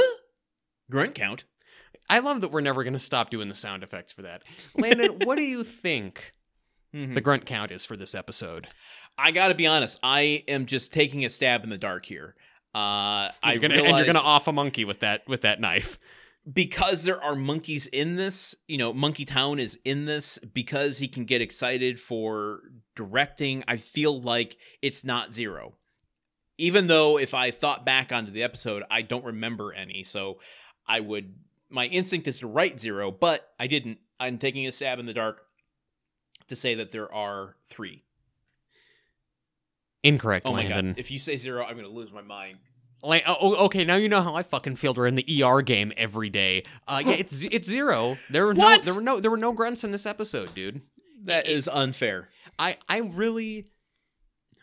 B: grunt count.
A: I love that we're never going to stop doing the sound effects for that. Landon, what do you think
B: Mhm.
A: the grunt count is for this episode?
B: I got to be honest. I am just taking a stab in the dark here. Uh, I
A: You're gonna,
B: realize
A: and you're going to off a monkey with that with that knife.
B: because there are monkeys in this. You know, Monkey Town is in this because he can get excited for directing. I feel like it's not zero. Even though if I thought back onto the episode, I don't remember any. So I would. My instinct is to write zero, but I didn't. I'm taking a stab in the dark to say that there are three.
A: Incorrect,
B: Oh my
A: Landon.
B: god! If you say zero, I'm gonna lose my mind.
A: Like, oh, okay, now you know how I fucking feel during the ER game every day. Uh, yeah, it's it's zero. There were
B: What?
A: no there were no there were no grunts in this episode, dude.
B: That is unfair.
A: I I really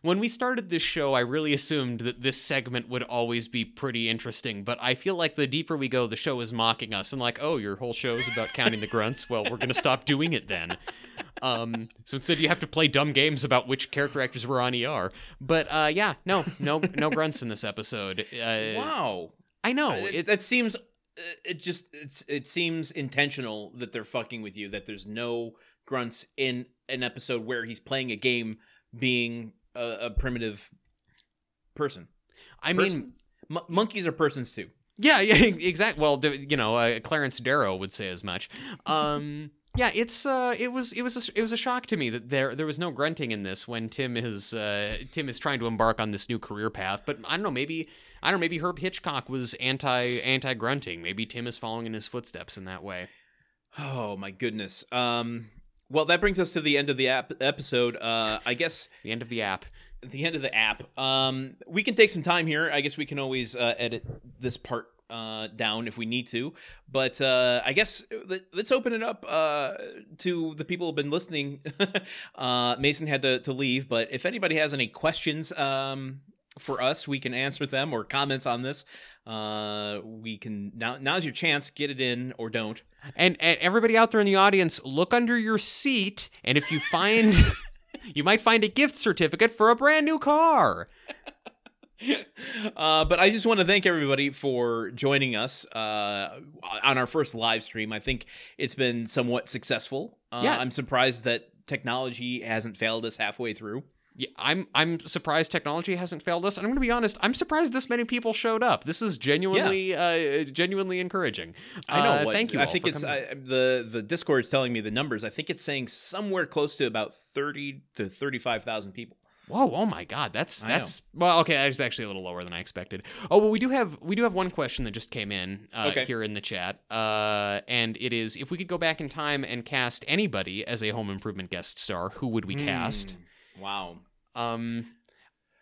A: when we started this show, I really assumed that this segment would always be pretty interesting, but I feel like the deeper we go, the show is mocking us and like, oh, your whole show is about counting the grunts. Well, we're gonna stop doing it then. Um, so instead, you have to play dumb games about which character actors were on ER. But uh, yeah, no, no, no grunts in this episode. Uh,
B: wow.
A: I know
B: Uh,
A: it,
B: that seems uh, it just it's, it seems intentional that they're fucking with you that there's no grunts in an episode where he's playing a game being a, a primitive person
A: I mean,
B: person. Mon- monkeys are persons too
A: Yeah, yeah, exactly. Well, you know, uh, Clarence Darrow would say as much. Um, Yeah, it's uh, it was it was a, it was a shock to me that there there was no grunting in this when Tim is uh, Tim is trying to embark on this new career path. But I don't know, maybe I don't know, maybe Herb Hitchcock was anti anti grunting. Maybe Tim is following in his footsteps in that way.
B: Oh my goodness. Um. Well, that brings us to the end of the ap- episode. Uh, I guess
A: The end of the app.
B: the end of the app. Um, we can take some time here. I guess we can always uh, edit this part uh, down if we need to. But uh, I guess let, let's open it up uh, to the people who've been listening. uh, Mason had to, to leave, but if anybody has any questions um, for us, we can answer them or comments on this. Uh, we can now. Now's your chance. Get it in or don't.
A: And, and everybody out there in the audience, look under your seat, and if you find, you might find a gift certificate for a brand new car.
B: uh, but I just want to thank everybody for joining us uh, on our first live stream. I think it's been somewhat successful. Uh,
A: Yeah.
B: I'm surprised that technology hasn't failed us halfway through.
A: Yeah, I'm I'm surprised technology hasn't failed us, and I'm going to be honest. I'm surprised this many people showed up. This is genuinely, uh, genuinely encouraging.
B: I know.
A: Uh,
B: what-
A: thank you.
B: I think it's. I, the the Discord is telling me the numbers. I think it's saying somewhere close to about thirty to thirty five thousand people.
A: Whoa! Oh my God, that's that's well. Okay, that's actually a little lower than I expected. Oh well, we do have we do have one question that just came in uh,
B: Okay.
A: here in the chat, uh, and it is if we could go back in time and cast anybody as a Home Improvement guest star, who would we cast?
B: Hmm. Wow.
A: Um,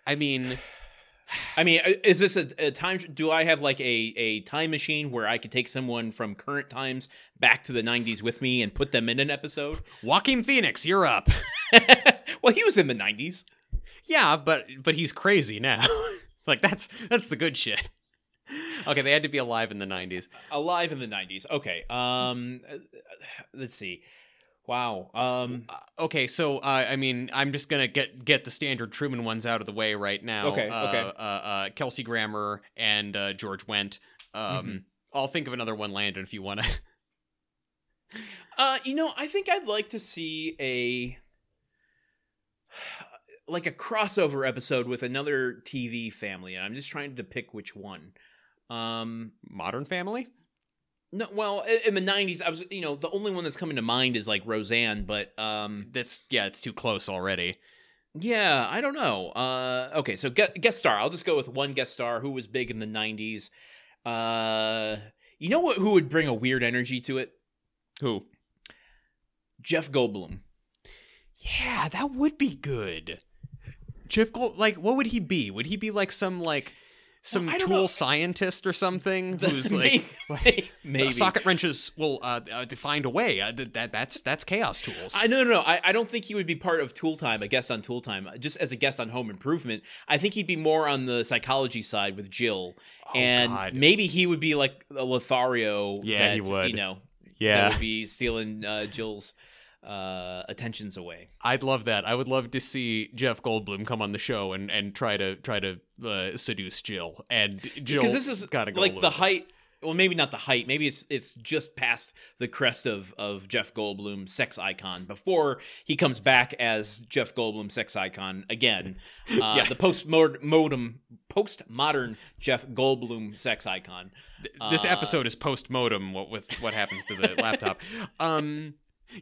A: I mean,
B: I mean, is this a, a time? Do I have like a, a time machine where I could take someone from current times back to the '90s with me and put them in an episode?
A: Joaquin Phoenix, you're up.
B: well, he was in the '90s.
A: yeah, but but he's crazy now. like that's that's the good shit. Okay, they had to be alive in the '90s.
B: alive in the 90s okay um uh, let's see wow um
A: Uh, okay, so uh, I mean, I'm just gonna get get the standard Truman ones out of the way right now.
B: Okay,
A: uh,
B: okay.
A: Uh, uh, Kelsey Grammer and uh, George Wendt. Um,
B: Mm-hmm.
A: I'll think of another one, Landon, if you want to.
B: uh you know i think i'd like to see a like a crossover episode with another tv family and i'm just trying to pick which one um
A: Modern Family.
B: No well in the 90s i was you know the only one that's coming to mind is like roseanne but um
A: That's yeah, it's too close already.
B: Yeah, I don't know. Uh, okay, so guest, guest star. I'll just go with one guest star who was big in the '90s. Uh, you know what? Who would bring a weird energy to it?
A: Who?
B: Jeff Goldblum.
A: Yeah, that would be good. Jeff Gold, like, what would he be? Would he be like some like some
B: don't
A: tool
B: know.
A: scientist or something who's like,
B: maybe, maybe.
A: socket wrenches will uh, uh, find a way? Uh, th- that that's that's chaos tools.
B: I no no no. I, I don't think he would be part of Tool Time, a guest on Tool Time, just as a guest on Home Improvement. I think he'd be more on the psychology side with Jill, and
A: God.
B: maybe he would be like a Lothario.
A: Yeah, he would.
B: You know, that
A: yeah,
B: would be stealing uh, Jill's uh, attentions away.
A: I'd love that. I would love to see Jeff Goldblum come on the show and and try to try to uh, seduce Jill. And Jill
B: because this is
A: gotta go
B: like the height well maybe not the height maybe it's it's just past the crest of of jeff goldblum sex icon before he comes back as jeff goldblum sex icon again uh,
A: Yeah.
B: the post modem post modern jeff goldblum sex icon
A: this
B: Uh,
A: episode is post modem what with what happens to the laptop um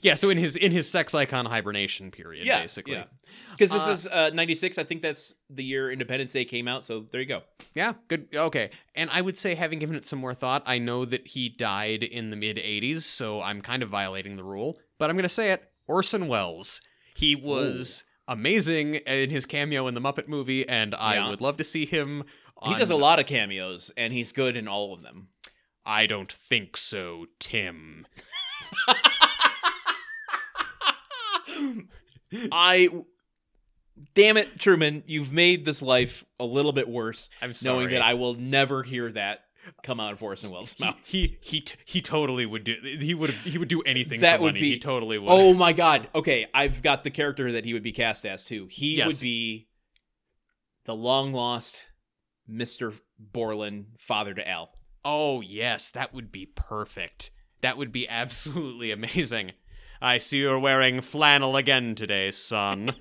A: yeah so in his in his sex icon hibernation period
B: yeah
A: basically.
B: yeah. Because this
A: Uh,
B: is uh 96 i think that's the year independence day came out so there you go.
A: Yeah good okay. And i would say having given it some more thought i know that he died in the mid 80s so i'm kind of violating the rule but i'm gonna say it orson welles. He was amazing in his cameo in the muppet movie and i
B: Yeah.
A: would love to see him
B: he does a lot of cameos and he's good in all of them.
A: I don't think so tim
B: I damn it, Truman, you've made this life a little bit worse,
A: i'm sorry
B: knowing that I will never hear that come out of Orson Welles' mouth.
A: He he he totally would do. He would he would do anything
B: That
A: for
B: would
A: money.
B: be-
A: he totally would.
B: Oh my god. Okay, I've got the character that he would be cast as too. He
A: Yes.
B: would be the long lost Mr. Borland, father to Al.
A: Oh yes, that would be perfect. That would be absolutely amazing. I see you're wearing flannel again today, son.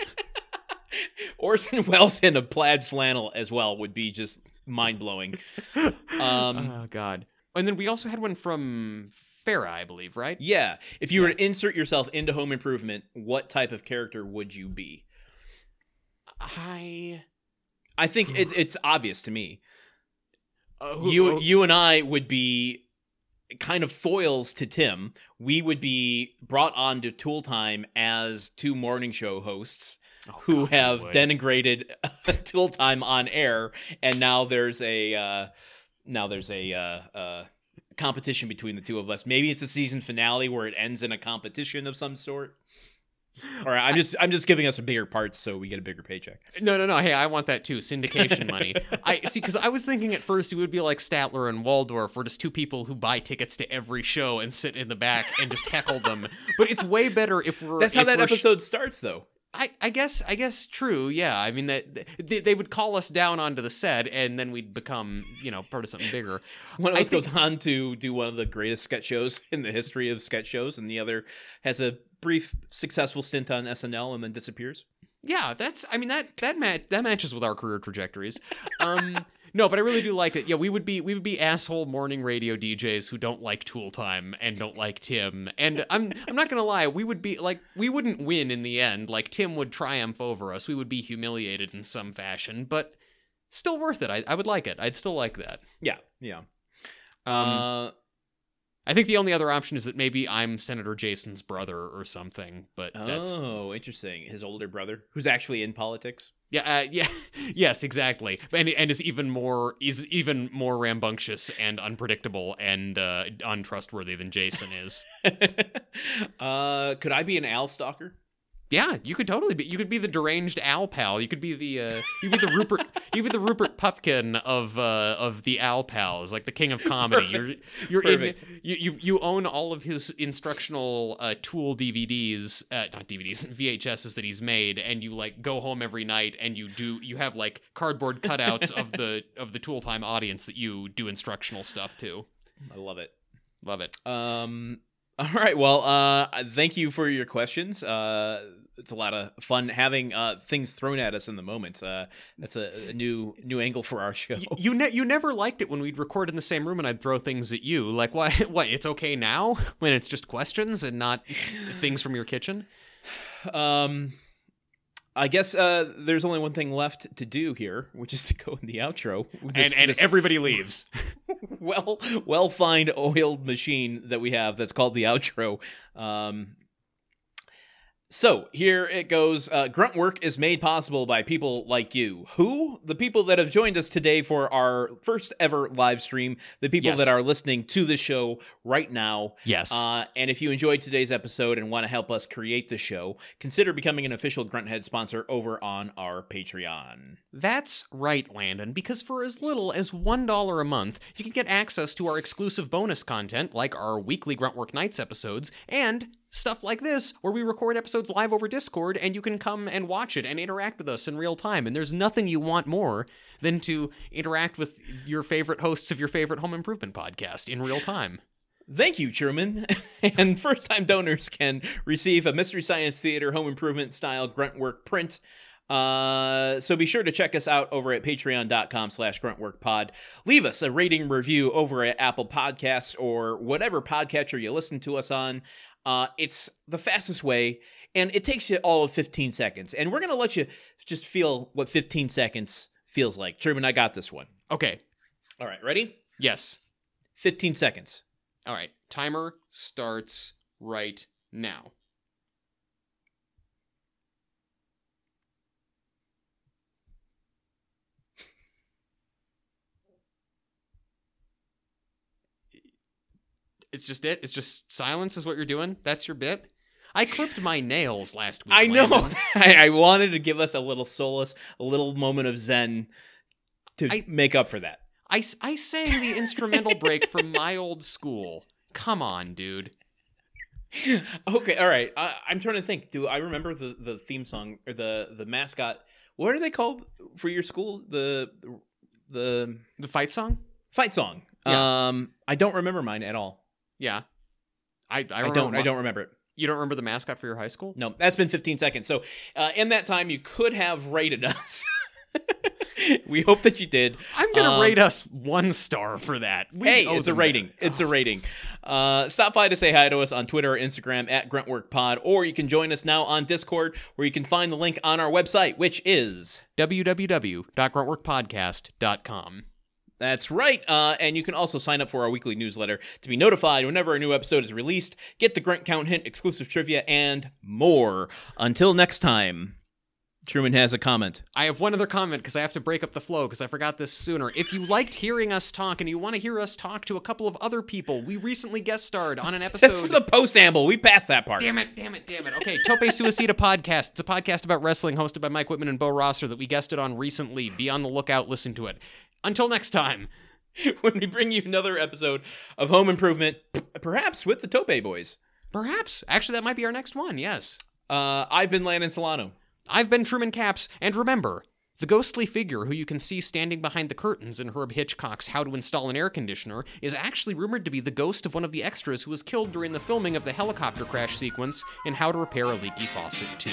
B: Orson Welles in a plaid flannel as well would be just mind blowing. Um,
A: oh God. And then we also had one from Farah, I believe, right?
B: Yeah. If you were to insert yourself into Home Improvement, what type of character would you be?
A: I
B: I think it, it's obvious to me.
A: uh, who-
B: you
A: oh,
B: you and I would be kind of foils to Tim. We would be brought on to Tool Time as two morning show hosts
A: oh,
B: who
A: God,
B: have
A: would.
B: denigrated Tool Time on air, and now there's a uh, now there's a uh, uh, competition between the two of us. Maybe it's a season finale where it ends in a competition of some sort. Or I'm just I'm just giving us bigger parts so we get a bigger paycheck.
A: No, no, no. Hey, I want that too. Syndication money. I see because I was thinking at first it would be like Statler and Waldorf, where just two people who buy tickets to every show and sit in the back and just heckle them. But it's way better if we're.
B: That's how that
A: we're sh-
B: episode starts, though.
A: I, I guess I guess true. Yeah, I mean that they, they would call us down onto the set, and then we'd become you know part of something bigger.
B: One of us
A: think-
B: goes on to do one of the greatest sketch shows in the history of sketch shows, and the other has a brief successful stint on SNL and then disappears.
A: Yeah, that's. I mean that that match that matches with our career trajectories. Um, no, but I really do like it. Yeah, we would be we would be asshole morning radio DJs who don't like Tool Time and don't like Tim. And I'm I'm not gonna lie, we would be like we wouldn't win in the end. Like Tim would triumph over us. We would be humiliated in some fashion, but still worth it. I, I would like it. I'd still like that.
B: Yeah, yeah.
A: Um,
B: uh,
A: I think the only other option is that maybe I'm Senator Jason's brother or something. But that's
B: oh, interesting. His older brother, who's actually in politics.
A: Yeah, uh, yeah, yes, exactly, and and is even more is even more rambunctious and unpredictable and uh, untrustworthy than Jason is.
B: uh, could I be an Al stalker?
A: Yeah, you could totally be. You could be the deranged owl pal. You could be the uh, you could be the Rupert. You could be the Rupert Pupkin of uh, of the owl pals, like the king of comedy.
B: Perfect.
A: You're you're
B: Perfect.
A: in you, you you own all of his instructional uh, tool DVDs, uh, not DVDs, VHSs that he's made, and you like go home every night and you do you have like cardboard cutouts of the of the tool time audience that you do instructional stuff to.
B: I love it.
A: Love it.
B: Um. All right. Well, uh, thank you for your questions. Uh, it's a lot of fun having uh things thrown at us in the moment. Uh, that's a, a new new angle for our show.
A: Y- You ne- you never liked it when we'd record in the same room and I'd throw things at you. Like why what? It's okay now when it's just questions and not things from your kitchen.
B: Um, I guess uh, there's only one thing left to do here, which is to go in the outro. this-
A: and and
B: this
A: everybody leaves.
B: well well find oiled machine that we have that's called the outro. Um, so here it goes. Uh, Grunt work is made possible by people like you. Who? The people that have joined us today for our first ever live stream. The people
A: Yes.
B: that are listening to the show right now.
A: Yes.
B: Uh, and if you enjoyed today's episode and want to help us create the show, consider becoming an official Grunthead sponsor over on our Patreon.
A: That's right, Landon, because for as little as $1 a month, you can get access to our exclusive bonus content, like our weekly Gruntwork Nights episodes, and stuff like this, where we record episodes live over Discord, and you can come and watch it and interact with us in real time. And there's nothing you want more than to interact with your favorite hosts of your favorite home improvement podcast in real time.
B: Thank you, Truman. and first time donors can receive a Mystery Science Theater home improvement style gruntwork print. Uh, so be sure to check us out over at patreon.com slash gruntworkpod. Leave us a rating review over at Apple Podcasts or whatever podcatcher you listen to us on. Uh, it's the fastest way, and it takes you all of 15 seconds. And we're going to let you just feel what 15 seconds feels like. Truman, I got this one.
A: Okay,
B: All right, ready?
A: yes.
B: 15 seconds.
A: All right, timer starts right now. It's just it. It's just silence is what you're doing. That's your bit. I clipped my nails last week.
B: I know. I, I wanted to give us a little solace, a little moment of zen to
A: I-
B: make up for that.
A: I, I sang the instrumental break from my old school. Come on, dude.
B: Okay, all right. I, I'm trying to think. Do I remember the, the theme song or the the mascot? What are they called for your school? The the
A: The fight song?
B: fight song.
A: Yeah.
B: Um, I don't remember mine at all.
A: Yeah. I I,
B: I, don't. I don't remember it.
A: You don't remember the mascot for your high school?
B: No, that's been 15 seconds. So, uh, in that time, you could have rated us. we hope that you did.
A: I'm gonna
B: Um,
A: rate us one star for that. We
B: Hey, it's a rating.
A: that.
B: It's a rating. Uh, stop by to say hi to us on Twitter or Instagram at GruntworkPod, or you can join us now on Discord, where you can find the link on our website, which is
A: www.gruntworkpodcast.com.
B: That's right. Uh, and you can also sign up for our weekly newsletter to be notified whenever a new episode is released, get the Grunt Count hint, exclusive trivia, and more. Until next time, Truman has a comment.
A: I have one other comment because I have to break up the flow because I forgot this sooner. If you liked hearing us talk and you want to hear us talk to a couple of other people, we recently guest starred on an episode.
B: That's for the post amble. We passed that part.
A: Damn it, damn it, damn it. Okay, Tope Suicida Podcast. It's a podcast about wrestling hosted by Mike Whitman and Bo Rosser that we guested on recently. Be on the lookout, listen to it. Until next time.
B: when we bring you another episode of Home Improvement, perhaps with the Tope Boys.
A: Perhaps. Actually, that might be our next one, yes.
B: Uh, I've been Landon Solano.
A: I've been Truman Capps, and remember, the ghostly figure who you can see standing behind the curtains in Herb Hitchcock's How to Install an Air Conditioner is actually rumored to be the ghost of one of the extras who was killed during the filming of the helicopter crash sequence in How to Repair a Leaky Faucet 2.